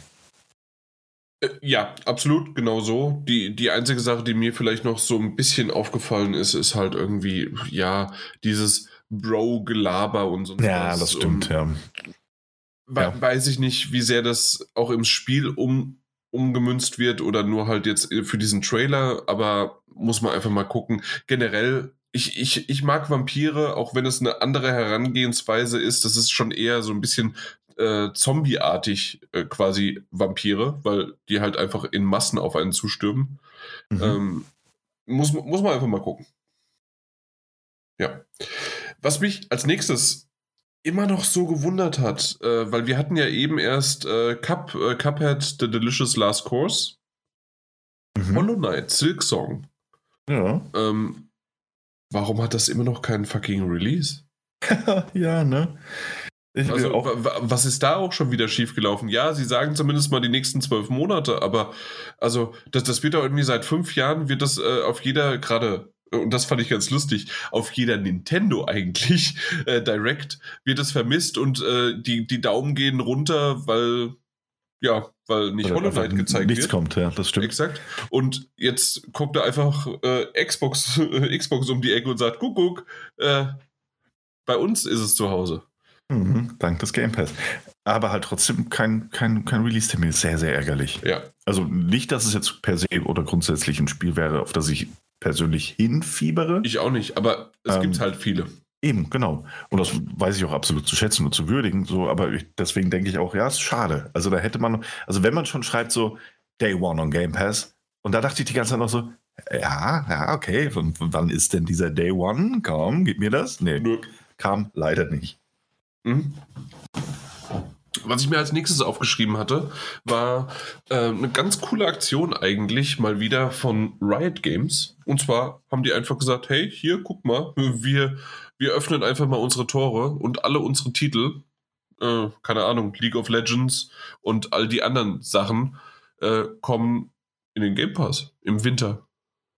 [SPEAKER 1] Äh, ja, absolut, genau so. Die, die einzige Sache, die mir vielleicht noch so ein bisschen aufgefallen ist, ist halt irgendwie, ja, dieses Bro-Gelaber und so.
[SPEAKER 2] Ja, das stimmt, ja
[SPEAKER 1] ja. weiß ich nicht, wie sehr das auch im Spiel um, umgemünzt wird oder nur halt jetzt für diesen Trailer, aber muss man einfach mal gucken. Generell, ich, ich, ich mag Vampire, auch wenn es eine andere Herangehensweise ist. Das ist schon eher so ein bisschen äh, zombieartig äh, quasi Vampire, weil die halt einfach in Massen auf einen zustürmen. Mhm. Ähm, muss, muss man einfach mal gucken. Ja. Was mich als nächstes immer noch so gewundert hat, äh, weil wir hatten ja eben erst äh, Cup, äh, Cuphead The Delicious Last Course, mhm. Hollow Knight, Silk Song.
[SPEAKER 2] Ja.
[SPEAKER 1] Ähm, warum hat das immer noch keinen fucking Release?
[SPEAKER 2] ja, ne?
[SPEAKER 1] Ich also, was ist da auch schon wieder schiefgelaufen? Ja, sie sagen zumindest mal die nächsten zwölf Monate, aber also das, das wird doch irgendwie seit fünf Jahren, wird das äh, auf jeder, gerade und das fand ich ganz lustig, auf jeder Nintendo eigentlich äh, Direct wird es vermisst und äh, die, die Daumen gehen runter, weil ja, weil nicht Hollow Knight gezeigt
[SPEAKER 2] nichts wird. kommt, ja, das stimmt.
[SPEAKER 1] Exakt. Und jetzt kommt da einfach äh, Xbox, Xbox um die Ecke und sagt, guck, guck, äh, bei uns ist es zu Hause.
[SPEAKER 2] Mhm, dank des Game Pass. Aber halt trotzdem kein, kein, kein Release-Termin. Sehr, sehr ärgerlich.
[SPEAKER 1] Ja.
[SPEAKER 2] Also nicht, dass es jetzt per se oder grundsätzlich ein Spiel wäre, auf das ich persönlich hinfiebere.
[SPEAKER 1] Ich auch nicht, aber es ähm, gibt halt viele.
[SPEAKER 2] Eben, genau. Und das weiß ich auch absolut zu schätzen und zu würdigen. So, aber ich, deswegen denke ich auch, ja, ist schade. Also da hätte man, also wenn man schon schreibt so Day One on Game Pass, und da dachte ich die ganze Zeit noch so, ja, ja, okay, und wann ist denn dieser Day One? Komm, gib mir das? Nee, Nö. kam leider nicht. Mhm.
[SPEAKER 1] Was ich mir als nächstes aufgeschrieben hatte, war äh, eine ganz coole Aktion eigentlich mal wieder von Riot Games. Und zwar haben die einfach gesagt, hey, hier, guck mal, wir, wir öffnen einfach mal unsere Tore und alle unsere Titel, äh, keine Ahnung, League of Legends und all die anderen Sachen, äh, kommen in den Game Pass im Winter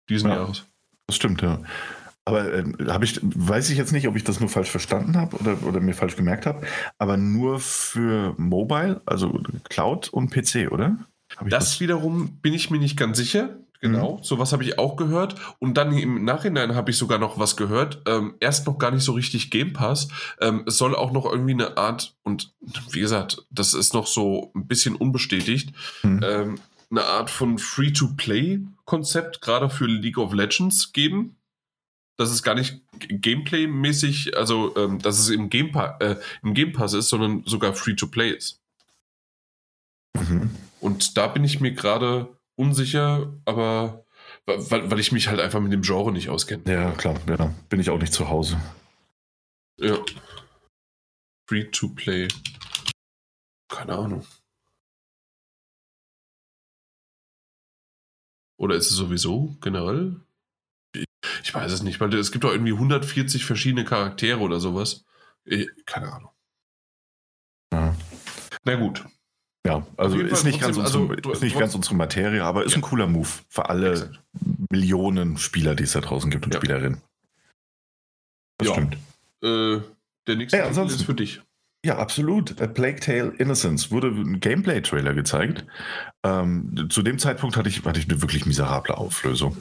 [SPEAKER 1] diesen ja, Jahres.
[SPEAKER 2] Das stimmt, ja. Aber äh, habe ich, weiß ich jetzt nicht, ob ich das nur falsch verstanden habe oder, oder mir falsch gemerkt habe, aber nur für Mobile, also Cloud und PC, oder?
[SPEAKER 1] Das, das, wiederum bin ich mir nicht ganz sicher. Genau, mhm. sowas habe ich auch gehört. Und dann im Nachhinein habe ich sogar noch was gehört. Ähm, erst noch gar nicht so richtig Game Pass. Ähm, es soll auch noch irgendwie eine Art, und wie gesagt, das ist noch so ein bisschen unbestätigt, mhm. ähm, eine Art von Free-to-Play-Konzept gerade für League of Legends geben dass es gar nicht Gameplay-mäßig, also ähm, dass es im Game, äh, im Game Pass ist, sondern sogar Free-to-Play ist. Mhm. Und da bin ich mir gerade unsicher, aber weil, weil ich mich halt einfach mit dem Genre nicht auskenne.
[SPEAKER 2] Ja, klar, ja. Bin ich auch nicht zu Hause.
[SPEAKER 1] Ja. Free-to-Play. Keine Ahnung. Oder ist es sowieso generell? Ich weiß es nicht, weil es gibt doch irgendwie 140 verschiedene Charaktere oder sowas. Ich, keine Ahnung.
[SPEAKER 2] Ja.
[SPEAKER 1] Na gut.
[SPEAKER 2] Ja, also ist nicht, ganz, unsere, also, ist nicht ganz unsere Materie, aber ist ja. ein cooler Move für alle Exakt. Millionen Spieler, die es da draußen gibt und ja. Spielerinnen.
[SPEAKER 1] Das ja. stimmt. Äh, der nächste
[SPEAKER 2] ja, ist für dich. Ja, absolut. A Plague Tale Innocence wurde ein Gameplay-Trailer gezeigt. Ähm, zu dem Zeitpunkt hatte ich, hatte ich eine wirklich miserable Auflösung.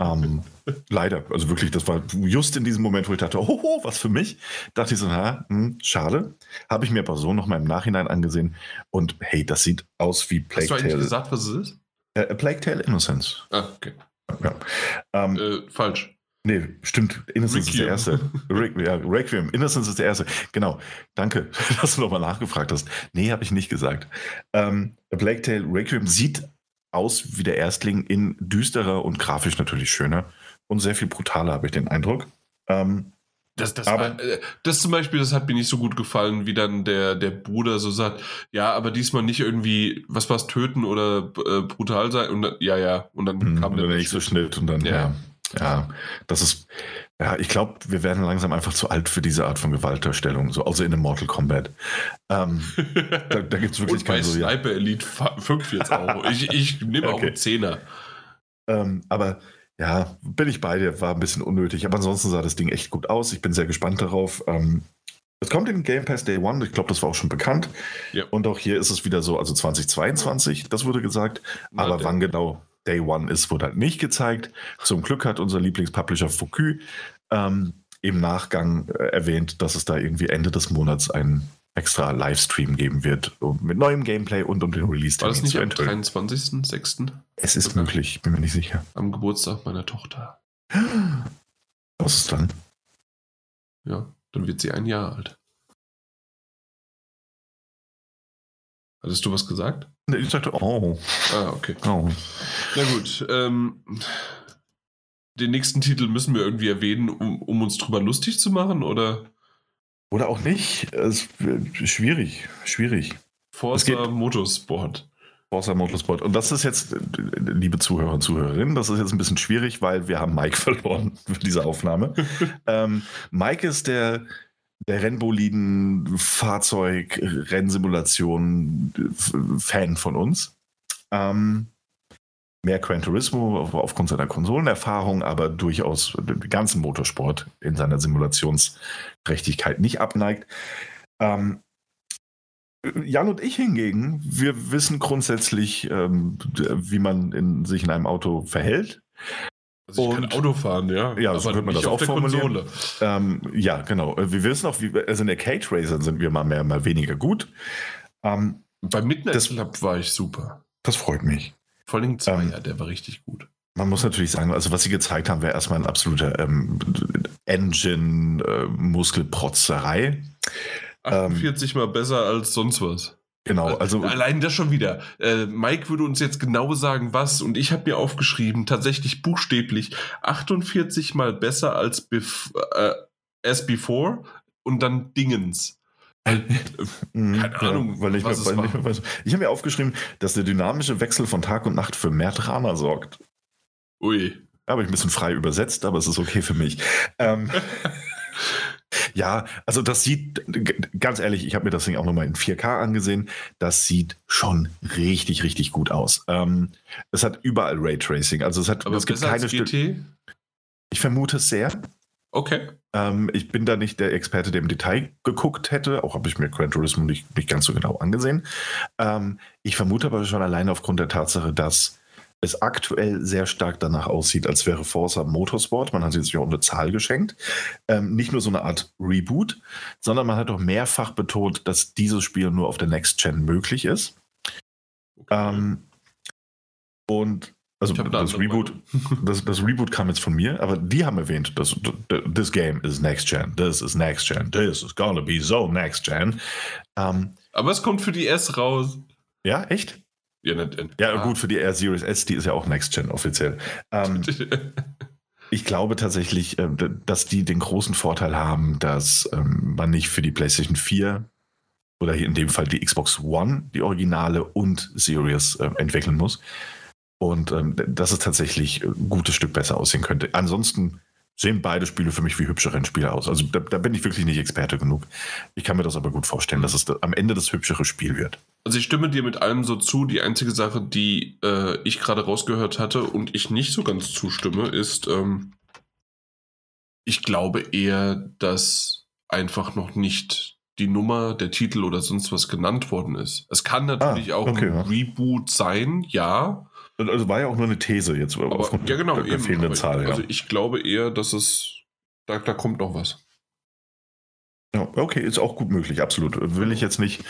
[SPEAKER 2] Ähm, leider, also wirklich, das war just in diesem Moment, wo ich dachte, oh, was für mich. Dachte ich so, na, hm, schade. Habe ich mir aber so nochmal im Nachhinein angesehen und hey, das sieht aus wie
[SPEAKER 1] Plague Tale. Hast du eigentlich gesagt, was es ist?
[SPEAKER 2] Äh, Plague Tale Innocence.
[SPEAKER 1] Ah, okay.
[SPEAKER 2] Ja. Ähm,
[SPEAKER 1] äh, falsch.
[SPEAKER 2] Nee, stimmt. Innocence Requiem. ist der erste. Re ja, Requiem. Innocence ist der erste. Genau. Danke, dass du nochmal nachgefragt hast. Nee, habe ich nicht gesagt. Ähm, Tale Requiem sieht aus wie der Erstling in düsterer und grafisch natürlich schöner und sehr viel brutaler, habe ich den Eindruck. Ähm,
[SPEAKER 1] das, das, aber, äh, das zum Beispiel, das hat mir nicht so gut gefallen, wie dann der, der Bruder so sagt, ja, aber diesmal nicht irgendwie, was war's, töten oder äh, brutal sein. Und ja, ja, und dann
[SPEAKER 2] hm, kam der nächste Schnitt und dann, ja. ja. Ja, das ist, ja, ich glaube, wir werden langsam einfach zu alt für diese Art von Gewaltdarstellung, so außer in einem Mortal Kombat. Ähm, da da gibt es wirklich
[SPEAKER 1] keine so. Sniper Elite 5 jetzt auch. Ich, ich nehme okay. auch einen Zehner.
[SPEAKER 2] Ähm, aber ja, bin ich bei dir, war ein bisschen unnötig. Aber ansonsten sah das Ding echt gut aus. Ich bin sehr gespannt darauf. Ähm, es kommt in Game Pass Day One, ich glaube, das war auch schon bekannt. Ja. Und auch hier ist es wieder so, also 2022, das wurde gesagt. Na, aber wann genau Day One ist, wurde halt nicht gezeigt. Zum Glück hat unser Lieblingspublisher Focus ähm, im Nachgang äh, erwähnt, dass es da irgendwie Ende des Monats einen extra Livestream geben wird um, mit neuem Gameplay und um den Release
[SPEAKER 1] War das nicht am 23.06.?
[SPEAKER 2] Es ist Oder? möglich, bin mir nicht sicher.
[SPEAKER 1] Am Geburtstag meiner Tochter.
[SPEAKER 2] Was ist dann?
[SPEAKER 1] Ja, dann wird sie ein Jahr alt. Hattest du was gesagt?
[SPEAKER 2] Ich sagte, oh.
[SPEAKER 1] Ah, okay. Oh. Na gut. Ähm, den nächsten Titel müssen wir irgendwie erwähnen, um, um uns drüber lustig zu machen, oder?
[SPEAKER 2] Oder auch nicht. Es ist schwierig. Schwierig.
[SPEAKER 1] Forza Motorsport.
[SPEAKER 2] Forza Motorsport. Und das ist jetzt, liebe Zuhörer und Zuhörerinnen, das ist jetzt ein bisschen schwierig, weil wir haben Mike verloren für diese Aufnahme. ähm, Mike ist der, der Rennboliden, Fahrzeug, Rennsimulation Fan von uns. Ähm, mehr Gran Turismo aufgrund seiner Konsolenerfahrung, aber durchaus den ganzen Motorsport in seiner Simulationsträchtigkeit nicht abneigt. Ähm, Jan und ich hingegen, wir wissen grundsätzlich, ähm, wie man in, sich in einem Auto verhält.
[SPEAKER 1] Also ich und, kann Auto fahren, ja.
[SPEAKER 2] Ja, so könnte man das auch formulieren. Ähm, ja, genau. Wir wissen auch, wie, also in der Cage Racer sind wir mal mehr, mal weniger gut.
[SPEAKER 1] Ähm, Bei Midnight Club war ich super.
[SPEAKER 2] Das freut mich.
[SPEAKER 1] Vor allem Zweier, ähm, der war richtig gut.
[SPEAKER 2] Man muss natürlich sagen, also was sie gezeigt haben, wäre erstmal ein absoluter ähm, Engine-Muskelprotzerei.
[SPEAKER 1] Äh, 48 ähm, mal besser als sonst was.
[SPEAKER 2] Genau, also.
[SPEAKER 1] Allein das schon wieder. Äh, Mike würde uns jetzt genau sagen, was, und ich habe mir aufgeschrieben, tatsächlich buchstäblich 48 mal besser als bef äh, as before und dann Dingens.
[SPEAKER 2] Mhm, keine Ahnung, ja, weil ich, was weil ich, ich habe mir aufgeschrieben, dass der dynamische Wechsel von Tag und Nacht für mehr Drama sorgt.
[SPEAKER 1] Ui.
[SPEAKER 2] Habe ich ein bisschen frei übersetzt, aber es ist okay für mich. ähm, ja, also das sieht, ganz ehrlich, ich habe mir das Ding auch nochmal in 4K angesehen. Das sieht schon richtig, richtig gut aus. Ähm, es hat überall Raytracing. Also es hat
[SPEAKER 1] aber
[SPEAKER 2] es
[SPEAKER 1] gibt keine
[SPEAKER 2] Stücke. Ich vermute es sehr.
[SPEAKER 1] Okay.
[SPEAKER 2] Ähm, ich bin da nicht der Experte, der im Detail geguckt hätte. Auch habe ich mir Gran Turismo nicht, nicht ganz so genau angesehen. Ähm, ich vermute aber schon allein aufgrund der Tatsache, dass es aktuell sehr stark danach aussieht, als wäre Forza Motorsport. Man hat sich jetzt ja auch eine Zahl geschenkt. Ähm, nicht nur so eine Art Reboot, sondern man hat auch mehrfach betont, dass dieses Spiel nur auf der Next Gen möglich ist. Okay. Ähm, und also das Reboot, das, das, Reboot kam jetzt von mir, aber die haben erwähnt, dass this game is next gen, this is next gen, this is gonna be so next gen.
[SPEAKER 1] Um, aber es kommt für die S raus.
[SPEAKER 2] Ja, echt?
[SPEAKER 1] Ja, nicht,
[SPEAKER 2] ja ah. gut, für die R Series S, die ist ja auch next gen offiziell. Um, ich glaube tatsächlich, äh, dass die den großen Vorteil haben, dass ähm, man nicht für die PlayStation 4 oder hier in dem Fall die Xbox One, die Originale und Series äh, entwickeln muss und ähm, dass es tatsächlich ein gutes Stück besser aussehen könnte. Ansonsten sehen beide Spiele für mich wie hübsche Rennspiele aus. Also da, da, bin ich wirklich nicht Experte genug. Ich kann mir das aber gut vorstellen, dass es da, am Ende das hübschere Spiel wird.
[SPEAKER 1] Also ich stimme dir mit allem so zu. Die einzige Sache, die äh, ich gerade rausgehört hatte und ich nicht so ganz zustimme, ist, ähm, ich glaube eher, dass einfach noch nicht die Nummer, der Titel oder sonst was genannt worden ist. Es kann natürlich ah, auch okay, ein ja. Reboot sein, ja.
[SPEAKER 2] Also war ja auch nur eine These jetzt
[SPEAKER 1] aber, aufgrund ja, genau, der,
[SPEAKER 2] der fehlenden Zahl.
[SPEAKER 1] Also ich glaube eher, dass es, da, da kommt noch was.
[SPEAKER 2] Ja, okay, ist auch gut möglich, absolut. Will ich jetzt nicht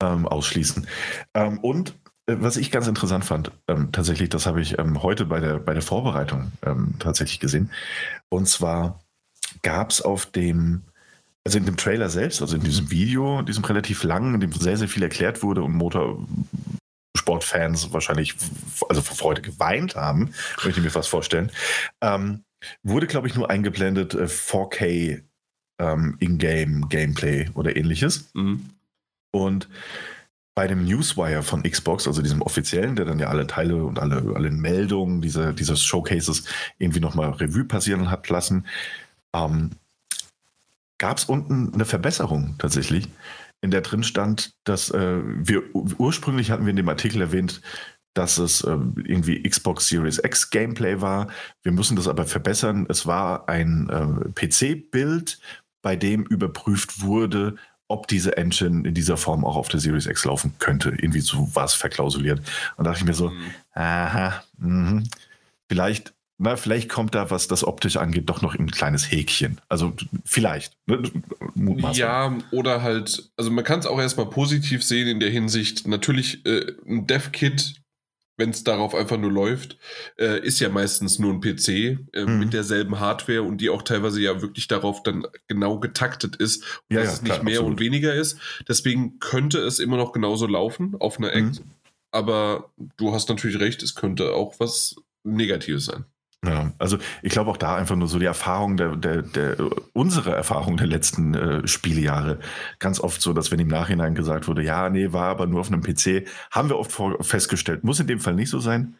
[SPEAKER 2] ähm, ausschließen. Ähm, und äh, was ich ganz interessant fand, ähm, tatsächlich, das habe ich ähm, heute bei der, bei der Vorbereitung ähm, tatsächlich gesehen. Und zwar gab es auf dem, also in dem Trailer selbst, also in diesem Video, diesem relativ langen, in dem sehr, sehr viel erklärt wurde und Motor Sportfans wahrscheinlich also vor Freude geweint haben, möchte ich mir fast vorstellen. Ähm, wurde, glaube ich, nur eingeblendet äh, 4K ähm, In-Game Gameplay oder ähnliches. Mhm. Und bei dem Newswire von Xbox, also diesem offiziellen, der dann ja alle Teile und alle, alle Meldungen dieser, dieses Showcases irgendwie nochmal Revue passieren hat lassen, ähm, gab es unten eine Verbesserung tatsächlich in der drin stand, dass äh, wir ursprünglich hatten wir in dem Artikel erwähnt, dass es äh, irgendwie Xbox Series X Gameplay war. Wir müssen das aber verbessern. Es war ein äh, PC-Bild, bei dem überprüft wurde, ob diese Engine in dieser Form auch auf der Series X laufen könnte. Irgendwie so war es verklausuliert. Und da dachte ich mir so, mhm. aha, mh, vielleicht na, vielleicht kommt da, was das optisch angeht, doch noch ein kleines Häkchen. Also vielleicht. Ne?
[SPEAKER 1] Ja, oder halt, also man kann es auch erstmal positiv sehen in der Hinsicht, natürlich, äh, ein Dev-Kit wenn es darauf einfach nur läuft, äh, ist ja meistens nur ein PC äh, mhm. mit derselben Hardware und die auch teilweise ja wirklich darauf dann genau getaktet ist, ja, dass ja, es nicht klar, mehr absolut. und weniger ist. Deswegen könnte es immer noch genauso laufen auf einer Ex. Mhm. Aber du hast natürlich recht, es könnte auch was Negatives sein.
[SPEAKER 2] Ja, also ich glaube auch da einfach nur so die Erfahrung der, der, der unsere Erfahrung der letzten äh, Spielejahre. Ganz oft so, dass wenn im Nachhinein gesagt wurde, ja, nee, war aber nur auf einem PC, haben wir oft festgestellt, muss in dem Fall nicht so sein.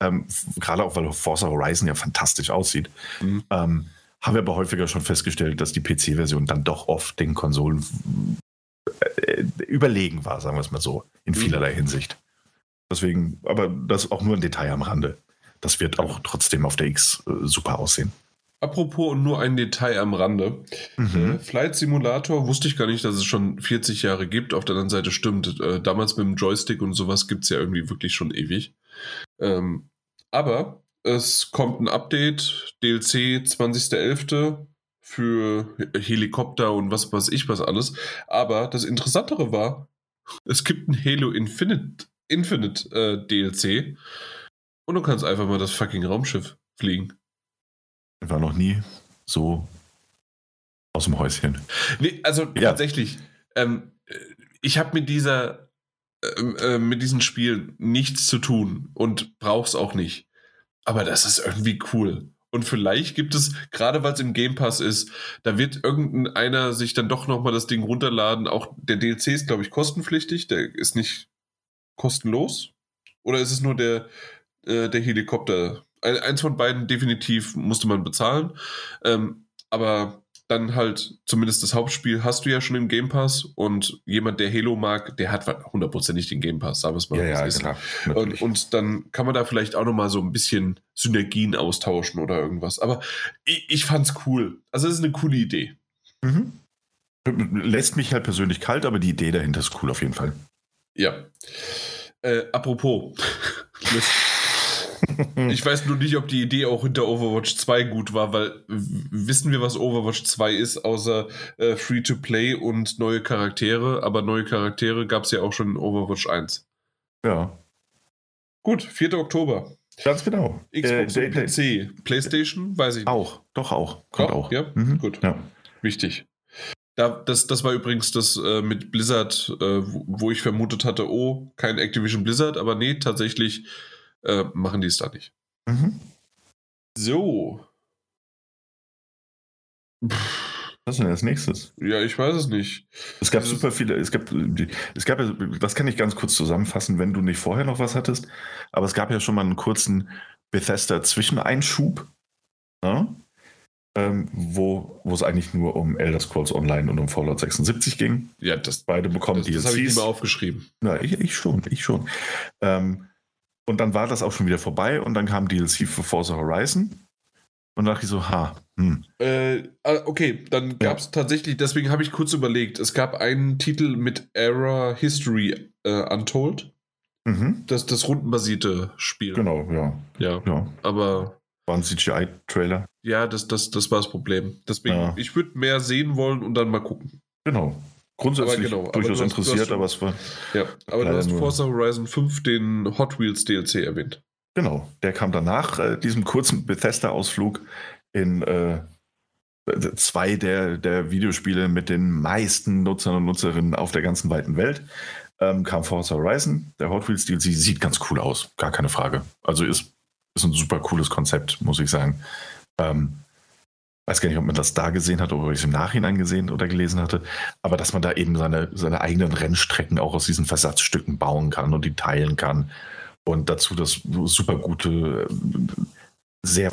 [SPEAKER 2] Ähm, Gerade auch, weil Forza Horizon ja fantastisch aussieht. Mhm. Ähm, haben wir aber häufiger schon festgestellt, dass die PC-Version dann doch oft den Konsolen äh, überlegen war, sagen wir es mal so, in mhm. vielerlei Hinsicht. Deswegen, aber das ist auch nur ein Detail am Rande. Das wird auch trotzdem auf der X äh, super aussehen.
[SPEAKER 1] Apropos und nur ein Detail am Rande. Mhm. Äh, Flight Simulator wusste ich gar nicht, dass es schon 40 Jahre gibt. Auf der anderen Seite stimmt. Äh, damals mit dem Joystick und sowas gibt es ja irgendwie wirklich schon ewig. Ähm, aber es kommt ein Update, DLC 20.11. für Helikopter und was weiß ich was alles. Aber das Interessantere war, es gibt ein Halo Infinite, Infinite äh, DLC. Und du kannst einfach mal das fucking Raumschiff fliegen.
[SPEAKER 2] War noch nie so aus dem Häuschen.
[SPEAKER 1] Nee, also ja. tatsächlich, ähm, ich habe mit dieser, ähm, äh, mit diesem Spiel nichts zu tun und brauch's auch nicht. Aber das ist irgendwie cool. Und vielleicht gibt es, gerade weil es im Game Pass ist, da wird irgendeiner sich dann doch nochmal das Ding runterladen. Auch der DLC ist, glaube ich, kostenpflichtig. Der ist nicht kostenlos. Oder ist es nur der, äh, der Helikopter. Eins von beiden definitiv musste man bezahlen. Ähm, aber dann halt zumindest das Hauptspiel hast du ja schon im Game Pass und jemand, der Halo mag, der hat hundertprozentig den Game Pass, sagen wir es mal.
[SPEAKER 2] Ja, ja, klar.
[SPEAKER 1] Und, und, dann kann man da vielleicht auch nochmal so ein bisschen Synergien austauschen oder irgendwas. Aber ich, ich fand's cool. Also, es ist eine coole Idee. Mhm.
[SPEAKER 2] Lässt mich halt persönlich kalt, aber die Idee dahinter ist cool auf jeden Fall.
[SPEAKER 1] Ja. Äh, apropos. ich weiß nur nicht, ob die Idee auch hinter Overwatch 2 gut war, weil wissen wir, was Overwatch 2 ist, außer äh, Free-to-Play und neue Charaktere. Aber neue Charaktere gab es ja auch schon in Overwatch 1.
[SPEAKER 2] Ja.
[SPEAKER 1] Gut, 4. Oktober.
[SPEAKER 2] Ganz genau.
[SPEAKER 1] Xbox äh, und PC. PlayStation, weiß ich nicht.
[SPEAKER 2] Auch, doch auch. Kommt auch. auch.
[SPEAKER 1] Ja, mhm. gut. Ja. Wichtig. Da, das, das war übrigens das äh, mit Blizzard, äh, wo, wo, ich vermutet hatte, oh, kein Activision Blizzard, aber nee, tatsächlich äh, machen die es da nicht. Mhm. So.
[SPEAKER 2] Was ist denn als nächstes?
[SPEAKER 1] Ja, ich weiß es nicht.
[SPEAKER 2] Es gab super viele, es gab, es gab, das kann ich ganz kurz zusammenfassen, wenn du nicht vorher noch was hattest, aber es gab ja schon mal einen kurzen Bethesda-Zwischeneinschub, ne? ähm, wo, wo es eigentlich nur um Elder Scrolls Online und um Fallout 76 ging.
[SPEAKER 1] Ja, das,
[SPEAKER 2] beide bekommen
[SPEAKER 1] das, DLCs. Das habe ich nicht aufgeschrieben.
[SPEAKER 2] Na, ich, ich schon, ich schon. Ähm, und dann war das auch schon wieder vorbei und dann kam DLC für Forza Horizon. Und dachte ich so, ha, hm.
[SPEAKER 1] Äh, ah, okay, dann gab es ja. tatsächlich, deswegen habe ich kurz überlegt, es gab einen Titel mit Era History äh, Untold. Mhm. Das, das rundenbasierte Spiel.
[SPEAKER 2] Genau, ja.
[SPEAKER 1] Ja, ja. aber...
[SPEAKER 2] War ein CGI-Trailer.
[SPEAKER 1] Ja, das, das, das war das Problem. Deswegen, ja. ich würde mehr sehen wollen und dann mal gucken.
[SPEAKER 2] Genau grundsätzlich genau, durchaus hast, interessiert, aber es war.
[SPEAKER 1] Ja, aber du hast Forza Horizon 5 den Hot Wheels DLC erwähnt.
[SPEAKER 2] Genau, der kam danach, äh, diesem kurzen Bethesda-Ausflug in äh, zwei der, der Videospiele mit den meisten Nutzern und Nutzerinnen auf der ganzen weiten Welt. Ähm, kam Forza Horizon. Der Hot Wheels DLC sieht ganz cool aus, gar keine Frage. Also ist, ist ein super cooles Konzept, muss ich sagen. Ähm, weiß gar nicht, ob man das da gesehen hat oder ob ich es im Nachhinein gesehen oder gelesen hatte, aber dass man da eben seine, seine eigenen Rennstrecken auch aus diesen Versatzstücken bauen kann und die teilen kann. Und dazu das super gute, sehr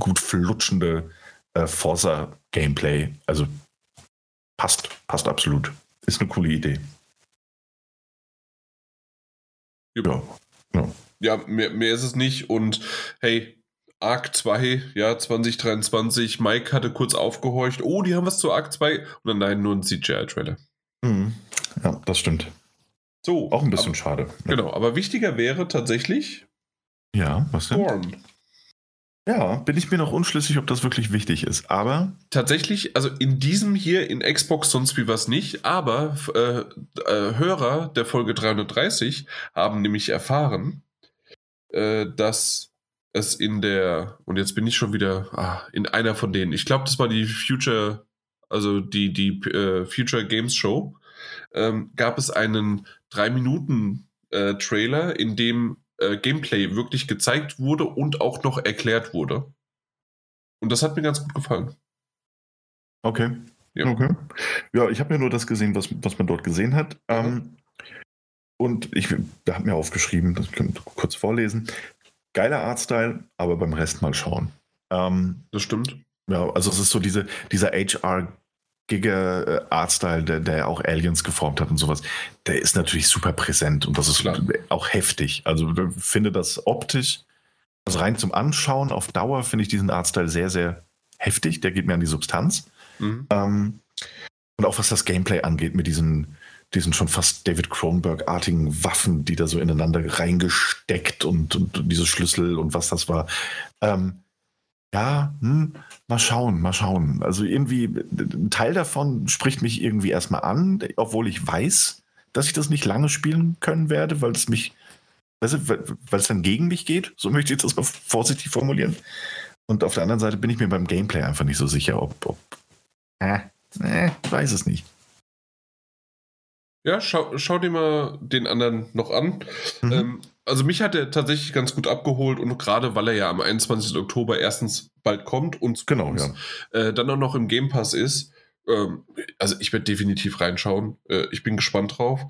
[SPEAKER 2] gut flutschende äh, Forza-Gameplay. Also passt, passt absolut. Ist eine coole Idee.
[SPEAKER 1] Ja. Ja, ja mehr, mehr ist es nicht. Und hey, Arc 2, ja, 2023. Mike hatte kurz aufgehorcht. Oh, die haben was zu Arc 2. Und dann nein, nur ein CGI-Trailer.
[SPEAKER 2] Mhm. Ja, das stimmt.
[SPEAKER 1] So.
[SPEAKER 2] Auch ein bisschen
[SPEAKER 1] aber,
[SPEAKER 2] schade.
[SPEAKER 1] Ja. Genau, aber wichtiger wäre tatsächlich.
[SPEAKER 2] Ja, was denn? Storm. Ja, bin ich mir noch unschlüssig, ob das wirklich wichtig ist, aber.
[SPEAKER 1] Tatsächlich, also in diesem hier in Xbox sonst wie was nicht, aber äh, äh, Hörer der Folge 330 haben nämlich erfahren, äh, dass es in der, und jetzt bin ich schon wieder ah, in einer von denen, ich glaube, das war die Future, also die, die äh, Future Games Show, ähm, gab es einen 3-Minuten-Trailer, äh, in dem äh, Gameplay wirklich gezeigt wurde und auch noch erklärt wurde. Und das hat mir ganz gut gefallen.
[SPEAKER 2] Okay. Ja, okay. ja ich habe mir nur das gesehen, was, was man dort gesehen hat. Ähm, und ich habe mir aufgeschrieben, das könnt ihr kurz vorlesen. Geiler Artstyle, aber beim Rest mal schauen.
[SPEAKER 1] Ähm, das stimmt.
[SPEAKER 2] Ja, also es ist so diese, dieser HR Giga äh, Artstyle, der, der auch Aliens geformt hat und sowas, der ist natürlich super präsent und das ist Klar. auch heftig. Also ich finde das optisch, also rein zum Anschauen auf Dauer finde ich diesen Artstyle sehr, sehr heftig. Der geht mir an die Substanz. Mhm. Ähm, und auch was das Gameplay angeht, mit diesen, diesen schon fast David Cronenberg-artigen Waffen, die da so ineinander reingesteckt und, und, diese Schlüssel und was das war. Ähm, ja, hm, mal schauen, mal schauen. Also irgendwie, ein Teil davon spricht mich irgendwie erstmal an, obwohl ich weiß, dass ich das nicht lange spielen können werde, weil es mich, weißt du, weil es dann gegen mich geht. So möchte ich das mal vorsichtig formulieren. Und auf der anderen Seite bin ich mir beim Gameplay einfach nicht so sicher, ob, ob äh, äh, weiß es nicht.
[SPEAKER 1] Ja, schau, schau dir mal den anderen noch an. Mhm. Ähm, also mich hat er tatsächlich ganz gut abgeholt und gerade weil er ja am 21. Oktober erstens bald kommt und
[SPEAKER 2] genau, ja.
[SPEAKER 1] äh, dann auch noch im Game Pass ist. Ähm, also ich werde definitiv reinschauen. Äh, ich bin gespannt drauf.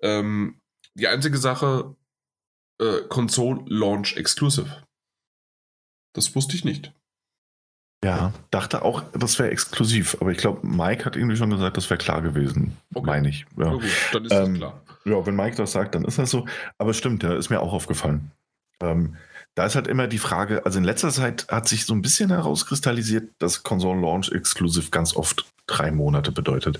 [SPEAKER 1] Ähm, die einzige Sache, äh, Console Launch Exclusive. Das wusste ich nicht.
[SPEAKER 2] Ja, dachte auch, das wäre exklusiv, aber ich glaube, Mike hat irgendwie schon gesagt, das wäre klar gewesen, okay. meine ich. Ja. gut, dann ist ähm, das klar. Ja, wenn Mike das sagt, dann ist das so. Aber stimmt, ja, ist mir auch aufgefallen. Ähm, da ist halt immer die Frage, also in letzter Zeit hat sich so ein bisschen herauskristallisiert, dass Console Launch Exclusive ganz oft drei Monate bedeutet.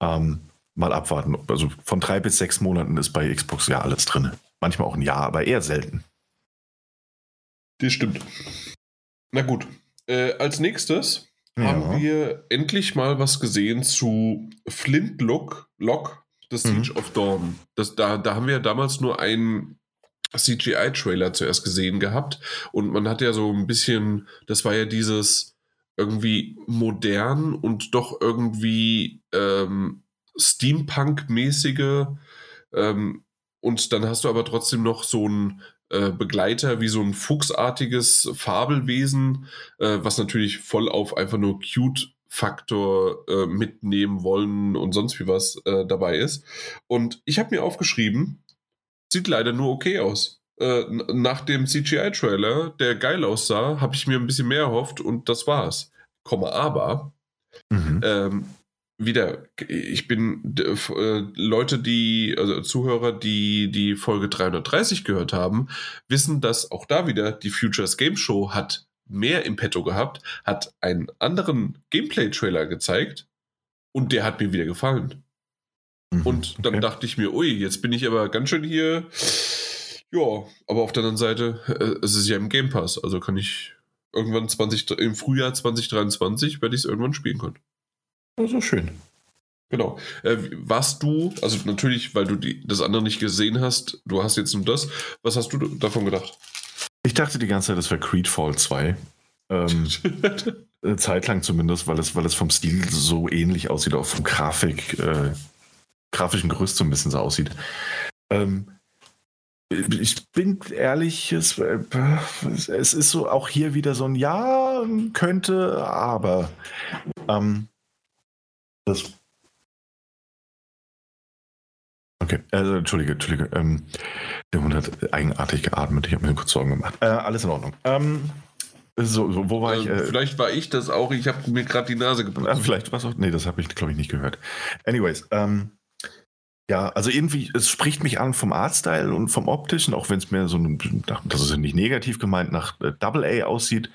[SPEAKER 2] Ähm, mal abwarten. Also von drei bis sechs Monaten ist bei Xbox ja alles drin. Manchmal auch ein Jahr, aber eher selten.
[SPEAKER 1] Das stimmt. Na gut, äh, als nächstes ja. haben wir endlich mal was gesehen zu Flintlock, Lock, The Siege mhm. of Dawn. Das, da, da haben wir damals nur einen CGI-Trailer zuerst gesehen gehabt und man hat ja so ein bisschen, das war ja dieses irgendwie modern und doch irgendwie ähm, Steampunk-mäßige ähm, und dann hast du aber trotzdem noch so ein äh, Begleiter wie so ein fuchsartiges Fabelwesen, äh, was natürlich voll auf einfach nur cute Faktor äh, mitnehmen wollen und sonst wie was äh, dabei ist. Und ich habe mir aufgeschrieben, sieht leider nur okay aus. Äh, nach dem CGI-Trailer, der geil aussah, habe ich mir ein bisschen mehr erhofft und das war's. Komma aber, mhm. ähm, wieder, ich bin äh, Leute, die, also Zuhörer, die die Folge 330 gehört haben, wissen, dass auch da wieder die Futures Game Show hat mehr im Petto gehabt, hat einen anderen Gameplay-Trailer gezeigt und der hat mir wieder gefallen. Mhm, und dann okay. dachte ich mir, ui, jetzt bin ich aber ganz schön hier. Ja, aber auf der anderen Seite, äh, es ist ja im Game Pass, also kann ich irgendwann 20, im Frühjahr 2023 werde ich es irgendwann spielen können.
[SPEAKER 2] Also schön.
[SPEAKER 1] Genau. Äh, warst du, also natürlich, weil du die, das andere nicht gesehen hast, du hast jetzt nur das, was hast du davon gedacht?
[SPEAKER 2] Ich dachte die ganze Zeit, das wäre Creedfall 2. Ähm, eine Zeit lang zumindest, weil es, weil es vom Stil so ähnlich aussieht, auch vom Grafik, äh, grafischen Gerüst so ein bisschen so aussieht. Ähm, ich bin ehrlich, es, äh, es, ist so auch hier wieder so ein Ja, könnte, aber. Ähm, das. Okay, also, Entschuldige, Entschuldige. Ähm, der Hund hat eigenartig geatmet. Ich habe mir kurz Sorgen gemacht. Äh, alles in Ordnung. Ähm, so, so, wo war äh, ich? Äh,
[SPEAKER 1] vielleicht war ich das auch. Ich habe mir gerade die Nase
[SPEAKER 2] gebrochen. Also vielleicht war es auch. Nee, das habe ich, glaube ich, nicht gehört. Anyways, ähm, ja, also irgendwie, es spricht mich an vom Artstyle und vom optischen, auch wenn es mir so, das ist ja nicht negativ gemeint, nach äh, Double A aussieht.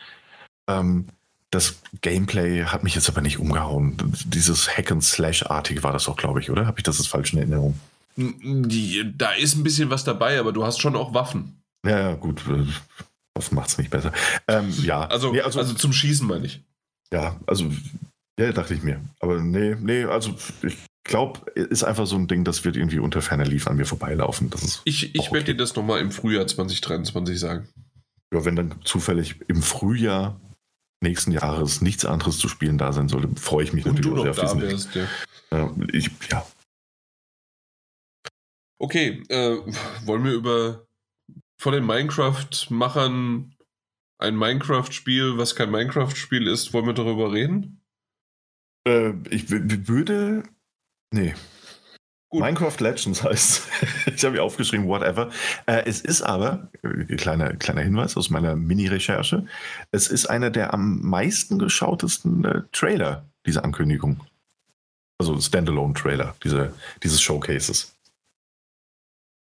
[SPEAKER 2] Ähm, das Gameplay hat mich jetzt aber nicht umgehauen. Dieses Hack-and-Slash-artige war das auch, glaube ich, oder? Habe ich das jetzt falsch in Erinnerung?
[SPEAKER 1] Die, da ist ein bisschen was dabei, aber du hast schon auch Waffen.
[SPEAKER 2] Ja, gut. Das macht es nicht besser. Ähm, ja.
[SPEAKER 1] Also, nee, also, also zum Schießen meine ich.
[SPEAKER 2] Ja, also, ja, dachte ich mir. Aber nee, nee, also ich glaube, ist einfach so ein Ding, das wird irgendwie unter ferner Lief an mir vorbeilaufen. Das ist
[SPEAKER 1] ich ich okay. werde dir das nochmal im Frühjahr 2023 sagen.
[SPEAKER 2] Ja, wenn dann zufällig im Frühjahr nächsten Jahres nichts anderes zu spielen da sein sollte, freue ich mich
[SPEAKER 1] Und natürlich du noch da wärst, ja.
[SPEAKER 2] Äh, ich, ja.
[SPEAKER 1] Okay, äh, wollen wir über von den Minecraft-Machern ein Minecraft-Spiel, was kein Minecraft-Spiel ist, wollen wir darüber reden?
[SPEAKER 2] Äh, ich würde. Nee. Gut. Minecraft Legends heißt. ich habe mir aufgeschrieben, whatever. Äh, es ist aber, äh, kleiner, kleiner Hinweis aus meiner Mini-Recherche, es ist einer der am meisten geschautesten äh, Trailer dieser Ankündigung. Also Standalone-Trailer diese, dieses Showcases.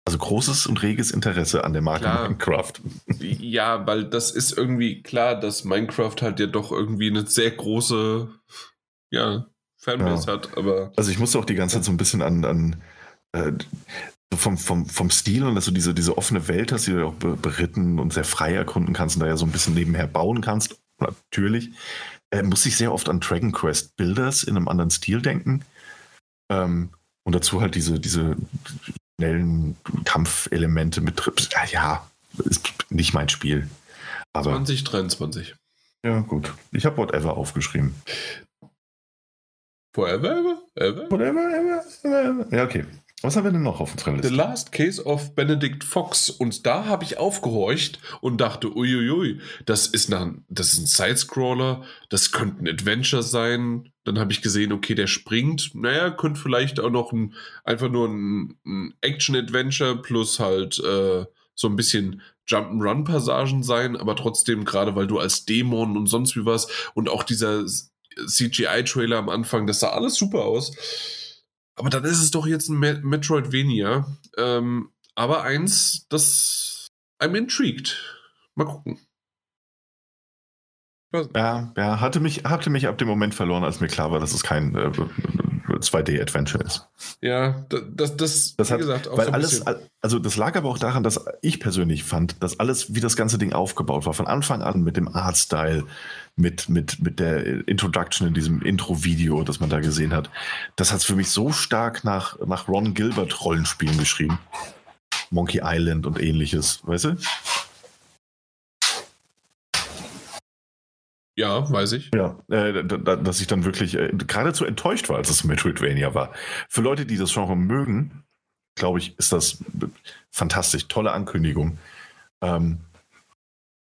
[SPEAKER 2] Also großes und reges Interesse an der Marke klar. Minecraft.
[SPEAKER 1] Ja, weil das ist irgendwie klar, dass Minecraft halt ja doch irgendwie eine sehr große ja, Fanbase ja. hat. Aber
[SPEAKER 2] also ich musste auch die ganze Zeit so ein bisschen an, an äh, vom, vom, vom Stil und dass du diese, diese offene Welt hast, die du auch beritten und sehr frei erkunden kannst und da ja so ein bisschen nebenher bauen kannst. Natürlich. Äh, muss ich sehr oft an Dragon Quest Builders in einem anderen Stil denken. Ähm, und dazu halt diese, diese schnellen Kampfelemente mit Trips. Ja, ja, ist nicht mein Spiel.
[SPEAKER 1] Aber, 2023.
[SPEAKER 2] Ja, gut. Ich habe Whatever aufgeschrieben.
[SPEAKER 1] Forever, ever?
[SPEAKER 2] ever? Forever, ever, ever. Ja, okay. Was haben wir denn noch auf unserer
[SPEAKER 1] Liste? The Last Case of Benedict Fox. Und da habe ich aufgehorcht und dachte, uiuiui, das ist, ein, das ist ein Sidescroller, das könnte ein Adventure sein. Dann habe ich gesehen, okay, der springt. Naja, könnte vielleicht auch noch ein, einfach nur ein, ein Action-Adventure plus halt äh, so ein bisschen Jump'n'Run-Passagen sein, aber trotzdem, gerade weil du als Dämon und sonst wie was und auch dieser CGI-Trailer am Anfang, das sah alles super aus aber dann ist es doch jetzt ein Metroidvania. Ähm, aber eins, das I'm intrigued. Mal gucken.
[SPEAKER 2] Ja, ja, hatte mich, hatte mich ab dem Moment verloren, als mir klar war, dass es kein äh, 2D-Adventure ist.
[SPEAKER 1] Ja, das, das,
[SPEAKER 2] das hat, gesagt, auch weil so alles, also das lag aber auch daran, dass ich persönlich fand, dass alles, wie das ganze Ding aufgebaut war, von Anfang an mit dem Artstyle, mit, mit, mit der Introduction in diesem Intro-Video, das man da gesehen hat, das hat es für mich so stark nach, nach Ron Gilbert-Rollenspielen geschrieben. Monkey Island und ähnliches, weißt du?
[SPEAKER 1] Ja, weiß ich.
[SPEAKER 2] Ja, äh, dass ich dann wirklich äh, geradezu enttäuscht war, als es Metroidvania war. Für Leute, die das Genre mögen, glaube ich, ist das fantastisch. Tolle Ankündigung. Ähm,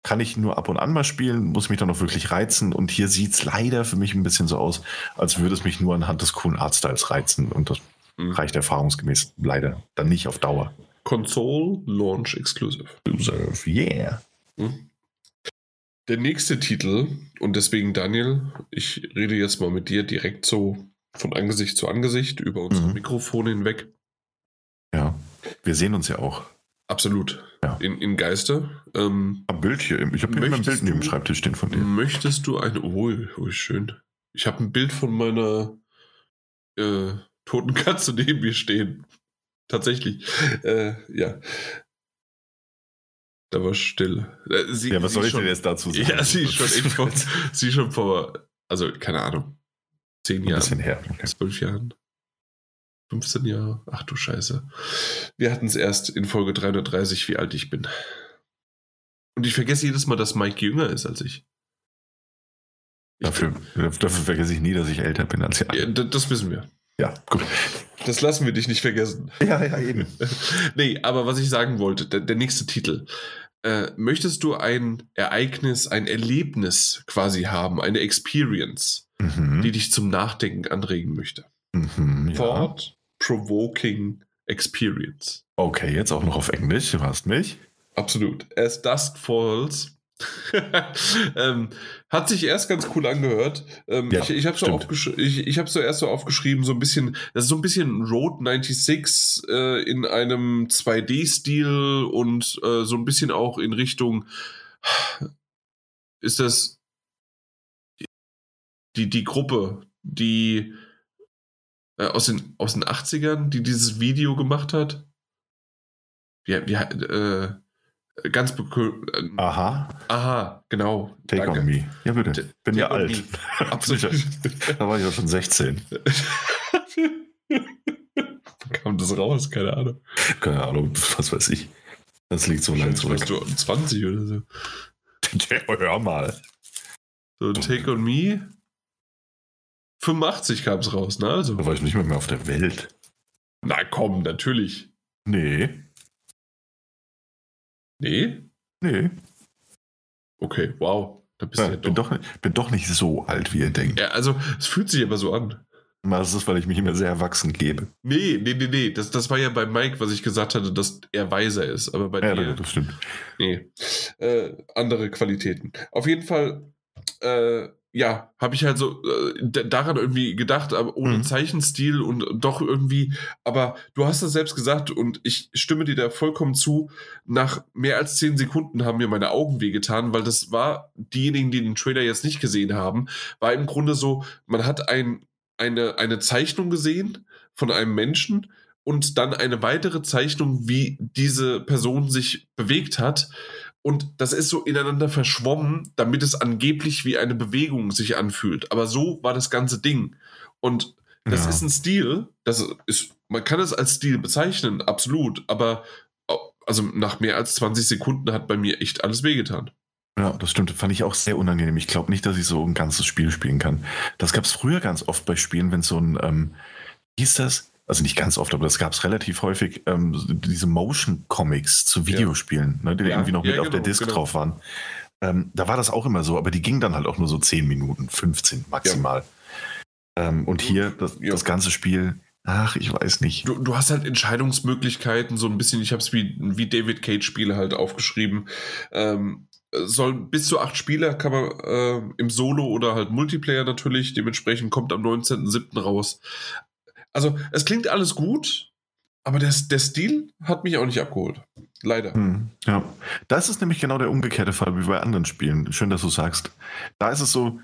[SPEAKER 2] kann ich nur ab und an mal spielen, muss mich dann auch wirklich reizen. Und hier sieht es leider für mich ein bisschen so aus, als würde es mich nur anhand des coolen Artstyles reizen. Und das mhm. reicht erfahrungsgemäß leider dann nicht auf Dauer.
[SPEAKER 1] Console Launch Exclusive.
[SPEAKER 2] Exclusive, yeah.
[SPEAKER 1] Mhm. Der nächste Titel, und deswegen Daniel, ich rede jetzt mal mit dir direkt so von Angesicht zu Angesicht über unsere mhm. Mikrofone hinweg.
[SPEAKER 2] Ja, wir sehen uns ja auch.
[SPEAKER 1] Absolut. Ja. In, in Geister.
[SPEAKER 2] Ähm, Am Bild hier. Ich habe hier ein Bild neben dem Schreibtisch stehen von dir.
[SPEAKER 1] Möchtest du ein. Oh, oh schön. Ich habe ein Bild von meiner äh, toten Katze neben mir stehen. Tatsächlich. Äh, ja. Da war still.
[SPEAKER 2] Äh, sie, ja, was soll ich schon, denn jetzt dazu sagen?
[SPEAKER 1] Ja, sie ist schon vor, sie schon vor, also keine Ahnung, zehn Jahren. Ein bisschen her. Okay. Zwölf Jahren. 15 Jahre. Ach du Scheiße. Wir hatten es erst in Folge 330, wie alt ich bin. Und ich vergesse jedes Mal, dass Mike jünger ist als ich.
[SPEAKER 2] ich dafür, dafür, vergesse ich nie, dass ich älter bin als
[SPEAKER 1] ihr. Ja, das wissen wir.
[SPEAKER 2] Ja, gut.
[SPEAKER 1] Das lassen wir dich nicht vergessen.
[SPEAKER 2] Ja, ja, eben.
[SPEAKER 1] nee, aber was ich sagen wollte, der, der nächste Titel. Äh, möchtest du ein Ereignis, ein Erlebnis quasi haben, eine Experience, mhm. die dich zum Nachdenken anregen möchte?
[SPEAKER 2] Mhm, ja.
[SPEAKER 1] Thought Provoking Experience.
[SPEAKER 2] Okay, jetzt auch noch auf Englisch, du hast mich.
[SPEAKER 1] Absolut. As Dusk Falls ähm, hat sich erst ganz cool angehört. Ähm, ja, ich ich habe so, ich, ich hab so erst so aufgeschrieben, so ein bisschen, das ist so ein bisschen Road 96 äh, in einem 2D-Stil und äh, so ein bisschen auch in Richtung, ist das die, die Gruppe, die äh, aus, den, aus den 80ern, die dieses Video gemacht hat? Ja, wie, äh, Ganz
[SPEAKER 2] äh, Aha.
[SPEAKER 1] Aha, genau.
[SPEAKER 2] Take Danke. on me. Ja, bitte. Bin ja alt.
[SPEAKER 1] Absolut.
[SPEAKER 2] da war ich ja schon 16.
[SPEAKER 1] kommt das raus? Keine Ahnung.
[SPEAKER 2] Keine Ahnung, was weiß ich. Das liegt so lange zurück.
[SPEAKER 1] Du 20 oder so.
[SPEAKER 2] Hör mal.
[SPEAKER 1] So, Take on Me. 85 kam es raus, ne? Also.
[SPEAKER 2] Da war ich nicht mehr, mehr auf der Welt.
[SPEAKER 1] Na komm, natürlich.
[SPEAKER 2] Nee.
[SPEAKER 1] Nee?
[SPEAKER 2] Nee.
[SPEAKER 1] Okay, wow.
[SPEAKER 2] Da bist ja, du ja bin, doch, bin doch nicht so alt, wie ihr denkt.
[SPEAKER 1] Ja, also es fühlt sich aber so an.
[SPEAKER 2] Das ist, weil ich mich immer sehr erwachsen gebe.
[SPEAKER 1] Nee, nee, nee, nee. Das, das war ja bei Mike, was ich gesagt hatte, dass er weiser ist. Aber bei
[SPEAKER 2] ja,
[SPEAKER 1] dir.
[SPEAKER 2] das stimmt.
[SPEAKER 1] Nee. Äh, andere Qualitäten. Auf jeden Fall, äh, ja, habe ich halt so äh, daran irgendwie gedacht, aber ohne mhm. Zeichenstil und doch irgendwie, aber du hast es selbst gesagt und ich stimme dir da vollkommen zu. Nach mehr als zehn Sekunden haben mir meine Augen wehgetan, weil das war, diejenigen, die den Trailer jetzt nicht gesehen haben, war im Grunde so, man hat ein, eine, eine Zeichnung gesehen von einem Menschen und dann eine weitere Zeichnung, wie diese Person sich bewegt hat. Und das ist so ineinander verschwommen, damit es angeblich wie eine Bewegung sich anfühlt. Aber so war das ganze Ding. Und das ja. ist ein Stil, das ist, man kann es als Stil bezeichnen, absolut. Aber also nach mehr als 20 Sekunden hat bei mir echt alles wehgetan.
[SPEAKER 2] Ja, das stimmt. Fand ich auch sehr unangenehm. Ich glaube nicht, dass ich so ein ganzes Spiel spielen kann. Das gab es früher ganz oft bei Spielen, wenn so ein, ähm, hieß das, also nicht ganz oft, aber das gab es relativ häufig, ähm, diese Motion Comics zu Videospielen, ja. ne, die ja. irgendwie noch mit ja, genau, auf der genau, Disc genau. drauf waren. Ähm, da war das auch immer so, aber die gingen dann halt auch nur so 10 Minuten, 15 maximal. Ähm, und hier das, das, ganze Spiel, ach, ich weiß nicht.
[SPEAKER 1] Du, du hast halt Entscheidungsmöglichkeiten, so ein bisschen, ich habe es wie, wie David Cage-Spiele halt aufgeschrieben. Ähm, soll bis zu acht Spieler kann man äh, im Solo oder halt Multiplayer natürlich, dementsprechend kommt am 19.07. raus. Also, es klingt alles gut, aber der, der Stil hat mich auch nicht abgeholt. Leider. Hm,
[SPEAKER 2] ja, das ist nämlich genau der umgekehrte Fall wie bei anderen Spielen. Schön, dass du sagst. Da ist es so,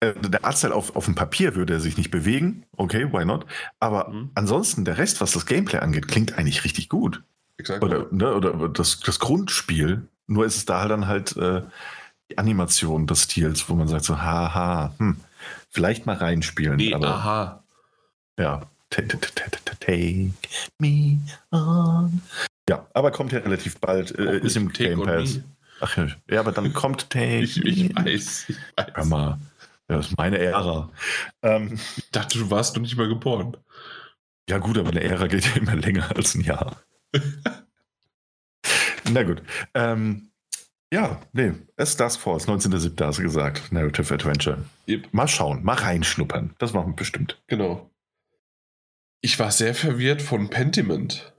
[SPEAKER 2] äh, der Artstyle auf, auf dem Papier würde er sich nicht bewegen. Okay, why not? Aber mhm. ansonsten, der Rest, was das Gameplay angeht, klingt eigentlich richtig gut. Exakt. Oder, ne, oder das, das Grundspiel. Nur ist es da halt dann halt äh, die Animation des Stils, wo man sagt so, haha, hm, vielleicht mal reinspielen.
[SPEAKER 1] Nee, aber, aha.
[SPEAKER 2] Ja. Take me on. Ja, aber kommt ja relativ bald. Äh, ist im Game Pass. Ach ja, aber dann kommt Take.
[SPEAKER 1] Ich, ich weiß, ich weiß.
[SPEAKER 2] Hör mal. Das ist meine Ära.
[SPEAKER 1] Ähm, ich dachte, du warst noch nicht mal geboren.
[SPEAKER 2] Ja, gut, aber eine Ära geht ja immer länger als ein Jahr. Na gut. Ähm, ja, nee, es ist Dusk Force, 19.07. hast du gesagt. Narrative Adventure. Yep. Mal schauen, mal reinschnuppern. Das machen wir bestimmt.
[SPEAKER 1] Genau. Ich war sehr verwirrt von Pentiment.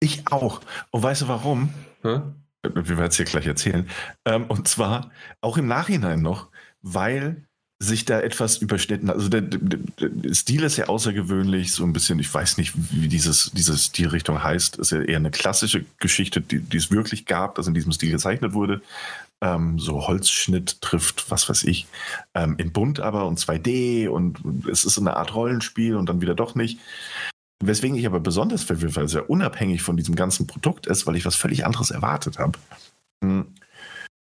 [SPEAKER 2] Ich auch. Und weißt du warum? Hä? Wir werden es dir gleich erzählen. Ähm, und zwar auch im Nachhinein noch, weil sich da etwas überschnitten hat. Also der, der, der, Stil ist ja außergewöhnlich, so ein bisschen, ich weiß nicht, wie dieses, diese Stilrichtung heißt. Ist ja eher eine klassische Geschichte, die, die es wirklich gab, dass in diesem Stil gezeichnet wurde. Ähm, so Holzschnitt trifft, was weiß ich, ähm, in bunt aber und 2D und es ist eine Art Rollenspiel und dann wieder doch nicht. Weswegen ich aber besonders verwirrt, weil es ja unabhängig von diesem ganzen Produkt ist, weil ich was völlig anderes erwartet habe. Hm.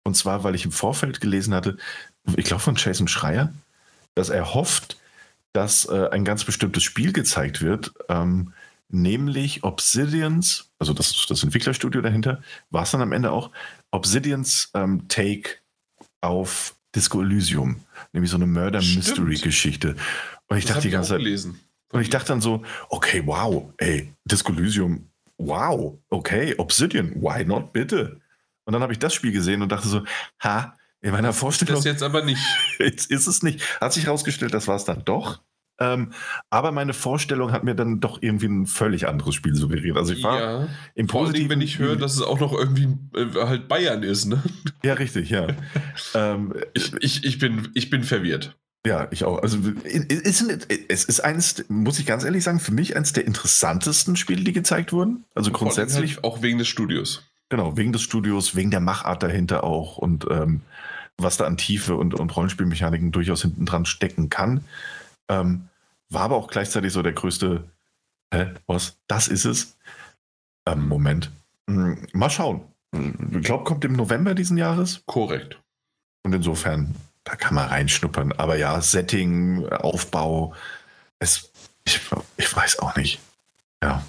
[SPEAKER 2] Und zwar, weil ich im Vorfeld gelesen hatte, ich glaube von Jason Schreier, dass er hofft, dass äh, ein ganz bestimmtes Spiel gezeigt wird, ähm, nämlich Obsidians, also das, das Entwicklerstudio dahinter, war es dann am Ende auch, Obsidians ähm, Take auf Disco Elysium, nämlich so eine Murder-Mystery-Geschichte. Und ich das dachte die ganze Zeit. Gelesen. Und ich dachte dann so, okay, wow, ey, Disco Elysium, wow, okay, Obsidian, why not, bitte? Und dann habe ich das Spiel gesehen und dachte so, ha, in meiner Vorstellung.
[SPEAKER 1] Das jetzt aber nicht.
[SPEAKER 2] Jetzt ist es nicht. Hat sich herausgestellt, das war es dann doch. Ähm, aber meine Vorstellung hat mir dann doch irgendwie ein völlig anderes Spiel suggeriert. Also ich war ja,
[SPEAKER 1] im Positiven, wenn ich höre, dass es auch noch irgendwie äh, halt Bayern ist, ne?
[SPEAKER 2] Ja, richtig, ja.
[SPEAKER 1] ähm, ich, ich, ich, bin, ich bin verwirrt.
[SPEAKER 2] Ja, ich auch. Also es ist eins, muss ich ganz ehrlich sagen, für mich eines der interessantesten Spiele, die gezeigt wurden. Also grundsätzlich.
[SPEAKER 1] Halt auch wegen des Studios.
[SPEAKER 2] Genau, wegen des Studios, wegen der Machart dahinter auch und ähm, was da an Tiefe und, und Rollenspielmechaniken durchaus hinten dran stecken kann. Ähm, war aber auch gleichzeitig so der größte, hä, was, das ist es? Ähm, Moment. Hm, mal schauen. Ich glaube, kommt im November diesen Jahres.
[SPEAKER 1] Korrekt.
[SPEAKER 2] Und insofern, da kann man reinschnuppern. Aber ja, Setting, Aufbau, es, ich, ich weiß auch nicht. ja,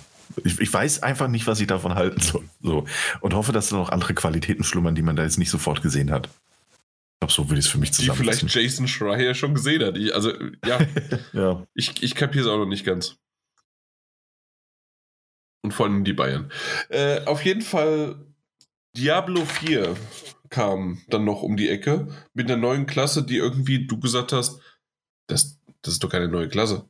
[SPEAKER 2] ich, ich, weiß einfach nicht, was ich davon halten soll. So. Und hoffe, dass da noch andere Qualitäten schlummern, die man da jetzt nicht sofort gesehen hat. Ich glaube, so würde ich es für mich
[SPEAKER 1] zusammen. Die vielleicht Jason Schreier schon gesehen hat. Ich, also, ja.
[SPEAKER 2] ja.
[SPEAKER 1] Ich, ich kapiere es auch noch nicht ganz. Und vor allem die Bayern. Äh, auf jeden Fall, Diablo 4 kam dann noch um die Ecke mit einer neuen Klasse, die irgendwie du gesagt hast, das, das ist doch keine neue Klasse.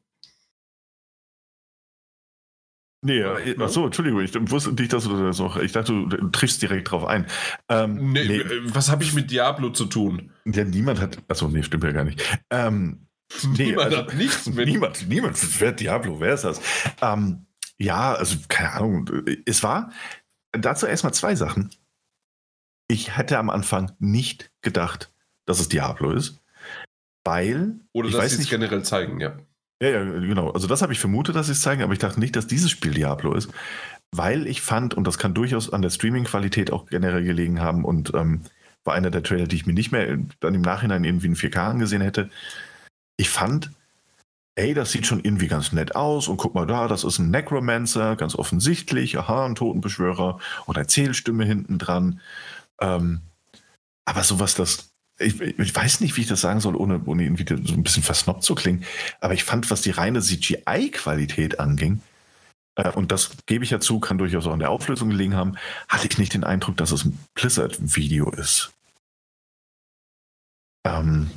[SPEAKER 2] Nee, äh, achso, Entschuldigung, ich wusste nicht, dass du das noch. Ich dachte, du triffst direkt drauf ein.
[SPEAKER 1] Ähm, nee, nee. Äh, was habe ich mit Diablo zu tun?
[SPEAKER 2] Ja, niemand hat. Achso, nee, stimmt ja gar nicht. Ähm,
[SPEAKER 1] nee, niemand also, hat nichts
[SPEAKER 2] mit. Niemand, niemand. Wer Diablo, wer ist das? Ähm, ja, also keine Ahnung. Es war dazu erstmal zwei Sachen. Ich hätte am Anfang nicht gedacht, dass es Diablo ist, weil.
[SPEAKER 1] Oder
[SPEAKER 2] ich
[SPEAKER 1] dass sie es generell zeigen, ja.
[SPEAKER 2] Ja, ja, genau. Also das habe ich vermutet, dass sie es zeigen, aber ich dachte nicht, dass dieses Spiel Diablo ist, weil ich fand, und das kann durchaus an der Streaming-Qualität auch generell gelegen haben und ähm, war einer der Trailer, die ich mir nicht mehr dann im Nachhinein irgendwie in 4K angesehen hätte. Ich fand, ey, das sieht schon irgendwie ganz nett aus und guck mal da, das ist ein Necromancer, ganz offensichtlich, aha, ein Totenbeschwörer und Erzählstimme hinten dran. Ähm, aber sowas, das ich, ich, weiß nicht, wie ich das sagen soll, ohne, ohne irgendwie so ein bisschen versnobbt zu klingen, aber ich fand, was die reine CGI-Qualität anging, äh, und das gebe ich ja zu, kann durchaus auch an der Auflösung gelegen haben, hatte ich nicht den Eindruck, dass es ein Blizzard-Video ist.
[SPEAKER 1] Ähm,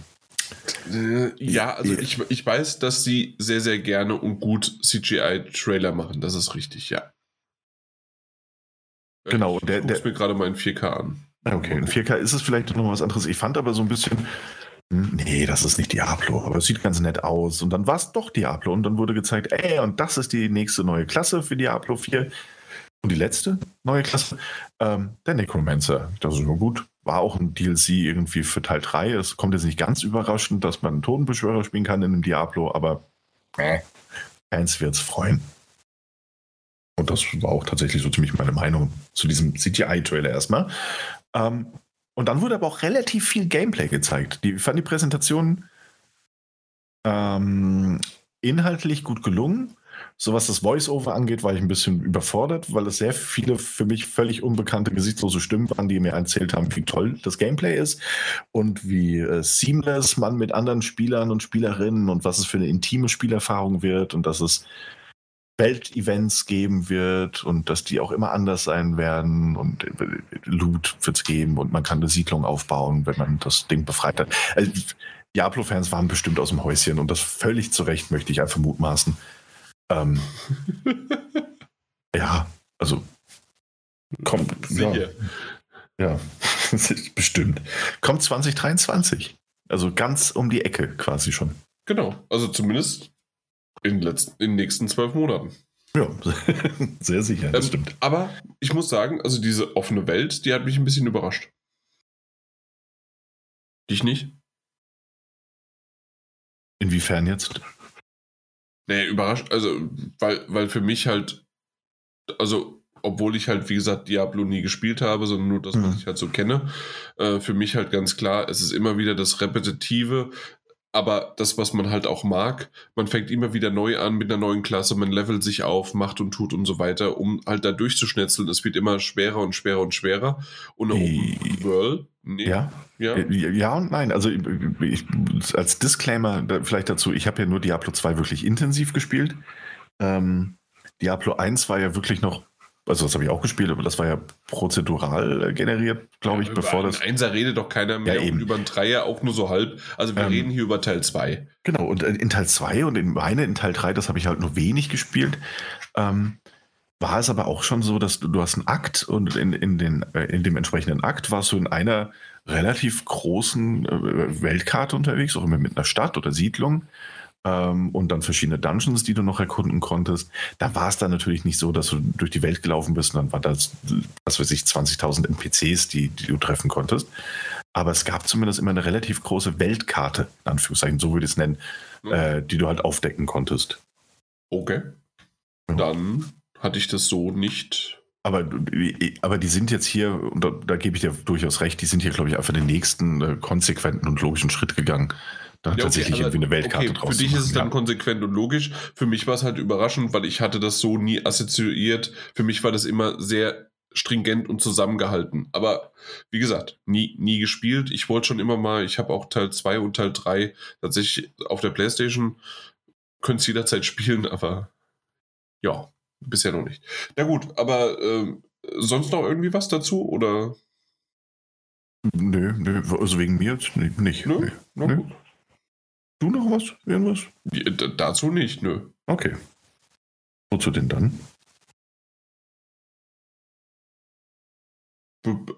[SPEAKER 1] äh, ja, also ich, ich weiß, dass sie sehr, sehr gerne und gut CGI-Trailer machen. Das ist richtig, ja.
[SPEAKER 2] Genau.
[SPEAKER 1] Ich der, der mir gerade mal in 4K an.
[SPEAKER 2] Okay, in 4K ist es vielleicht noch was anderes. Ich fand aber so ein bisschen, hm, nee, das ist nicht Diablo, aber es sieht ganz nett aus. Und dann war es doch Diablo und dann wurde gezeigt, ey, und das ist die nächste neue Klasse für Diablo 4. Und die letzte neue Klasse, ähm, der Necromancer. Das ist nur gut. War auch ein DLC irgendwie für Teil 3. Es kommt jetzt nicht ganz überraschend, dass man einen Totenbeschwörer spielen kann in einem Diablo, aber äh, Fans wird's freuen. Und das war auch tatsächlich so ziemlich meine Meinung zu diesem CGI-Trailer erstmal. Ähm, und dann wurde aber auch relativ viel Gameplay gezeigt. Die, ich fand die Präsentation ähm, inhaltlich gut gelungen. So was das Voice-Over angeht, war ich ein bisschen überfordert, weil es sehr viele für mich völlig unbekannte, gesichtslose Stimmen waren, die mir erzählt haben, wie toll das Gameplay ist und wie äh, seamless man mit anderen Spielern und Spielerinnen und was es für eine intime Spielerfahrung wird und dass es Weltevents geben wird und dass die auch immer anders sein werden und Loot wird es geben und man kann eine Siedlung aufbauen, wenn man das Ding befreit hat. Also, Diablo-Fans waren bestimmt aus dem Häuschen und das völlig zu Recht, möchte ich einfach mutmaßen. Ähm, ja, also kommt. Ja, ja bestimmt. Kommt 2023. Also ganz um die Ecke quasi schon.
[SPEAKER 1] Genau, also zumindest in, letzten, in den nächsten zwölf Monaten.
[SPEAKER 2] Ja, sehr sicher,
[SPEAKER 1] das ähm, stimmt. Aber ich muss sagen, also diese offene Welt, die hat mich ein bisschen überrascht. Dich nicht?
[SPEAKER 2] Inwiefern jetzt?
[SPEAKER 1] Nee, überrascht, also, weil, weil für mich halt, also, obwohl ich halt, wie gesagt, Diablo nie gespielt habe, sondern nur das, was mhm. ich halt so kenne, äh, für mich halt ganz klar, es ist immer wieder das Repetitive, aber das, was man halt auch mag, man fängt immer wieder neu an mit einer neuen Klasse, man levelt sich auf, macht und tut und so weiter, um halt da durchzuschnetzeln. Es wird immer schwerer und schwerer und schwerer. Und eine
[SPEAKER 2] Open World. Nee. Ja. Ja. Äh, ja und nein. Also ich, als Disclaimer vielleicht dazu, ich habe ja nur Diablo 2 wirklich intensiv gespielt. Ähm, Diablo 1 war ja wirklich noch also das habe ich auch gespielt, aber das war ja prozedural generiert, glaube ich, ja, bevor das.
[SPEAKER 1] Einser redet doch keiner mehr ja, und über einen Dreier auch nur so halb. Also wir ähm, reden hier über Teil 2.
[SPEAKER 2] Genau, und in Teil 2 und in meine in Teil 3, das habe ich halt nur wenig gespielt. Ähm, war es aber auch schon so, dass du, du hast einen Akt und in, in, den, äh, in dem entsprechenden Akt warst du in einer relativ großen äh, Weltkarte unterwegs, auch immer mit einer Stadt oder Siedlung und dann verschiedene Dungeons, die du noch erkunden konntest. Da war es dann natürlich nicht so, dass du durch die Welt gelaufen bist und dann war das, was weiß ich, 20.000 NPCs, die, die du treffen konntest. Aber es gab zumindest immer eine relativ große Weltkarte, in Anführungszeichen, so würde ich es nennen, mhm. äh, die du halt aufdecken konntest.
[SPEAKER 1] Okay. Ja. Dann hatte ich das so nicht.
[SPEAKER 2] Aber, aber die sind jetzt hier, und da, da gebe ich dir durchaus recht, die sind hier, glaube ich, einfach den nächsten äh, konsequenten und logischen Schritt gegangen da
[SPEAKER 1] Ja, okay,
[SPEAKER 2] tatsächlich
[SPEAKER 1] aber-
[SPEAKER 2] irgendwie eine Weltkarte
[SPEAKER 1] okay,
[SPEAKER 2] draus
[SPEAKER 1] Für dich ist es dann
[SPEAKER 2] machen,
[SPEAKER 1] konsequent und logisch. Für mich war es halt überraschend, weil ich hatte das so nie assoziiert. Für mich war das immer sehr stringent und zusammengehalten. Aber wie gesagt, nie, nie gespielt. Ich wollte schon immer mal, ich habe auch Teil 2 und Teil 3 tatsächlich auf der Playstation. Könnte es jederzeit spielen, aber ja, bisher noch nicht. Na gut, aber ähm, sonst noch irgendwie was dazu? Oder?
[SPEAKER 2] ja. Nö, nö, also wegen mir jetzt nicht.
[SPEAKER 1] Nö? Na
[SPEAKER 2] Nö. Du noch was? Irgendwas?
[SPEAKER 1] D- Dazu nicht, nö.
[SPEAKER 2] Okay. Wozu denn dann?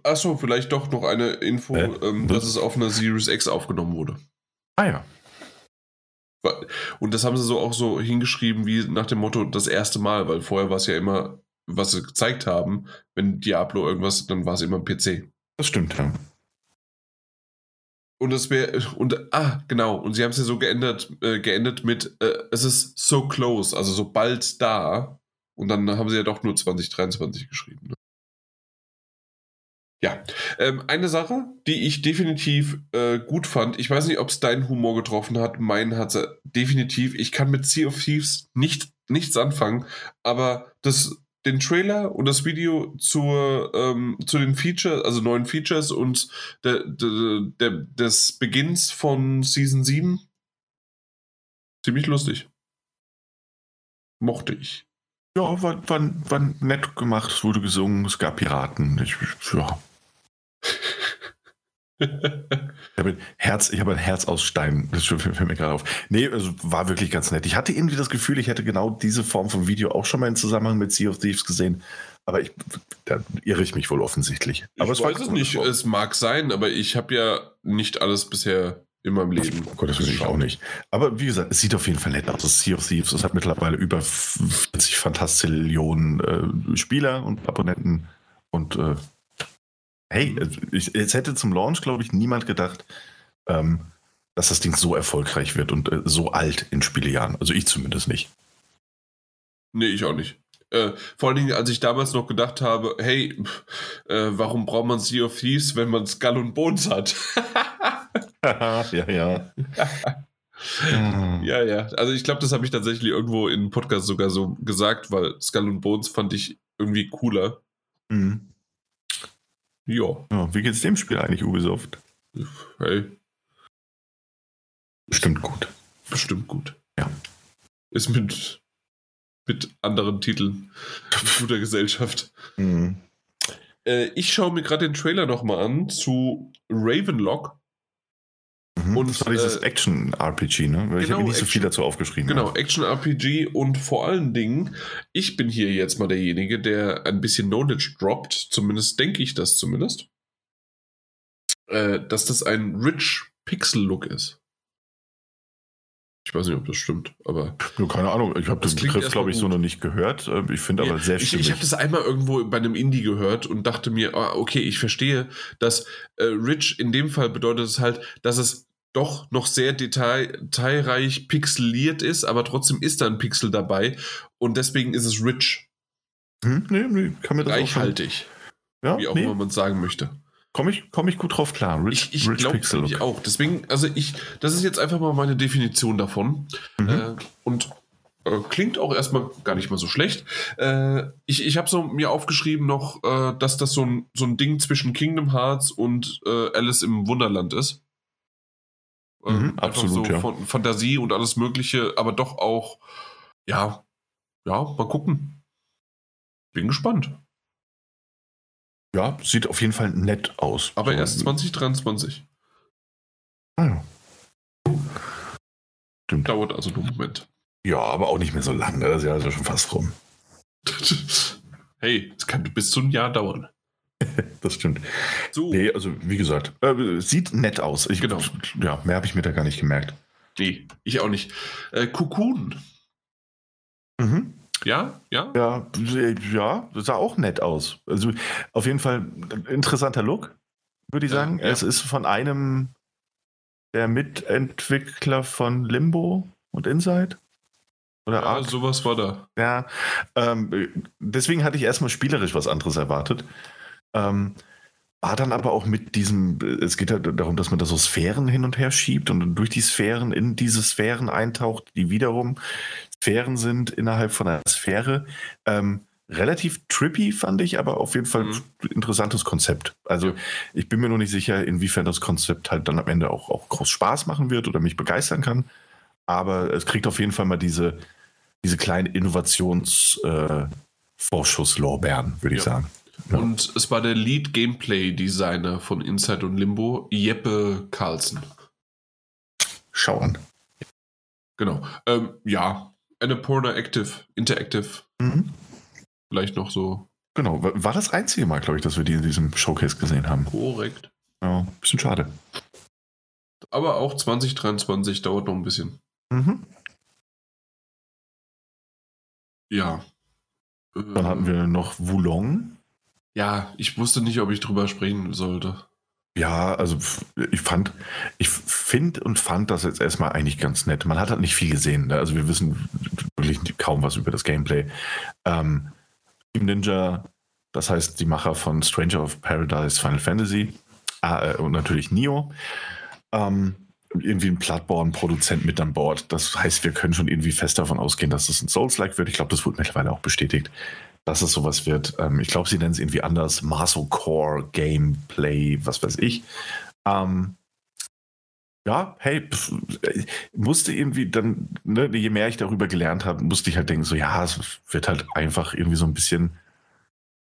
[SPEAKER 1] Achso, vielleicht doch noch eine Info,
[SPEAKER 2] Äh,
[SPEAKER 1] ähm, dass es auf einer Series X aufgenommen wurde.
[SPEAKER 2] Ah ja.
[SPEAKER 1] Und das haben sie so auch so hingeschrieben, wie nach dem Motto das erste Mal, weil vorher war es ja immer, was sie gezeigt haben, wenn Diablo irgendwas, dann war es immer ein PC.
[SPEAKER 2] Das stimmt, ja.
[SPEAKER 1] Und es wäre, und, ah, genau, und sie haben es ja so geändert, äh, geendet mit, äh, es ist so close, also so bald da. Und dann haben sie ja doch nur 2023 geschrieben. Ne? Ja, ähm, eine Sache, die ich definitiv äh, gut fand, ich weiß nicht, ob es deinen Humor getroffen hat, meinen hat sie definitiv. Ich kann mit Sea of Thieves nicht, nichts anfangen, aber das, den Trailer und das Video zur, ähm, zu den Features, also neuen Features und der, der, der, des Beginns von Season 7, ziemlich lustig. Mochte ich.
[SPEAKER 2] Ja, war, war, war nett gemacht, es wurde gesungen, es gab Piraten. Ich, ja. Ich habe ein Herz, ich habe ein Herz aus Stein. Das fällt mir gerade auf. Nee, also war wirklich ganz nett. Ich hatte irgendwie das Gefühl, ich hätte genau diese Form von Video auch schon mal in Zusammenhang mit Sea of Thieves gesehen. Aber ich, da irre ich mich wohl offensichtlich. Aber
[SPEAKER 1] ich
[SPEAKER 2] es
[SPEAKER 1] weiß es nicht,
[SPEAKER 2] es
[SPEAKER 1] mag sein, aber ich habe ja nicht alles bisher in meinem Leben.
[SPEAKER 2] Oh Gott, das will ich auch nicht. Aber wie gesagt, es sieht auf jeden Fall nett aus. Das Sea of Thieves, es hat mittlerweile über 40 Fantastillionen äh, Spieler und Abonnenten. Und äh, hey, ich, es hätte zum Launch, glaube ich, niemand gedacht, ähm, dass das Ding so erfolgreich wird und äh, so alt in Spielejahren. Also ich zumindest nicht.
[SPEAKER 1] Nee, ich auch nicht. Äh, vor allen Dingen, als ich damals noch gedacht habe, hey, äh, warum braucht man Sea of Thieves, wenn man Skull und Bones hat?
[SPEAKER 2] ja, ja.
[SPEAKER 1] Ja, ja. Also ich glaube, das habe ich tatsächlich irgendwo in einem Podcast sogar so gesagt, weil Skull und Bones fand ich irgendwie cooler.
[SPEAKER 2] Hm.
[SPEAKER 1] Ja,
[SPEAKER 2] ja. Wie geht's dem Spiel eigentlich, Ubisoft?
[SPEAKER 1] hey,
[SPEAKER 2] Bestimmt gut.
[SPEAKER 1] bestimmt gut.
[SPEAKER 2] Ja.
[SPEAKER 1] Ist mit, mit anderen Titeln guter Gesellschaft.
[SPEAKER 2] Hm.
[SPEAKER 1] Äh, ich schaue mir gerade den Trailer nochmal an zu Ravenlock.
[SPEAKER 2] Mhm.
[SPEAKER 1] Und,
[SPEAKER 2] das war dieses
[SPEAKER 1] äh,
[SPEAKER 2] Action-RPG, ne? Weil ich
[SPEAKER 1] genau,
[SPEAKER 2] habe mir nicht so viel
[SPEAKER 1] Action-
[SPEAKER 2] dazu aufgeschrieben.
[SPEAKER 1] Genau, Action-RPG und vor allen Dingen, ich bin hier jetzt mal derjenige, der ein bisschen Knowledge droppt, zumindest denke ich das zumindest, äh, dass das ein rich Pixel-Look ist. Ich weiß nicht, ob das stimmt, aber
[SPEAKER 2] Ja, keine Ahnung, ich habe
[SPEAKER 1] Das
[SPEAKER 2] den Begriff, glaube ich, so
[SPEAKER 1] gut.
[SPEAKER 2] noch nicht gehört. Äh, Ich finde aber sehr
[SPEAKER 1] ich,
[SPEAKER 2] stimmig.
[SPEAKER 1] ich habe das einmal irgendwo bei einem Indie gehört und dachte mir, ah, okay, ich verstehe, dass äh, rich in dem Fall bedeutet es halt, dass es doch noch sehr detail, detailreich pixeliert ist, aber trotzdem ist da ein Pixel dabei und deswegen ist es rich,
[SPEAKER 2] hm? nee, nee, kann mir das
[SPEAKER 1] reichhaltig,
[SPEAKER 2] auch schon,
[SPEAKER 1] wie
[SPEAKER 2] ja,
[SPEAKER 1] auch
[SPEAKER 2] nee,
[SPEAKER 1] immer man es sagen möchte.
[SPEAKER 2] Komme ich, komm ich gut drauf klar. Rich,
[SPEAKER 1] Ich, ich glaube ich auch. Deswegen, also ich, das ist jetzt einfach mal meine Definition davon.
[SPEAKER 2] Mhm.
[SPEAKER 1] Äh, und äh, klingt auch erstmal gar nicht mal so schlecht. Äh, ich ich habe so mir aufgeschrieben noch, äh, dass das so ein, so ein Ding zwischen Kingdom Hearts und äh, Alice im Wunderland ist. Ähm,
[SPEAKER 2] Mhm, absolut,
[SPEAKER 1] so
[SPEAKER 2] ja.
[SPEAKER 1] von Fantasie und alles Mögliche, aber doch auch, ja, ja, mal gucken. Bin gespannt.
[SPEAKER 2] Ja, sieht auf jeden Fall nett aus.
[SPEAKER 1] Aber
[SPEAKER 2] So,
[SPEAKER 1] erst 2023.
[SPEAKER 2] Ah, ja. Stimmt.
[SPEAKER 1] Dauert also nur einen Moment.
[SPEAKER 2] Ja, aber auch nicht mehr so lang. ne? Das ist ja also schon fast rum.
[SPEAKER 1] hey, es kann bis zu einem Jahr dauern.
[SPEAKER 2] Das stimmt.
[SPEAKER 1] So,
[SPEAKER 2] Nee, also wie gesagt, äh, sieht nett aus. Ich,
[SPEAKER 1] Genau.
[SPEAKER 2] Ja, mehr habe ich mir da gar nicht gemerkt.
[SPEAKER 1] nee, ich auch nicht. Äh, Cocoon.
[SPEAKER 2] Mhm.
[SPEAKER 1] Ja, ja.
[SPEAKER 2] Ja, ja, das sah auch nett aus. Also auf jeden Fall ein interessanter Look, würde ich
[SPEAKER 1] Ja,
[SPEAKER 2] sagen.
[SPEAKER 1] ja.
[SPEAKER 2] Es ist von einem der Mitentwickler von Limbo und Inside. Oder
[SPEAKER 1] ja
[SPEAKER 2] Ark.
[SPEAKER 1] sowas war da.
[SPEAKER 2] Ja, ähm, deswegen hatte ich erstmal spielerisch was anderes erwartet. Ähm, war dann aber auch mit diesem, es geht halt darum, dass man da so Sphären hin und her schiebt und durch die Sphären in diese Sphären eintaucht, die wiederum Sphären sind innerhalb von einer Sphäre. Ähm, relativ trippy, fand ich, aber auf jeden Fall mhm. interessantes Konzept. Also ich bin mir noch nicht sicher, inwiefern das Konzept halt dann am Ende auch, auch groß Spaß machen wird oder mich begeistern kann. Aber es kriegt auf jeden Fall mal diese, diese kleinen Innovationsvorschusslorbeeren, äh, würde ich ja. sagen.
[SPEAKER 1] Ja. Und es war der Lead Gameplay Designer von Inside und Limbo, Jeppe Carlsen.
[SPEAKER 2] Schau an.
[SPEAKER 1] Genau. Ähm, ja, Annapurna Active, Interactive. Mhm. Vielleicht noch so.
[SPEAKER 2] Genau, war das einzige Mal, glaube ich, dass wir die in diesem Showcase gesehen haben.
[SPEAKER 1] Korrekt.
[SPEAKER 2] Ja, bisschen schade.
[SPEAKER 1] Aber auch 2023 dauert noch ein bisschen. Mhm. Ja.
[SPEAKER 2] Dann hatten wir noch Wulong.
[SPEAKER 1] Ja, ich wusste nicht, ob ich drüber sprechen sollte.
[SPEAKER 2] Ja, also ich fand, ich finde und fand das jetzt erstmal eigentlich ganz nett. Man hat halt nicht viel gesehen. Ne? Also wir wissen wirklich kaum was über das Gameplay. Ähm, Team Ninja, das heißt die Macher von Stranger of Paradise, Final Fantasy äh, und natürlich Neo. Ähm, irgendwie ein Plattborn-Produzent mit an Bord. Das heißt, wir können schon irgendwie fest davon ausgehen, dass es ein Souls-like wird. Ich glaube, das wurde mittlerweile auch bestätigt dass es sowas wird. Ähm, ich glaube, sie nennen es irgendwie anders. Marso Core Gameplay, was weiß ich. Ähm, ja, hey, pf, musste irgendwie dann, ne, je mehr ich darüber gelernt habe, musste ich halt denken, so, ja, es wird halt einfach irgendwie so ein bisschen,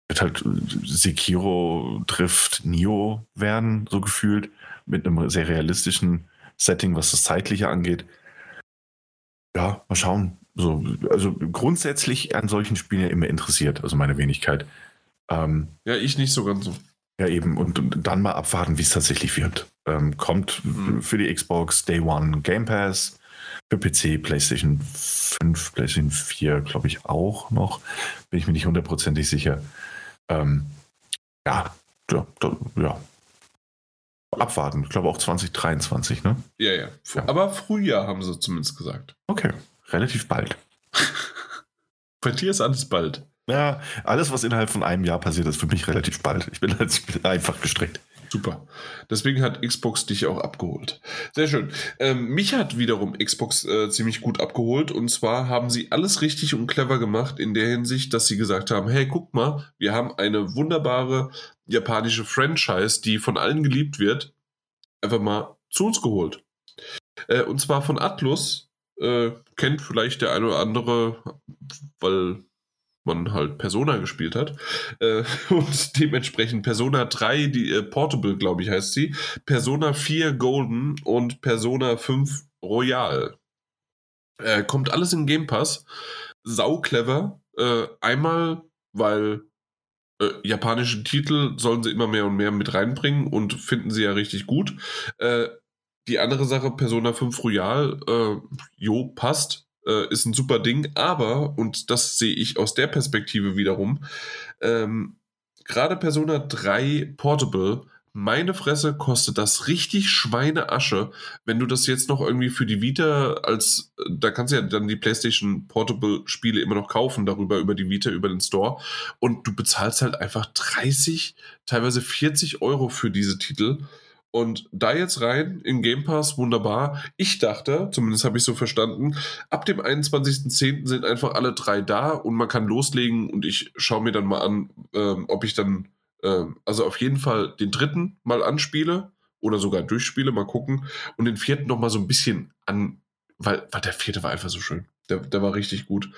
[SPEAKER 2] wird halt Sekiro trifft Nio werden, so gefühlt, mit einem sehr realistischen Setting, was das Zeitliche angeht. Ja, mal schauen. So, also grundsätzlich an solchen Spielen ja immer interessiert, also meine Wenigkeit.
[SPEAKER 1] Ähm, ja, ich nicht so ganz so.
[SPEAKER 2] Ja, eben. Und, und dann mal abwarten, wie es tatsächlich wird. Ähm, kommt mhm. für die Xbox Day One Game Pass, für PC, PlayStation 5, PlayStation 4, glaube ich, auch noch. Bin ich mir nicht hundertprozentig sicher. Ähm, ja, ja, ja. Abwarten. Ich glaube auch 2023, ne?
[SPEAKER 1] Ja, ja, ja. Aber Frühjahr haben sie zumindest gesagt.
[SPEAKER 2] Okay relativ bald.
[SPEAKER 1] Bei dir ist alles bald.
[SPEAKER 2] Ja, alles, was innerhalb von einem Jahr passiert, ist für mich relativ bald. Ich bin, ich bin einfach gestreckt.
[SPEAKER 1] Super. Deswegen hat Xbox dich auch abgeholt. Sehr schön. Ähm, mich hat wiederum Xbox äh, ziemlich gut abgeholt. Und zwar haben sie alles richtig und clever gemacht in der Hinsicht, dass sie gesagt haben, hey, guck mal, wir haben eine wunderbare japanische Franchise, die von allen geliebt wird, einfach mal zu uns geholt. Äh, und zwar von Atlus, äh, kennt vielleicht der eine oder andere, weil man halt Persona gespielt hat. Äh, und dementsprechend Persona 3, die äh, Portable, glaube ich, heißt sie, Persona 4 Golden und Persona 5 Royal. Äh, kommt alles in Game Pass. Sau clever. Äh, einmal, weil äh, japanische Titel sollen sie immer mehr und mehr mit reinbringen und finden sie ja richtig gut. Die andere Sache, Persona 5 Royal, äh, jo, passt, äh, ist ein super Ding, aber, und das sehe ich aus der Perspektive wiederum, ähm, gerade Persona 3 Portable, meine Fresse kostet das richtig Schweineasche, wenn du das jetzt noch irgendwie für die Vita als, da kannst du ja dann die PlayStation Portable Spiele immer noch kaufen, darüber, über die Vita, über den Store. Und du bezahlst halt einfach 30, teilweise 40 Euro für diese Titel. Und da jetzt rein in Game Pass, wunderbar. Ich dachte, zumindest habe ich so verstanden, ab dem 21.10. sind einfach alle drei da und man kann loslegen und ich schaue mir dann mal an, ähm, ob ich dann, ähm, also auf jeden Fall den dritten mal anspiele oder sogar durchspiele, mal gucken und den vierten noch mal so ein bisschen an, weil, weil der vierte war einfach so schön. Der, der war richtig gut.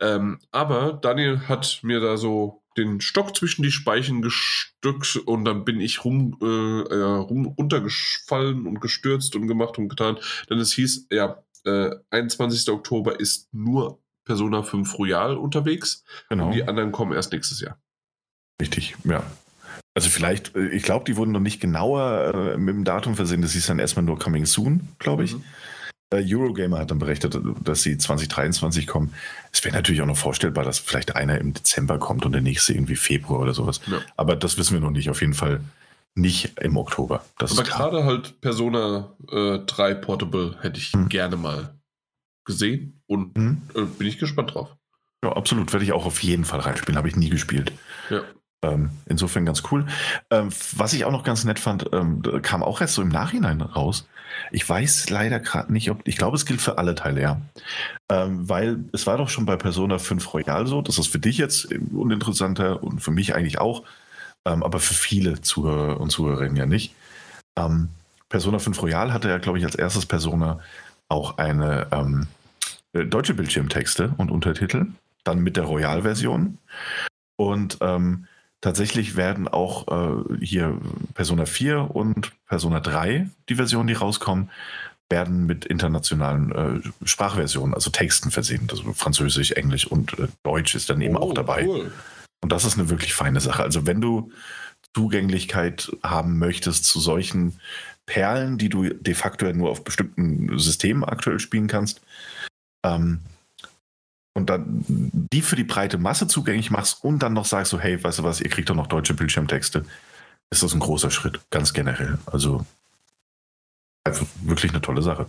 [SPEAKER 1] Ähm, aber Daniel hat mir da so den Stock zwischen die Speichen gestückt und dann bin ich rum, äh, rum runtergefallen und gestürzt und gemacht und getan. Denn es hieß, ja, äh, 21. Oktober ist nur Persona 5 Royal unterwegs. Genau. Und die anderen kommen erst nächstes Jahr.
[SPEAKER 2] Richtig, ja. Also vielleicht, äh, ich glaube, die wurden noch nicht genauer äh, mit dem Datum versehen. Das hieß dann erstmal nur Coming Soon, glaube ich. Mhm. Äh, Eurogamer hat dann berichtet, dass sie 2023 kommen. Es wäre natürlich auch noch vorstellbar, dass vielleicht einer im Dezember kommt und der nächste irgendwie Februar oder sowas. Ja. Aber das wissen wir noch nicht. Auf jeden Fall nicht im Oktober.
[SPEAKER 1] Das Aber gerade halt Persona äh, 3 Portable hätte ich hm. gerne mal gesehen und hm. äh, bin ich gespannt drauf.
[SPEAKER 2] Ja, absolut. Werde ich auch auf jeden Fall reinspielen. Habe ich nie gespielt.
[SPEAKER 1] Ja.
[SPEAKER 2] Ähm, insofern ganz cool. Ähm, was ich auch noch ganz nett fand, ähm, kam auch erst so im Nachhinein raus. Ich weiß leider gerade nicht, ob. Ich glaube, es gilt für alle Teile, ja. Ähm, weil es war doch schon bei Persona 5 Royal so. Das ist für dich jetzt uninteressanter und für mich eigentlich auch. Ähm, aber für viele Zuhörer und Zuhörerinnen ja nicht. Ähm, Persona 5 Royal hatte ja, glaube ich, als erstes Persona auch eine äh, deutsche Bildschirmtexte und Untertitel. Dann mit der Royal-Version. Und ähm, Tatsächlich werden auch äh, hier Persona 4 und Persona 3, die Versionen, die rauskommen, werden mit internationalen äh, Sprachversionen, also Texten versehen. Also Französisch, Englisch und äh, Deutsch ist dann eben oh, auch dabei. Cool. Und das ist eine wirklich feine Sache. Also wenn du Zugänglichkeit haben möchtest zu solchen Perlen, die du de facto nur auf bestimmten Systemen aktuell spielen kannst, ähm, und dann die für die breite Masse zugänglich machst und dann noch sagst so, hey, weißt du was, ihr kriegt doch noch deutsche Bildschirmtexte, ist das ein großer Schritt, ganz generell. Also einfach wirklich eine tolle Sache.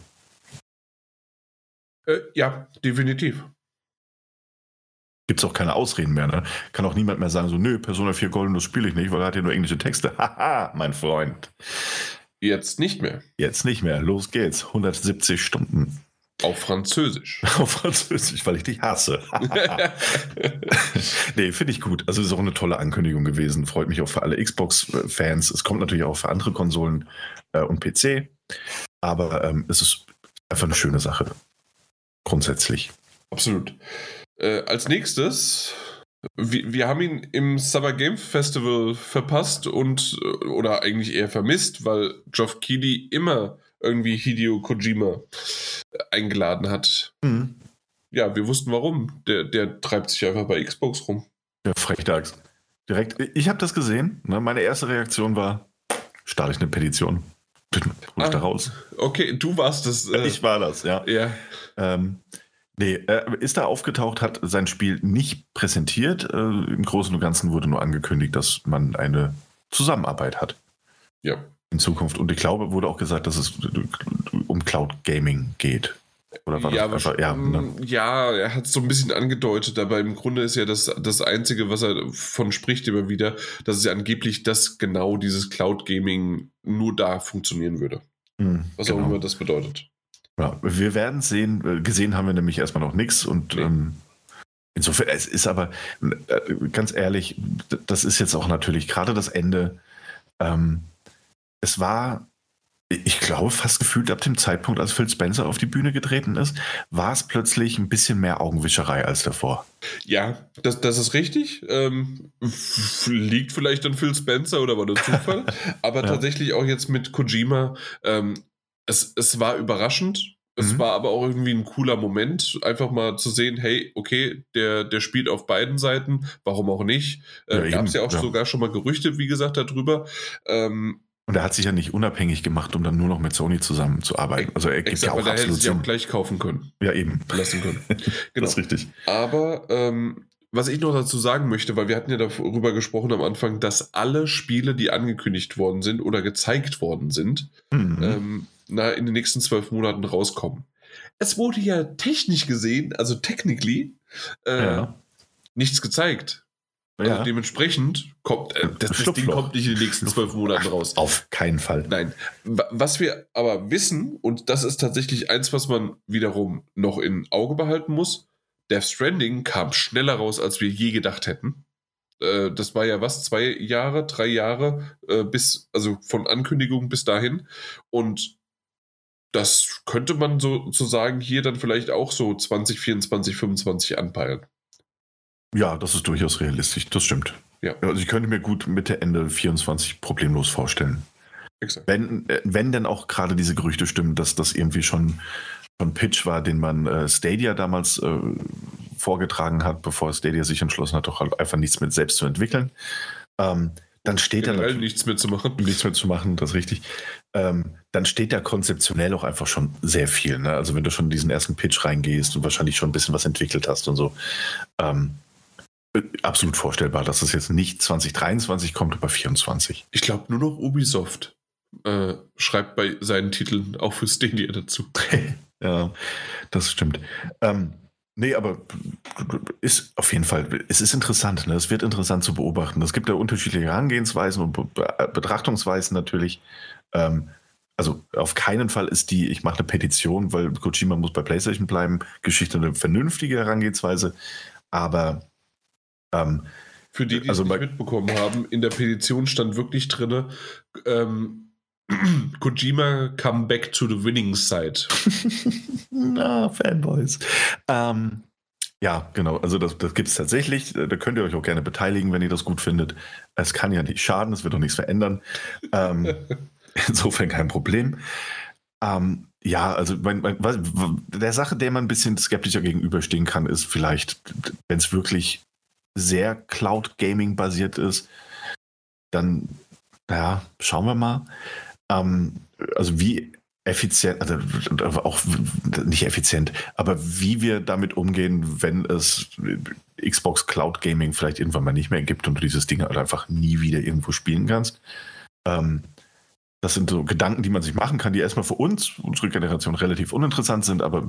[SPEAKER 1] Äh, ja, definitiv.
[SPEAKER 2] Gibt es auch keine Ausreden mehr, ne? Kann auch niemand mehr sagen, so, nö, Persona 4 Golden, das spiele ich nicht, weil er hat ja nur englische Texte. Haha, mein Freund.
[SPEAKER 1] Jetzt nicht mehr.
[SPEAKER 2] Jetzt nicht mehr. Los geht's. 170 Stunden.
[SPEAKER 1] Auf Französisch.
[SPEAKER 2] Auf Französisch, weil ich dich hasse. nee, finde ich gut. Also ist auch eine tolle Ankündigung gewesen. Freut mich auch für alle Xbox-Fans. Es kommt natürlich auch für andere Konsolen äh, und PC. Aber ähm, es ist einfach eine schöne Sache. Grundsätzlich.
[SPEAKER 1] Absolut. Äh, als nächstes, wir, wir, haben ihn im Summer Game Festival verpasst und äh, oder eigentlich eher vermisst, weil Geoff Keighley immer irgendwie Hideo Kojima eingeladen hat. Mhm. Ja, wir wussten warum. Der, der treibt sich einfach bei Xbox rum.
[SPEAKER 2] Ja, Frechdachs. Direkt, ich habe das gesehen. Ne? Meine erste Reaktion war, starte ich eine Petition. Ich ah, da raus.
[SPEAKER 1] Okay, du warst das.
[SPEAKER 2] Äh, ich war das, ja.
[SPEAKER 1] Ja.
[SPEAKER 2] Ähm, nee, äh, ist da aufgetaucht, hat sein Spiel nicht präsentiert. Äh, Im Großen und Ganzen wurde nur angekündigt, dass man eine Zusammenarbeit hat.
[SPEAKER 1] Ja
[SPEAKER 2] in Zukunft. Und ich glaube, wurde auch gesagt, dass es um Cloud Gaming geht.
[SPEAKER 1] Oder war ja, das einfach, ja, ne? ja, er hat es so ein bisschen angedeutet, aber im Grunde ist ja das, das Einzige, was er von spricht immer wieder, dass es ja angeblich das genau dieses Cloud Gaming nur da funktionieren würde. Mhm, was genau. auch immer das bedeutet.
[SPEAKER 2] Ja, wir werden sehen. Gesehen haben wir nämlich erstmal noch nichts und nee. ähm, insofern, es ist aber äh, ganz ehrlich, das ist jetzt auch natürlich gerade das Ende. Ähm, es war, ich glaube, fast gefühlt ab dem Zeitpunkt, als Phil Spencer auf die Bühne getreten ist, war es plötzlich ein bisschen mehr Augenwischerei als davor.
[SPEAKER 1] Ja, das, das ist richtig. Ähm, liegt vielleicht an Phil Spencer oder war das Zufall? Aber ja. tatsächlich auch jetzt mit Kojima. Ähm, es, es war überraschend. Es mhm. war aber auch irgendwie ein cooler Moment, einfach mal zu sehen, hey, okay, der, der spielt auf beiden Seiten, warum auch nicht? Äh, ja, Gab es ja auch ja. sogar schon mal Gerüchte, wie gesagt, darüber. Ähm,
[SPEAKER 2] und er hat sich ja nicht unabhängig gemacht, um dann nur noch mit Sony zusammenzuarbeiten. Also er gibt Exakt, ja auch
[SPEAKER 1] absolut hätte auch gleich kaufen können.
[SPEAKER 2] Ja, eben.
[SPEAKER 1] Lassen können.
[SPEAKER 2] genau. Das ist richtig.
[SPEAKER 1] Aber ähm, was ich noch dazu sagen möchte, weil wir hatten ja darüber gesprochen am Anfang, dass alle Spiele, die angekündigt worden sind oder gezeigt worden sind, mhm. ähm, na, in den nächsten zwölf Monaten rauskommen. Es wurde ja technisch gesehen, also technically, äh, ja. nichts gezeigt. Also ja. dementsprechend kommt äh, das, das Ding kommt nicht in den nächsten zwölf Monaten raus.
[SPEAKER 2] Auf keinen Fall.
[SPEAKER 1] Nein. Was wir aber wissen, und das ist tatsächlich eins, was man wiederum noch im Auge behalten muss, Death Stranding kam schneller raus, als wir je gedacht hätten. Äh, das war ja was, zwei Jahre, drei Jahre, äh, bis, also von Ankündigung bis dahin. Und das könnte man sozusagen hier dann vielleicht auch so 2024, 2025 anpeilen.
[SPEAKER 2] Ja, das ist durchaus realistisch, das stimmt. Ja. Also ich könnte mir gut Mitte, Ende 24 problemlos vorstellen. Exakt. Wenn, äh, wenn denn auch gerade diese Gerüchte stimmen, dass das irgendwie schon ein Pitch war, den man äh, Stadia damals äh, vorgetragen hat, bevor Stadia sich entschlossen hat, doch halt einfach nichts mit selbst zu entwickeln. Ähm, dann steht
[SPEAKER 1] da nichts mitzumachen.
[SPEAKER 2] Nichts mitzumachen, das ist richtig. Ähm, dann steht da konzeptionell auch einfach schon sehr viel. Ne? Also wenn du schon in diesen ersten Pitch reingehst und wahrscheinlich schon ein bisschen was entwickelt hast und so, ähm, absolut vorstellbar, dass es jetzt nicht 2023 kommt, aber 2024.
[SPEAKER 1] Ich glaube, nur noch Ubisoft äh, schreibt bei seinen Titeln auch für Stadia dazu.
[SPEAKER 2] ja, das stimmt. Ähm, Nee, aber ist auf jeden Fall, es ist interessant, ne? es wird interessant zu beobachten. Es gibt da unterschiedliche Herangehensweisen und Betrachtungsweisen natürlich. Ähm, also auf keinen Fall ist die, ich mache eine Petition, weil Kojima muss bei PlayStation bleiben, Geschichte eine vernünftige Herangehensweise. Aber
[SPEAKER 1] ähm, für die, die also es nicht mitbekommen haben, in der Petition stand wirklich drin, ähm, Kojima come back to the winning side.
[SPEAKER 2] Na, Fanboys. Ähm, ja, genau. Also das, das gibt es tatsächlich. Da könnt ihr euch auch gerne beteiligen, wenn ihr das gut findet. Es kann ja nicht schaden, es wird doch nichts verändern. Ähm, insofern kein Problem. Ähm, ja, also mein, mein, was, der Sache, der man ein bisschen skeptischer gegenüberstehen kann, ist vielleicht, wenn es wirklich sehr Cloud Gaming basiert ist, dann, ja, schauen wir mal. Ähm, also wie effizient, also auch nicht effizient, aber wie wir damit umgehen, wenn es Xbox Cloud Gaming vielleicht irgendwann mal nicht mehr gibt und du dieses Ding halt einfach nie wieder irgendwo spielen kannst. Ähm, das sind so Gedanken, die man sich machen kann, die erstmal für uns, unsere Generation, relativ uninteressant sind, aber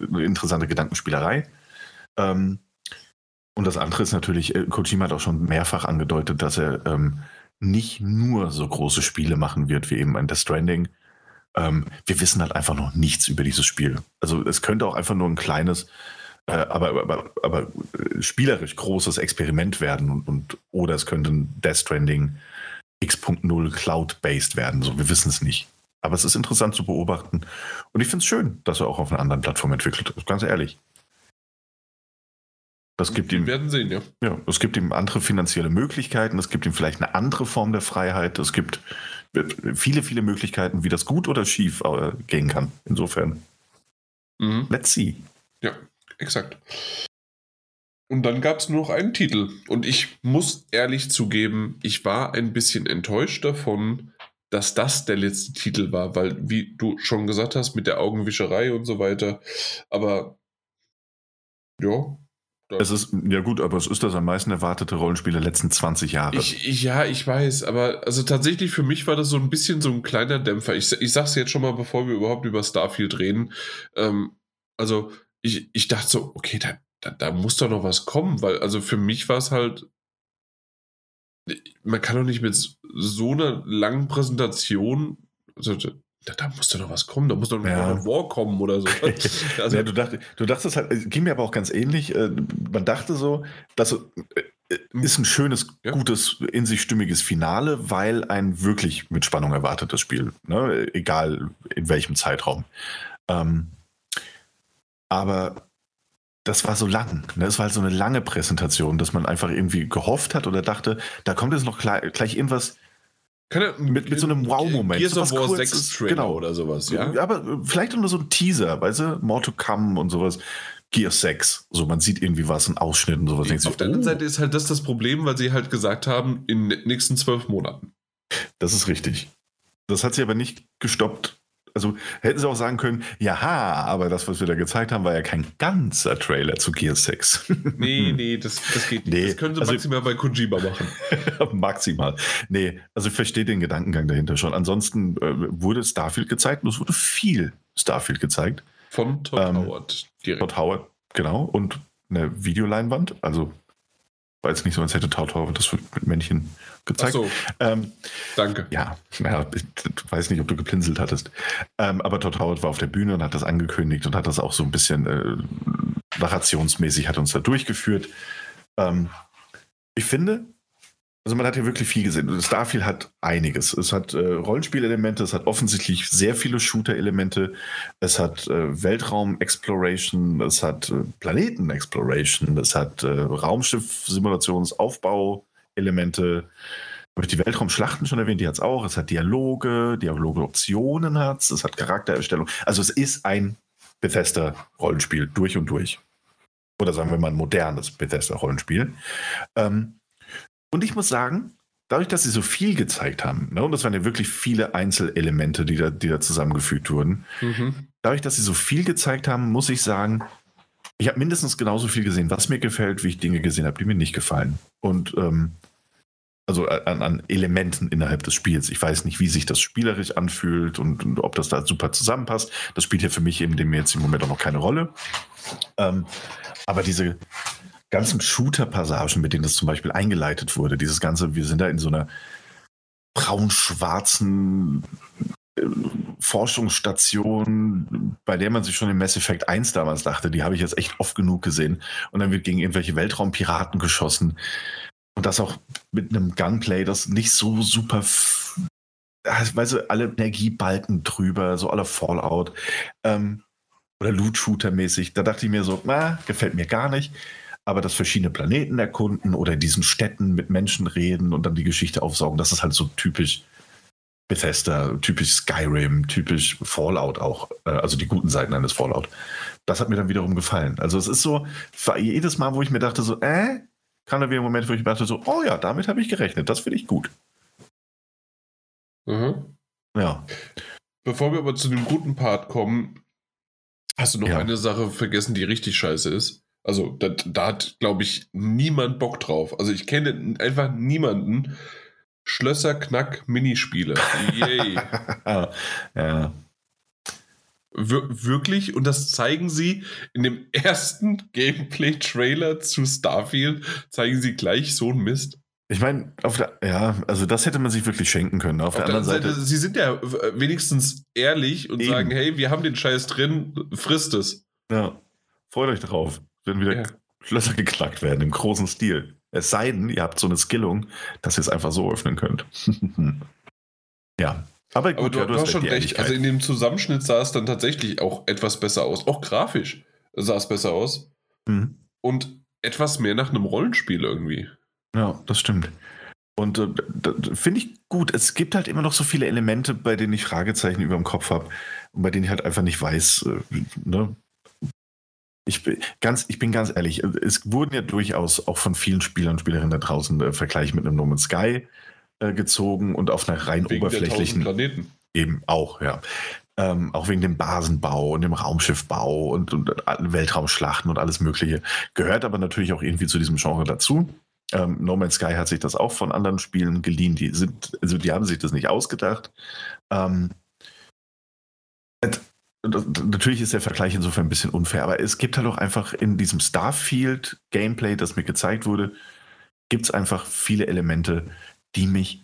[SPEAKER 2] eine interessante Gedankenspielerei. Ähm, und das andere ist natürlich, äh, Kojima hat auch schon mehrfach angedeutet, dass er ähm, nicht nur so große Spiele machen wird wie eben ein Death Stranding. Ähm, wir wissen halt einfach noch nichts über dieses Spiel. Also es könnte auch einfach nur ein kleines, äh, aber, aber, aber, äh, spielerisch großes Experiment werden und, und oder es könnte ein Death Stranding X.0 Cloud-based werden. So, wir wissen es nicht. Aber es ist interessant zu beobachten. Und ich finde es schön, dass er auch auf einer anderen Plattform entwickelt. Ganz ehrlich. Das gibt ihm,
[SPEAKER 1] werden sehen, ja.
[SPEAKER 2] Ja, es gibt ihm andere finanzielle Möglichkeiten, es gibt ihm vielleicht eine andere Form der Freiheit, es gibt viele, viele Möglichkeiten, wie das gut oder schief äh, gehen kann. Insofern, mhm. let's see.
[SPEAKER 1] Ja, exakt. Und dann gab es nur noch einen Titel. Und ich muss ehrlich zugeben, ich war ein bisschen enttäuscht davon, dass das der letzte Titel war, weil, wie du schon gesagt hast, mit der Augenwischerei und so weiter. Aber ja,
[SPEAKER 2] es ist, ja gut, aber es ist das am meisten erwartete Rollenspiel der letzten 20 Jahre.
[SPEAKER 1] Ich, ich, ja, ich weiß, aber also tatsächlich für mich war das so ein bisschen so ein kleiner Dämpfer. Ich, ich sag's jetzt schon mal, bevor wir überhaupt über Starfield reden. Ähm, also ich, ich dachte so, okay, da, da, da muss doch noch was kommen, weil also für mich war es halt, man kann doch nicht mit so einer langen Präsentation, also da, da muss doch noch was kommen, da muss doch noch ja. ein War kommen oder so.
[SPEAKER 2] Also, ja, du, dacht, du dachtest halt, ging mir aber auch ganz ähnlich. Äh, man dachte so, das äh, ist ein schönes, ja. gutes, in sich stimmiges Finale, weil ein wirklich mit Spannung erwartetes Spiel, ne? egal in welchem Zeitraum. Ähm, aber das war so lang. Ne? Das war halt so eine lange Präsentation, dass man einfach irgendwie gehofft hat oder dachte, da kommt jetzt noch gleich irgendwas
[SPEAKER 1] er, mit, mit so einem Wow-Moment. Gears of War 6 Trailer genau. oder sowas, ja.
[SPEAKER 2] Aber vielleicht nur so ein Teaser, weißt du, More to Come und sowas. Gears 6. So, man sieht irgendwie was, ein Ausschnitt und sowas.
[SPEAKER 1] Auf der anderen oh. Seite ist halt das das Problem, weil sie halt gesagt haben, in den nächsten zwölf Monaten.
[SPEAKER 2] Das ist richtig. Das hat sie aber nicht gestoppt, also hätten sie auch sagen können, ja, aber das, was wir da gezeigt haben, war ja kein ganzer Trailer zu Gear 6.
[SPEAKER 1] nee, nee, das, das geht nicht. Nee, das können sie also, maximal bei Kojima machen.
[SPEAKER 2] maximal. Nee, also ich verstehe den Gedankengang dahinter schon. Ansonsten äh, wurde Starfield gezeigt und es wurde viel Starfield gezeigt.
[SPEAKER 1] Von Todd ähm, Howard
[SPEAKER 2] direkt. Todd Howard, genau. Und eine Videoleinwand, also war jetzt nicht so, als hätte Todd Howard das mit Männchen gezeigt. Ach so. Ähm,
[SPEAKER 1] Danke.
[SPEAKER 2] Ja, ja, ich weiß nicht, ob du geplinselt hattest. Ähm, aber Todd Howard war auf der Bühne und hat das angekündigt und hat das auch so ein bisschen äh, narrationsmäßig hat uns da durchgeführt. Ähm, ich finde, also man hat ja wirklich viel gesehen. Starfield hat einiges. Es hat äh, Rollenspielelemente, es hat offensichtlich sehr viele Shooter-Elemente, es hat äh, Weltraum-Exploration, es hat äh, Planeten-Exploration, es hat äh, Raumschiff-Simulationsaufbau-Elemente. Habe ich die Weltraumschlachten schon erwähnt? Die hat es auch. Es hat Dialoge, Dialoge-Optionen hat es, es hat Charaktererstellung. Also es ist ein Bethesda-Rollenspiel durch und durch. Oder sagen wir mal ein modernes Bethesda-Rollenspiel. Ähm, und ich muss sagen, dadurch, dass sie so viel gezeigt haben, ne, und das waren ja wirklich viele Einzelelemente, die da, die da zusammengefügt wurden, mhm. dadurch, dass sie so viel gezeigt haben, muss ich sagen, ich habe mindestens genauso viel gesehen, was mir gefällt, wie ich Dinge gesehen habe, die mir nicht gefallen. Und ähm, also an, an, Elementen innerhalb des Spiels. Ich weiß nicht, wie sich das spielerisch anfühlt und, und, ob das da super zusammenpasst. Das spielt ja für mich eben dem jetzt im Moment auch noch keine Rolle. Ähm, Aber diese ganzen Shooter-Passagen, mit denen das zum Beispiel eingeleitet wurde, dieses ganze, wir sind da in so einer braun-schwarzen äh, Forschungsstation, bei der man sich schon in Mass Effect 1 damals dachte, die habe ich jetzt echt oft genug gesehen. Und dann wird gegen irgendwelche Weltraumpiraten geschossen. Und das auch mit einem Gunplay, das nicht so super, weißt du, alle Energiebalken drüber, so aller Fallout. Ähm, oder Loot-Shooter-mäßig. Da dachte ich mir so, na, gefällt mir gar nicht. Aber das verschiedene Planeten erkunden oder in diesen Städten mit Menschen reden und dann die Geschichte aufsaugen, das ist halt so typisch Bethesda, typisch Skyrim, typisch Fallout auch, äh, also die guten Seiten eines Fallout. Das hat mir dann wiederum gefallen. Also es ist so, jedes Mal, wo ich mir dachte, so, äh, kam da wieder ein Moment, wo ich mir dachte, so, oh ja, damit habe ich gerechnet, das finde ich gut.
[SPEAKER 1] Mhm.
[SPEAKER 2] Ja.
[SPEAKER 1] Bevor wir aber zu dem guten Part kommen, hast du noch ja. eine Sache vergessen, die richtig scheiße ist? Also da, da hat, glaube ich, niemand Bock drauf. Also ich kenne einfach niemanden, Schlösser Knack Minispiele. Yay.
[SPEAKER 2] ja.
[SPEAKER 1] Wir wirklich, und das zeigen sie in dem ersten Gameplay-Trailer zu Starfield, zeigen sie gleich so ein Mist.
[SPEAKER 2] Ich meine, auf der, ja, also das hätte man sich wirklich schenken können. Auf, auf der, der, anderen Seite, Seite,
[SPEAKER 1] sie sind ja wenigstens ehrlich und eben. sagen, hey, wir haben den Scheiß drin, frisst es.
[SPEAKER 2] Ja, freut euch drauf, wenn wieder ja. Schlösser geknackt werden im großen Stil. Es sei denn, ihr habt so eine Skillung, dass ihr es einfach so öffnen könnt. ja. Aber gut,
[SPEAKER 1] Aber du,
[SPEAKER 2] ja, du
[SPEAKER 1] hast schon recht. Also in dem Zusammenschnitt sah es dann tatsächlich auch etwas besser aus. Auch grafisch sah es besser aus. Mhm. Und etwas mehr nach einem Rollenspiel irgendwie.
[SPEAKER 2] Ja, das stimmt. Und äh, finde ich gut. Es gibt halt immer noch so viele Elemente, bei denen ich Fragezeichen über dem Kopf habe und bei denen ich halt einfach nicht weiß, äh, ne, ich bin, ganz, ich bin ganz ehrlich, es wurden ja durchaus auch von vielen Spielern und Spielerinnen da draußen äh, Vergleich mit einem No Man's Sky äh, gezogen und auf einer rein wegen oberflächlichen.
[SPEAKER 1] Planeten.
[SPEAKER 2] Eben auch, ja. Ähm, auch wegen dem Basenbau und dem Raumschiffbau und, und Weltraumschlachten und alles Mögliche. Gehört aber natürlich auch irgendwie zu diesem Genre dazu. Ähm, no Man's Sky hat sich das auch von anderen Spielen geliehen. Die sind, also die haben sich das nicht ausgedacht. Ähm, natürlich ist der Vergleich insofern ein bisschen unfair, aber es gibt halt auch einfach in diesem Starfield-Gameplay, das mir gezeigt wurde, gibt es einfach viele Elemente, die mich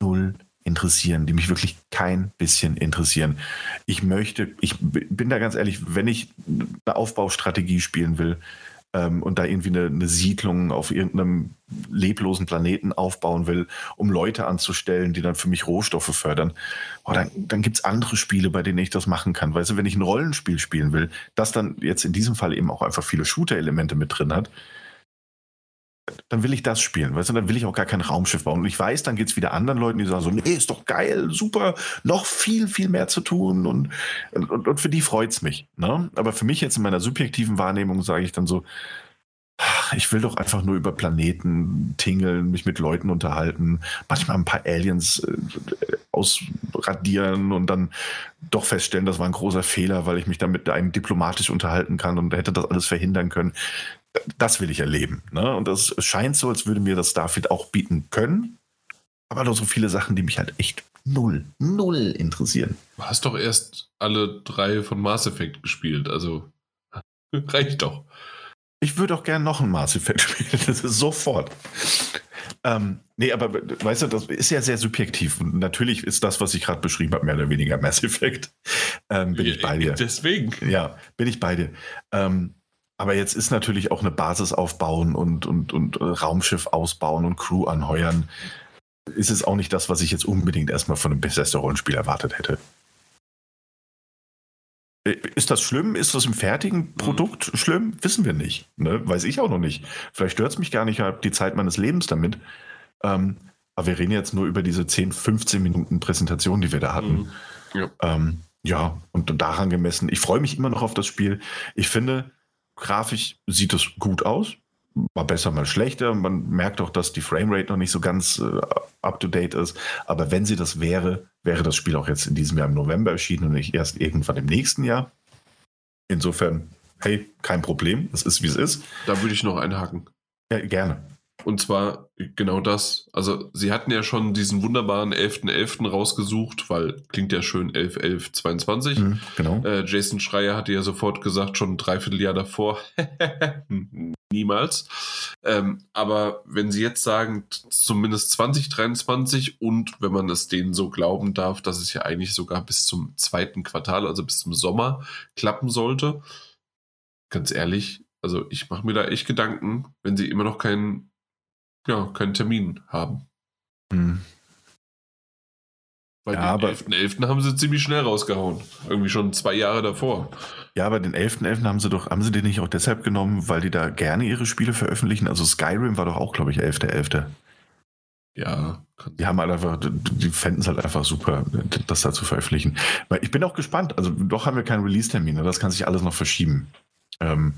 [SPEAKER 2] null interessieren, die mich wirklich kein bisschen interessieren. Ich möchte, ich bin da ganz ehrlich, wenn ich eine Aufbaustrategie spielen will, ähm, und da irgendwie eine, eine, Siedlung auf irgendeinem leblosen Planeten aufbauen will, um Leute anzustellen, die dann für mich Rohstoffe fördern, oh, dann, dann gibt es andere Spiele, bei denen ich das machen kann. Weißt du, wenn ich ein Rollenspiel spielen will, das dann jetzt in diesem Fall eben auch einfach viele Shooter-Elemente mit drin hat, dann will ich das spielen, weißt du, dann will ich auch gar kein Raumschiff bauen. Und ich weiß, dann geht es wieder anderen Leuten, die sagen so, nee, ist doch geil, super, noch viel, viel mehr zu tun und, und, und für die freut es mich. Ne? Aber für mich jetzt in meiner subjektiven Wahrnehmung sage ich dann so, ich will doch einfach nur über Planeten tingeln, mich mit Leuten unterhalten, manchmal ein paar Aliens äh, ausradieren und dann doch feststellen, das war ein großer Fehler, weil ich mich dann mit einem diplomatisch unterhalten kann und hätte das alles verhindern können das will ich erleben. Ne? Und es scheint so, als würde mir das Starfield auch bieten können. Aber noch so viele Sachen, die mich halt echt null, null interessieren.
[SPEAKER 1] Du hast doch erst alle drei von Mass Effect gespielt, also reicht doch.
[SPEAKER 2] Ich würde auch gerne noch ein Mass Effect spielen, das ist sofort. Ähm, nee, aber weißt du, das ist ja sehr subjektiv. Und natürlich ist das, was ich gerade beschrieben habe, mehr oder weniger Mass Effect. Ähm, bin ja, ich bei dir.
[SPEAKER 1] Deswegen.
[SPEAKER 2] Ja, bin ich bei dir. Ähm, aber jetzt ist natürlich auch eine Basis aufbauen und, und, und äh, Raumschiff ausbauen und Crew anheuern. Ist es auch nicht das, was ich jetzt unbedingt erstmal von einem Bethesda-Rollenspiel erwartet hätte. Äh, ist das schlimm? Ist das im fertigen mhm. Produkt mhm. schlimm? Wissen wir nicht. Ne? Weiß ich auch noch nicht. Vielleicht stört es mich gar nicht, ich habe die Zeit meines Lebens damit. Ähm, aber wir reden jetzt nur über diese 10, 15 Minuten Präsentation, die wir da hatten. Mhm. Ja. Ähm, ja, und daran gemessen, ich freue mich immer noch auf das Spiel. Ich finde, grafisch sieht es gut aus. Mal besser, mal schlechter. Man merkt auch, dass die Framerate noch nicht so ganz äh, up-to-date ist. Aber wenn sie das wäre, wäre das Spiel auch jetzt in diesem Jahr im November erschienen und nicht erst irgendwann im nächsten Jahr. Insofern, hey, kein Problem. Es ist, wie es ist.
[SPEAKER 1] Da würde ich noch einhaken.
[SPEAKER 2] Ja, gerne.
[SPEAKER 1] Und zwar genau das. Also, sie hatten ja schon diesen wunderbaren 11.11. .11. rausgesucht, weil klingt ja schön 11.11.22. Mhm, genau. Äh, Jason Schreier hatte ja sofort gesagt, schon ein Dreivierteljahr davor. Niemals. Ähm, aber wenn sie jetzt sagen, zumindest 2023 und wenn man es denen so glauben darf, dass es ja eigentlich sogar bis zum zweiten Quartal, also bis zum Sommer, klappen sollte, ganz ehrlich, also ich mache mir da echt Gedanken, wenn sie immer noch keinen ja, keinen Termin haben. Hm. Weil ja, den 11.11. .11. haben sie ziemlich schnell rausgehauen. Irgendwie schon zwei Jahre davor.
[SPEAKER 2] Ja, aber den 11.11. .11. haben sie doch, haben sie den nicht auch deshalb genommen, weil die da gerne ihre Spiele veröffentlichen? Also Skyrim war doch auch, glaube ich, 11.11. .11.
[SPEAKER 1] Ja.
[SPEAKER 2] Die haben halt einfach, die fänden es halt einfach super, das da zu veröffentlichen. Ich bin auch gespannt. Also doch haben wir keinen Release-Termin. Ne? Das kann sich alles noch verschieben. Ähm,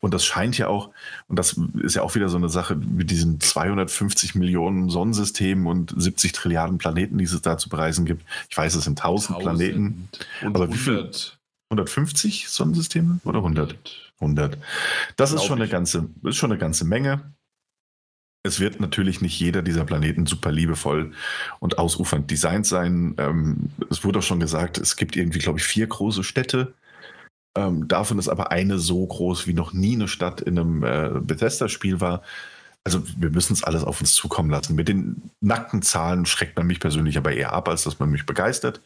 [SPEAKER 2] und das scheint ja auch, und das ist ja auch wieder so eine Sache mit diesen 250 Millionen Sonnensystemen und 70 Trilliarden Planeten, die es da zu bereisen gibt. Ich weiß, es sind 1000, 1000 Planeten. aber wie viel? 150 Sonnensysteme oder 100? 100. Das ist schon, eine ganze, ist schon eine ganze Menge. Es wird natürlich nicht jeder dieser Planeten super liebevoll und ausufernd designt sein. Ähm, es wurde auch schon gesagt, es gibt irgendwie, glaube ich, vier große Städte ähm, davon ist aber eine so groß wie noch nie eine Stadt in einem äh, Bethesda-Spiel war. Also wir müssen es alles auf uns zukommen lassen. Mit den nackten Zahlen schreckt man mich persönlich aber eher ab, als dass man mich begeistert.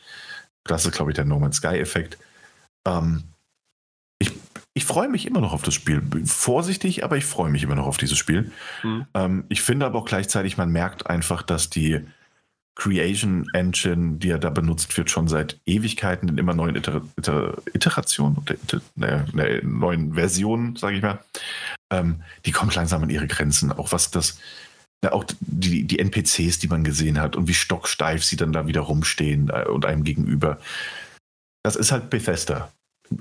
[SPEAKER 2] Das ist, glaube ich, der No Man's Sky-Effekt. Ähm, ich, ich freue mich immer noch auf das Spiel. Vorsichtig, aber ich freue mich immer noch auf dieses Spiel. Mhm. Ähm, ich finde aber auch gleichzeitig, man merkt einfach, dass die Creation Engine, die ja da benutzt wird, schon seit Ewigkeiten in immer neuen Iter Iter Iterationen oder Iter ne, ne, neuen Versionen, sage ich mal, ähm, die kommt langsam an ihre Grenzen. Auch was das, ja, auch die, die NPCs, die man gesehen hat und wie stocksteif sie dann da wieder rumstehen äh, und einem gegenüber. Das ist halt Bethesda.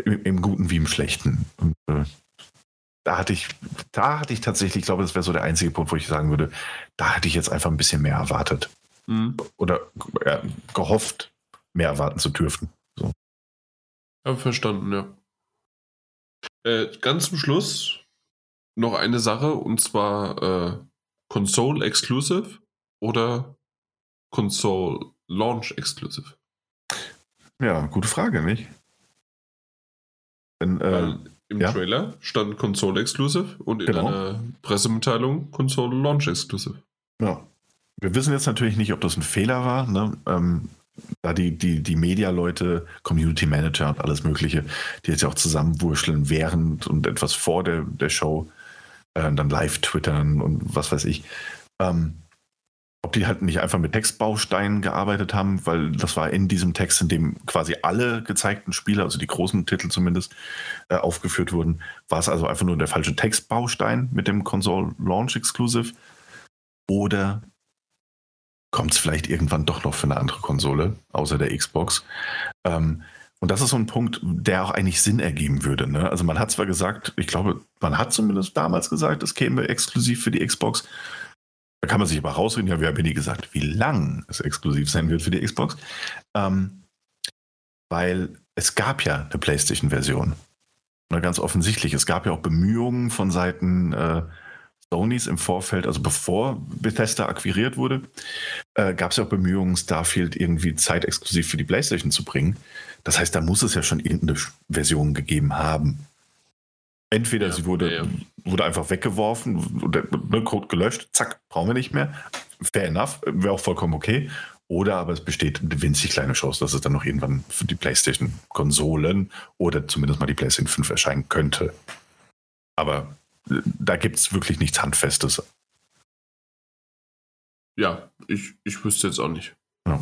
[SPEAKER 2] Im, im Guten wie im Schlechten. Und, äh, da hatte ich, da hatte ich tatsächlich, ich glaube, das wäre so der einzige Punkt, wo ich sagen würde, da hatte ich jetzt einfach ein bisschen mehr erwartet. Mhm. Oder ja, gehofft, mehr erwarten zu dürfen. So.
[SPEAKER 1] Ja, verstanden, ja. Äh, ganz zum Schluss noch eine Sache und zwar äh, Console Exclusive oder Console Launch Exclusive?
[SPEAKER 2] Ja, gute Frage, nicht?
[SPEAKER 1] Denn, äh, Im ja? Trailer stand Console Exclusive und in genau. einer Pressemitteilung Console Launch Exclusive.
[SPEAKER 2] Ja, wir wissen jetzt natürlich nicht, ob das ein Fehler war. Ne? Ähm, da die, die, die Media-Leute, Community Manager und alles Mögliche, die jetzt ja auch zusammenwurscheln während und etwas vor der, der Show, äh, dann live twittern und was weiß ich. Ähm, ob die halt nicht einfach mit Textbausteinen gearbeitet haben, weil das war in diesem Text, in dem quasi alle gezeigten Spiele, also die großen Titel zumindest, äh, aufgeführt wurden, war es also einfach nur der falsche Textbaustein mit dem Console Launch Exclusive. Oder kommt es vielleicht irgendwann doch noch für eine andere Konsole, außer der Xbox. Ähm, und das ist so ein Punkt, der auch eigentlich Sinn ergeben würde. Ne? Also man hat zwar gesagt, ich glaube, man hat zumindest damals gesagt, es käme exklusiv für die Xbox. Da kann man sich aber rausreden, ja, wir haben ja nie gesagt, wie lang es exklusiv sein wird für die Xbox. Ähm, weil es gab ja eine PlayStation-Version. Ganz offensichtlich, es gab ja auch Bemühungen von Seiten äh, Sonys im Vorfeld, also bevor Bethesda akquiriert wurde, äh, gab es ja auch Bemühungen, Starfield irgendwie zeitexklusiv für die PlayStation zu bringen. Das heißt, da muss es ja schon irgendeine Version gegeben haben. Entweder ja, sie wurde, ja. wurde einfach weggeworfen, der ne, Code gelöscht, zack, brauchen wir nicht mehr. Fair enough, wäre auch vollkommen okay. Oder aber es besteht eine winzig kleine Chance, dass es dann noch irgendwann für die PlayStation-Konsolen oder zumindest mal die PlayStation 5 erscheinen könnte. Aber da gibt es wirklich nichts Handfestes.
[SPEAKER 1] Ja, ich, ich wüsste jetzt auch nicht. Ja.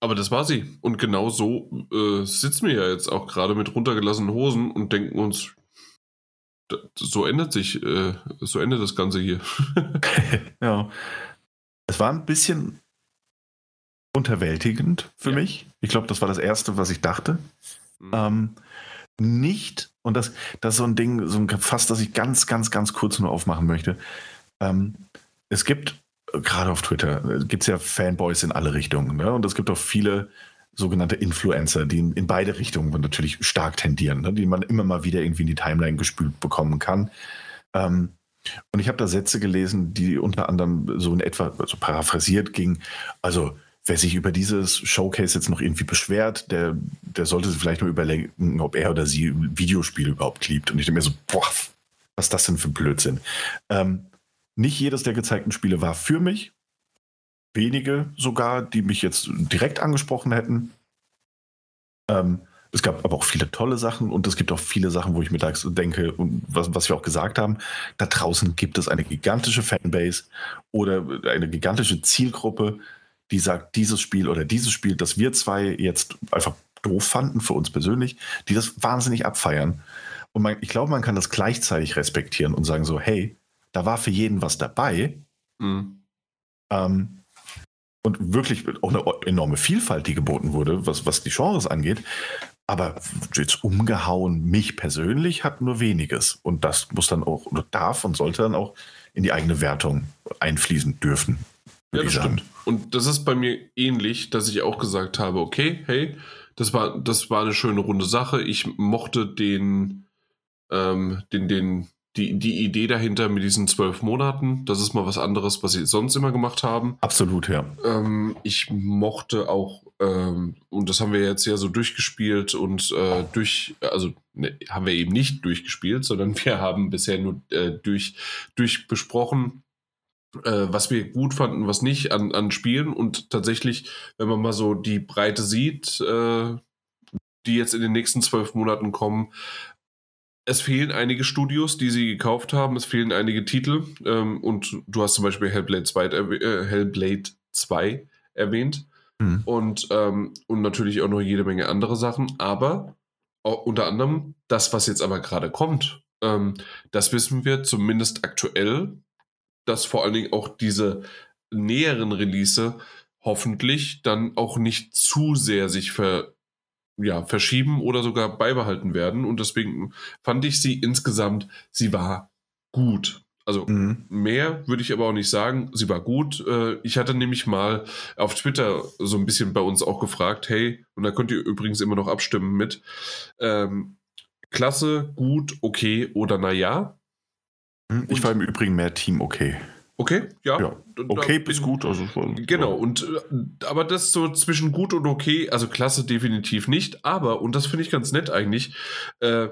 [SPEAKER 1] Aber das war sie. Und genau so äh, sitzen wir ja jetzt auch gerade mit runtergelassenen Hosen und denken uns, so ändert sich, äh, so endet das Ganze hier.
[SPEAKER 2] ja. Es war ein bisschen unterwältigend für ja. mich. Ich glaube, das war das Erste, was ich dachte. Mhm. Ähm, nicht, und das, das ist so ein Ding, so ein Fass, das ich ganz, ganz, ganz kurz nur aufmachen möchte. Ähm, es gibt, gerade auf Twitter, gibt es ja Fanboys in alle Richtungen. Ne? Und es gibt auch viele sogenannte Influencer, die in, in beide Richtungen natürlich stark tendieren, ne? die man immer mal wieder irgendwie in die Timeline gespült bekommen kann. Ähm, Und ich habe da Sätze gelesen, die unter anderem so in etwa, also paraphrasiert ging. Also, wer sich über dieses Showcase jetzt noch irgendwie beschwert, der, der sollte sich vielleicht mal überlegen, ob er oder sie Videospiele überhaupt liebt. Und ich denke mir so, boah, was ist das denn für ein Blödsinn? Ähm, nicht jedes der gezeigten Spiele war für mich. Wenige sogar, die mich jetzt direkt angesprochen hätten. Ähm, es gab aber auch viele tolle Sachen und es gibt auch viele Sachen, wo ich mir denke, was, was wir auch gesagt haben, da draußen gibt es eine gigantische Fanbase oder eine gigantische Zielgruppe, die sagt, dieses Spiel oder dieses Spiel, das wir zwei jetzt einfach doof fanden für uns persönlich, die das wahnsinnig abfeiern. Und man, ich glaube, man kann das gleichzeitig respektieren und sagen so, hey, da war für jeden was dabei. Mhm. Ähm, und wirklich auch eine enorme Vielfalt, die geboten wurde, was, was die Genres angeht. Aber jetzt umgehauen, mich persönlich hat nur weniges. Und das muss dann auch, oder darf und sollte dann auch in die eigene Wertung einfließen dürfen.
[SPEAKER 1] Ja, das stimmt. Und das ist bei mir ähnlich, dass ich auch gesagt habe, okay, hey, das war, das war eine schöne runde Sache. Ich mochte den, ähm, den, den, die, die Idee dahinter mit diesen zwölf Monaten. Das ist mal was anderes, was sie sonst immer gemacht haben.
[SPEAKER 2] Absolut, ja.
[SPEAKER 1] Ähm, ich mochte auch, ähm, und das haben wir jetzt ja so durchgespielt und äh, durch, also ne, haben wir eben nicht durchgespielt, sondern wir haben bisher nur äh, durch, durch besprochen, äh, was wir gut fanden, was nicht an, an Spielen. Und tatsächlich, wenn man mal so die Breite sieht, äh, die jetzt in den nächsten zwölf Monaten kommen, es fehlen einige Studios, die sie gekauft haben. Es fehlen einige Titel. Ähm, und du hast zum Beispiel Hellblade 2, äh, Hellblade 2 erwähnt. Mhm. Und, ähm, und natürlich auch noch jede Menge andere Sachen. Aber unter anderem das, was jetzt aber gerade kommt, ähm, das wissen wir zumindest aktuell dass vor allen Dingen auch diese näheren Release hoffentlich dann auch nicht zu sehr sich ver, ja, verschieben oder sogar beibehalten werden. Und deswegen fand ich sie insgesamt, sie war gut. Also mhm. mehr würde ich aber auch nicht sagen. Sie war gut. Äh, ich hatte nämlich mal auf Twitter so ein bisschen bei uns auch gefragt, hey, und da könnt ihr übrigens immer noch abstimmen mit, ähm, klasse, gut, okay oder naja.
[SPEAKER 2] Hm, ich war im Übrigen mehr Team okay.
[SPEAKER 1] Okay, ja. ja.
[SPEAKER 2] Okay bis gut. Also,
[SPEAKER 1] genau, und äh, aber das so zwischen gut und okay, also klasse definitiv nicht, aber, und das finde ich ganz nett eigentlich, äh,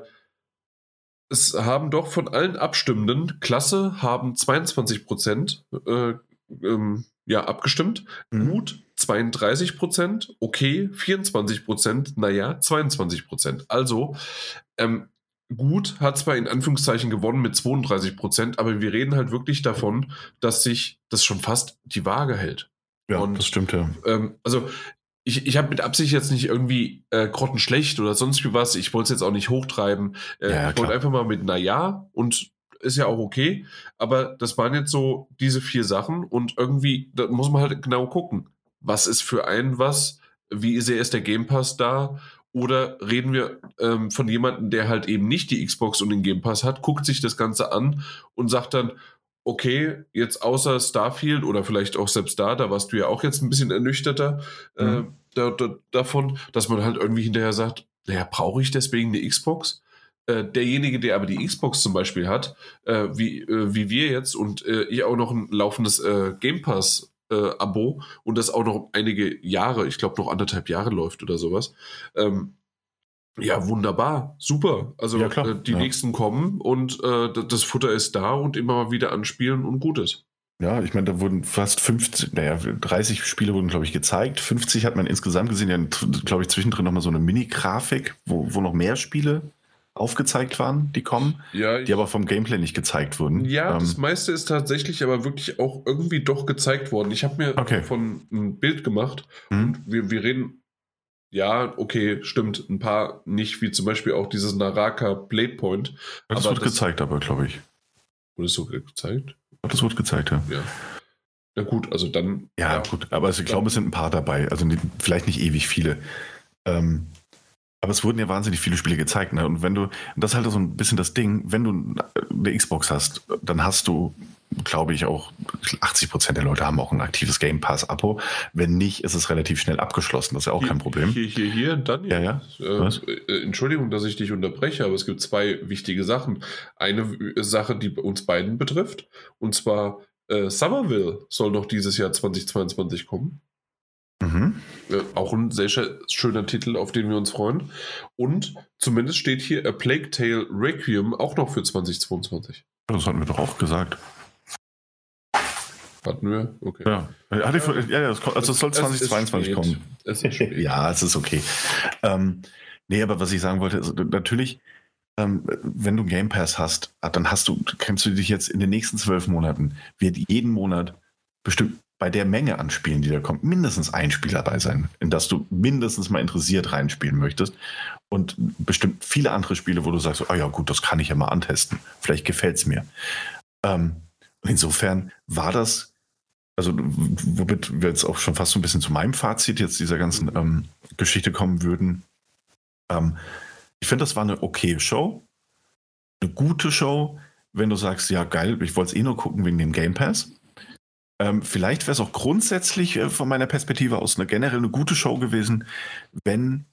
[SPEAKER 1] es haben doch von allen Abstimmenden, klasse haben 22 Prozent äh, ähm, ja, abgestimmt, mhm. gut 32 Prozent, okay 24 Prozent, naja 22 Prozent. Also ähm, gut, hat zwar in Anführungszeichen gewonnen mit 32 Prozent, aber wir reden halt wirklich davon, dass sich das schon fast die Waage hält.
[SPEAKER 2] Ja, Und, das stimmt ja.
[SPEAKER 1] Ähm, also ich, ich habe mit Absicht jetzt nicht irgendwie äh, grottenschlecht oder sonst wie was. Ich wollte es jetzt auch nicht hochtreiben. Äh, ja, ich wollte einfach mal mit Naja und ist ja auch okay. Aber das waren jetzt so diese vier Sachen und irgendwie, da muss man halt genau gucken. Was ist für einen was? Wie sehr ist der Game Pass da? Oder reden wir ähm, von jemandem, der halt eben nicht die Xbox und den Game Pass hat, guckt sich das Ganze an und sagt dann, okay, jetzt außer Starfield oder vielleicht auch selbst da, da warst du ja auch jetzt ein bisschen ernüchterter äh, mhm. äh, da, da, davon, dass man halt irgendwie hinterher sagt, naja, brauche ich deswegen eine Xbox? Äh, derjenige, der aber die Xbox zum Beispiel hat, äh, wie, äh, wie wir jetzt und äh, ich auch noch ein laufendes Game Pass äh, Abo und das auch noch einige Jahre, ich glaube noch anderthalb Jahre läuft oder sowas. Ähm, ja, wunderbar, super. Also ja, äh, die ja. nächsten kommen und äh, das Futter ist da und immer mal wieder anspielen und gut ist.
[SPEAKER 2] Ja, ich meine, da wurden fast 50, naja, 30 Spiele wurden, glaube ich, gezeigt. 50 hat man insgesamt gesehen. Ja, glaube ich, zwischendrin nochmal so eine Mini-Grafik, wo, wo noch mehr Spiele aufgezeigt waren, die kommen, ja, die aber vom Gameplay nicht gezeigt wurden.
[SPEAKER 1] Ja, ähm, das meiste ist tatsächlich aber wirklich auch irgendwie doch gezeigt worden. Ich habe mir okay. von ein Bild gemacht mhm. und wir, wir reden, ja, okay, stimmt, ein paar nicht, wie zum Beispiel auch dieses Naraka Blade Point.
[SPEAKER 2] Das wird das, gezeigt, aber glaube ich.
[SPEAKER 1] Wurde es so gezeigt?
[SPEAKER 2] Das wird gezeigt, ja.
[SPEAKER 1] ja. Na gut, also dann.
[SPEAKER 2] Ja, ja. gut, aber also ich glaube, es sind ein paar dabei, also vielleicht nicht ewig viele. Ähm, aber es wurden ja wahnsinnig viele Spiele gezeigt. Ne? Und wenn du, das ist halt so ein bisschen das Ding, wenn du eine Xbox hast, dann hast du glaube ich auch, 80 Prozent der Leute haben auch ein aktives Game Pass-Abo. Wenn nicht, ist es relativ schnell abgeschlossen. Das ist ja auch
[SPEAKER 1] hier,
[SPEAKER 2] kein Problem.
[SPEAKER 1] Hier, hier, hier, Daniel.
[SPEAKER 2] Ja, ja.
[SPEAKER 1] Äh, äh, Entschuldigung, dass ich dich unterbreche, aber es gibt zwei wichtige Sachen. Eine Sache, die uns beiden betrifft, und zwar äh, Somerville soll noch dieses Jahr 2022 kommen. Mhm. Äh, auch ein sehr schöner Titel, auf den wir uns freuen. Und zumindest steht hier A Plague Tale Requiem auch noch für 2022.
[SPEAKER 2] Das hatten wir doch auch gesagt.
[SPEAKER 1] Hatten wir? Okay.
[SPEAKER 2] Ja, Hatte ich, ja, ja also es soll 2022 kommen.
[SPEAKER 1] Es
[SPEAKER 2] ja, es ist okay. Ähm, nee, aber was ich sagen wollte, ist, natürlich, ähm, wenn du Game Pass hast, dann hast du, kannst du dich jetzt in den nächsten zwölf Monaten, wird jeden Monat bestimmt bei der Menge an Spielen, die da kommt, mindestens ein Spiel dabei sein, in das du mindestens mal interessiert reinspielen möchtest. Und bestimmt viele andere Spiele, wo du sagst, oh ja gut, das kann ich ja mal antesten. Vielleicht gefällt es mir. Ähm, insofern war das, also womit wir jetzt auch schon fast so ein bisschen zu meinem Fazit jetzt dieser ganzen ähm, Geschichte kommen würden. Ähm, ich finde, das war eine okay Show. Eine gute Show, wenn du sagst, ja geil, ich wollte es eh nur gucken wegen dem Game Pass. Ähm, vielleicht wäre es auch grundsätzlich äh, von meiner Perspektive aus eine generell eine gute Show gewesen, wenn,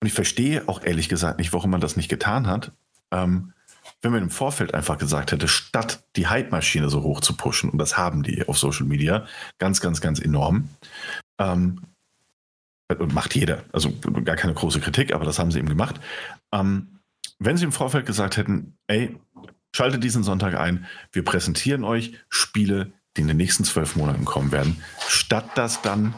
[SPEAKER 2] und ich verstehe auch ehrlich gesagt nicht, warum man das nicht getan hat, ähm, wenn man im Vorfeld einfach gesagt hätte, statt die Hype-Maschine so hoch zu pushen, und das haben die auf Social Media ganz, ganz, ganz enorm, ähm, und macht jeder, also gar keine große Kritik, aber das haben sie eben gemacht. Ähm, wenn sie im Vorfeld gesagt hätten, ey, schaltet diesen Sonntag ein, wir präsentieren euch Spiele, die in den nächsten zwölf Monaten kommen werden, statt das dann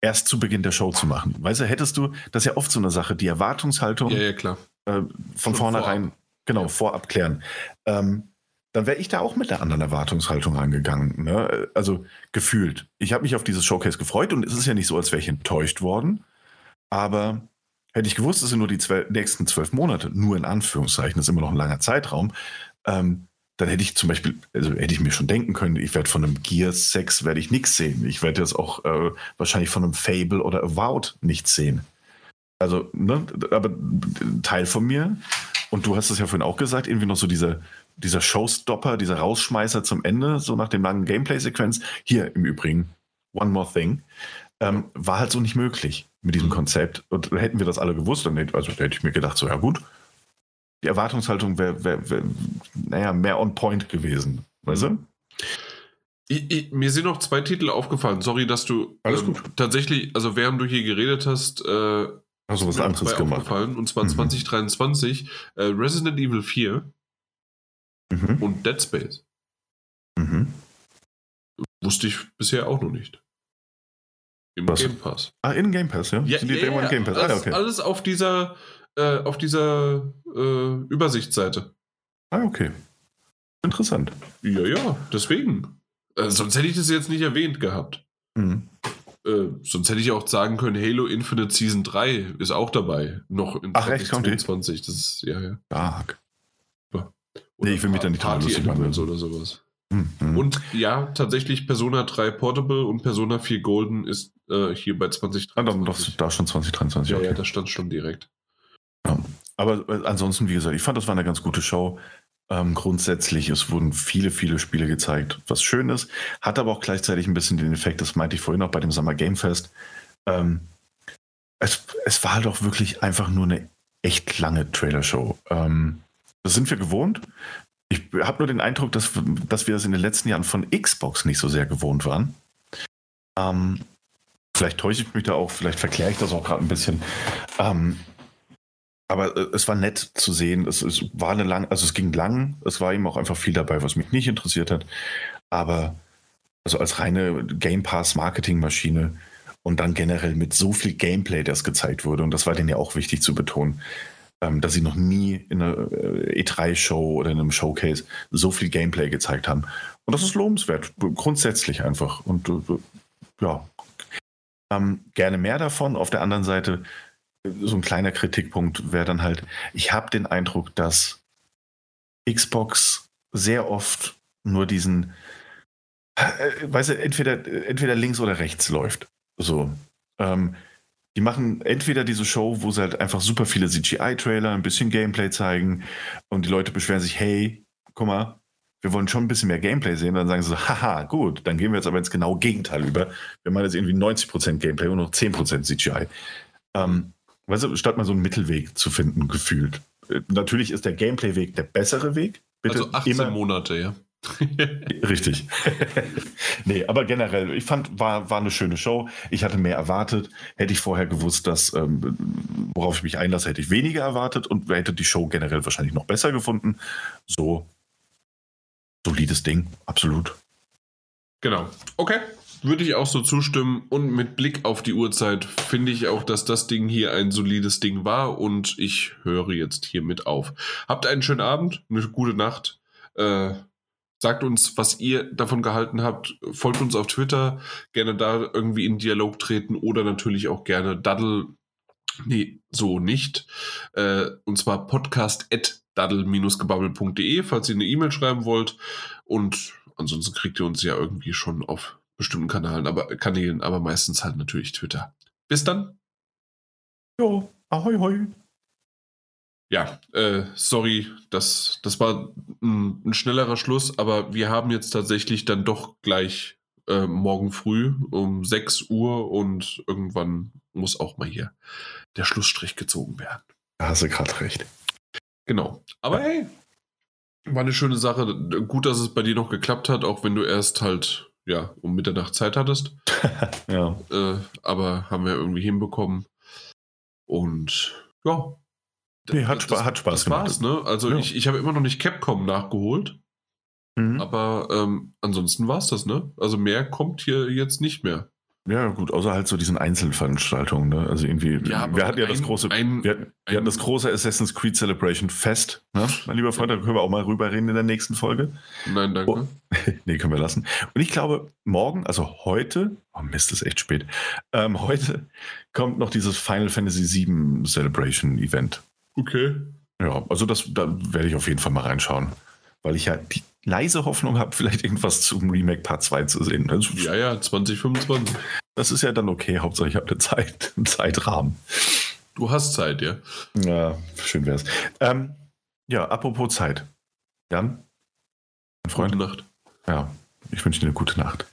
[SPEAKER 2] erst zu Beginn der Show zu machen. Weißt du, hättest du, das ist ja oft so eine Sache, die Erwartungshaltung
[SPEAKER 1] ja, ja, klar.
[SPEAKER 2] Äh, von vornherein, genau, ja. vorab klären. Ähm, dann wäre ich da auch mit der anderen Erwartungshaltung rangegangen. Ne? Also gefühlt. Ich habe mich auf dieses Showcase gefreut und es ist ja nicht so, als wäre ich enttäuscht worden. Aber hätte ich gewusst, es sind nur die zwölf, nächsten zwölf Monate, nur in Anführungszeichen, das ist immer noch ein langer Zeitraum, ähm, dann hätte ich zum Beispiel, also hätte ich mir schon denken können, ich werde von einem Gear 6 werde ich nichts sehen. Ich werde jetzt auch äh, wahrscheinlich von einem Fable oder Avowed nichts sehen. Also, ne, aber Teil von mir, und du hast es ja vorhin auch gesagt, irgendwie noch so dieser, dieser Showstopper, dieser Rausschmeißer zum Ende, so nach dem langen Gameplay-Sequenz. Hier im Übrigen, One More Thing, ähm, war halt so nicht möglich mit diesem. Konzept. Und hätten wir das alle gewusst, dann hätte, also, hätte ich mir gedacht, so, ja gut, die Erwartungshaltung wäre, wär, wär, naja, mehr on point gewesen. Weißt du?
[SPEAKER 1] Ich, ich, mir sind noch zwei Titel aufgefallen. Sorry, dass du ähm, tatsächlich, also während du hier geredet hast, äh,
[SPEAKER 2] hast du was anderes gemacht.
[SPEAKER 1] Und zwar mhm. 2023 äh, Resident Evil 4 mhm. und Dead Space. Mhm. Wusste ich bisher auch noch nicht.
[SPEAKER 2] Im was? Game Pass. Ah, in Game Pass, ja?
[SPEAKER 1] ja ja, ja, Game Pass? Ah, alles, okay. alles auf dieser äh, auf dieser äh, Übersichtsseite.
[SPEAKER 2] Ah, okay. Interessant.
[SPEAKER 1] Ja, ja, deswegen. Äh, sonst hätte ich das jetzt nicht erwähnt gehabt. Mhm. Äh, sonst hätte ich auch sagen können, Halo Infinite Season 3 ist auch dabei. Noch
[SPEAKER 2] in Ach,
[SPEAKER 1] 2022. Das ist, ja, ja.
[SPEAKER 2] Stark.
[SPEAKER 1] Oder
[SPEAKER 2] nee, ich will mich da nicht
[SPEAKER 1] Party machen. oder sowas. Mhm. Und ja, tatsächlich Persona 3 Portable und Persona 4 Golden ist äh, hier bei 2023. Ah,
[SPEAKER 2] dann doch, da schon 2023.
[SPEAKER 1] Ja, okay. ja, das stand schon direkt.
[SPEAKER 2] Ja. Aber äh, ansonsten, wie gesagt, ich fand, das war eine ganz gute Show. Ähm, grundsätzlich, es wurden viele, viele Spiele gezeigt, was schön ist. Hat aber auch gleichzeitig ein bisschen den Effekt, das meinte ich vorhin auch bei dem Summer Game Fest. Ähm, es, es war doch wirklich einfach nur eine echt lange Trailer-Show. Ähm, das sind wir gewohnt. Ich habe nur den Eindruck, dass, dass wir das in den letzten Jahren von Xbox nicht so sehr gewohnt waren. Ähm, vielleicht täusche ich mich da auch, vielleicht verkläre ich das auch gerade ein bisschen. Ähm, aber äh, es war nett zu sehen. Es, es, war eine lang, also es ging lang. Es war eben auch einfach viel dabei, was mich nicht interessiert hat. Aber also als reine Game Pass Marketingmaschine und dann generell mit so viel Gameplay, das gezeigt wurde. Und das war denen ja auch wichtig zu betonen, ähm, dass sie noch nie in einer äh, E3-Show oder in einem Showcase so viel Gameplay gezeigt haben. Und das ist lobenswert, grundsätzlich einfach. Und äh, ja, ähm, gerne mehr davon. Auf der anderen Seite so ein kleiner Kritikpunkt wäre dann halt, ich habe den Eindruck, dass Xbox sehr oft nur diesen, äh, weißt du, entweder, entweder links oder rechts läuft. So. Ähm, die machen entweder diese Show, wo sie halt einfach super viele CGI-Trailer, ein bisschen Gameplay zeigen und die Leute beschweren sich, hey, guck mal, wir wollen schon ein bisschen mehr Gameplay sehen. Dann sagen sie so, haha, gut, dann gehen wir jetzt aber ins genaue Gegenteil über. Wir machen jetzt irgendwie 90% Gameplay und noch 10% CGI. Ähm, weißt du, statt mal so einen Mittelweg zu finden, gefühlt. Äh, natürlich ist der Gameplay-Weg der bessere Weg.
[SPEAKER 1] Bitte also 18 immer, Monate, ja.
[SPEAKER 2] Richtig. nee, aber generell, ich fand, war, war eine schöne Show. Ich hatte mehr erwartet. Hätte ich vorher gewusst, dass, ähm, worauf ich mich einlasse, hätte ich weniger erwartet und hätte die Show generell wahrscheinlich noch besser gefunden. So, solides Ding, absolut.
[SPEAKER 1] Genau. Okay. Würde ich auch so zustimmen. Und mit Blick auf die Uhrzeit finde ich auch, dass das Ding hier ein solides Ding war. Und ich höre jetzt hiermit auf. Habt einen schönen Abend, eine gute Nacht. Äh, Sagt uns, was ihr davon gehalten habt. Folgt uns auf Twitter. Gerne da irgendwie in Dialog treten oder natürlich auch gerne Daddle. Nee, so nicht. Äh, und zwar podcast.daddle-gebabbel.de, falls ihr eine E-Mail schreiben wollt. Und ansonsten kriegt ihr uns ja irgendwie schon auf bestimmten Kanälen, aber, Kanälen, aber meistens halt natürlich Twitter. Bis dann.
[SPEAKER 2] Jo, ahoi, hoi
[SPEAKER 1] ja, äh, sorry, das, das war ein, ein, schnellerer Schluss, aber wir haben jetzt tatsächlich dann doch gleich äh, morgen früh um 6 Uhr und irgendwann muss auch mal hier der Schlussstrich gezogen werden.
[SPEAKER 2] Da hast du gerade recht.
[SPEAKER 1] Genau. Aber hey, war eine schöne Sache. Gut, dass es bei dir noch geklappt hat, auch wenn du erst halt, ja, um Mitternacht Zeit hattest.
[SPEAKER 2] ja.
[SPEAKER 1] Äh, aber haben wir irgendwie hinbekommen. Und ja,
[SPEAKER 2] Nee, hat, das, hat Spaß
[SPEAKER 1] das gemacht. War's, ne? Also ja. ich, ich habe immer noch nicht Capcom nachgeholt. Mhm. Aber ähm, ansonsten war es das, ne? Also mehr kommt hier jetzt nicht mehr.
[SPEAKER 2] Ja, gut, außer halt so diesen Einzelveranstaltungen, ne? Also irgendwie,
[SPEAKER 1] ja,
[SPEAKER 2] wir hatten ja ein, das große, ein, wir, hatten, wir hatten, das große Assassin's Creed Celebration Fest, ne? Mein lieber Freund, da können wir auch mal rüber reden in der nächsten Folge.
[SPEAKER 1] Nein, danke.
[SPEAKER 2] Oh, nee, können wir lassen. Und ich glaube, morgen, also heute, oh Mist, ist echt spät, ähm, heute kommt noch dieses Final Fantasy VII Celebration Event.
[SPEAKER 1] Okay.
[SPEAKER 2] Ja, also das, da werde ich auf jeden Fall mal reinschauen. Weil ich ja die leise Hoffnung habe, vielleicht irgendwas zum Remake Part 2 zu sehen.
[SPEAKER 1] Also, ja, ja, 2025.
[SPEAKER 2] Das ist ja dann okay, Hauptsache ich habe eine Zeit, einen Zeitrahmen.
[SPEAKER 1] Du hast Zeit, ja.
[SPEAKER 2] Ja, schön wär's. Ähm, ja, apropos Zeit. Jan?
[SPEAKER 1] Mein Freund? Gute Nacht.
[SPEAKER 2] Ja, ich wünsche dir eine gute Nacht.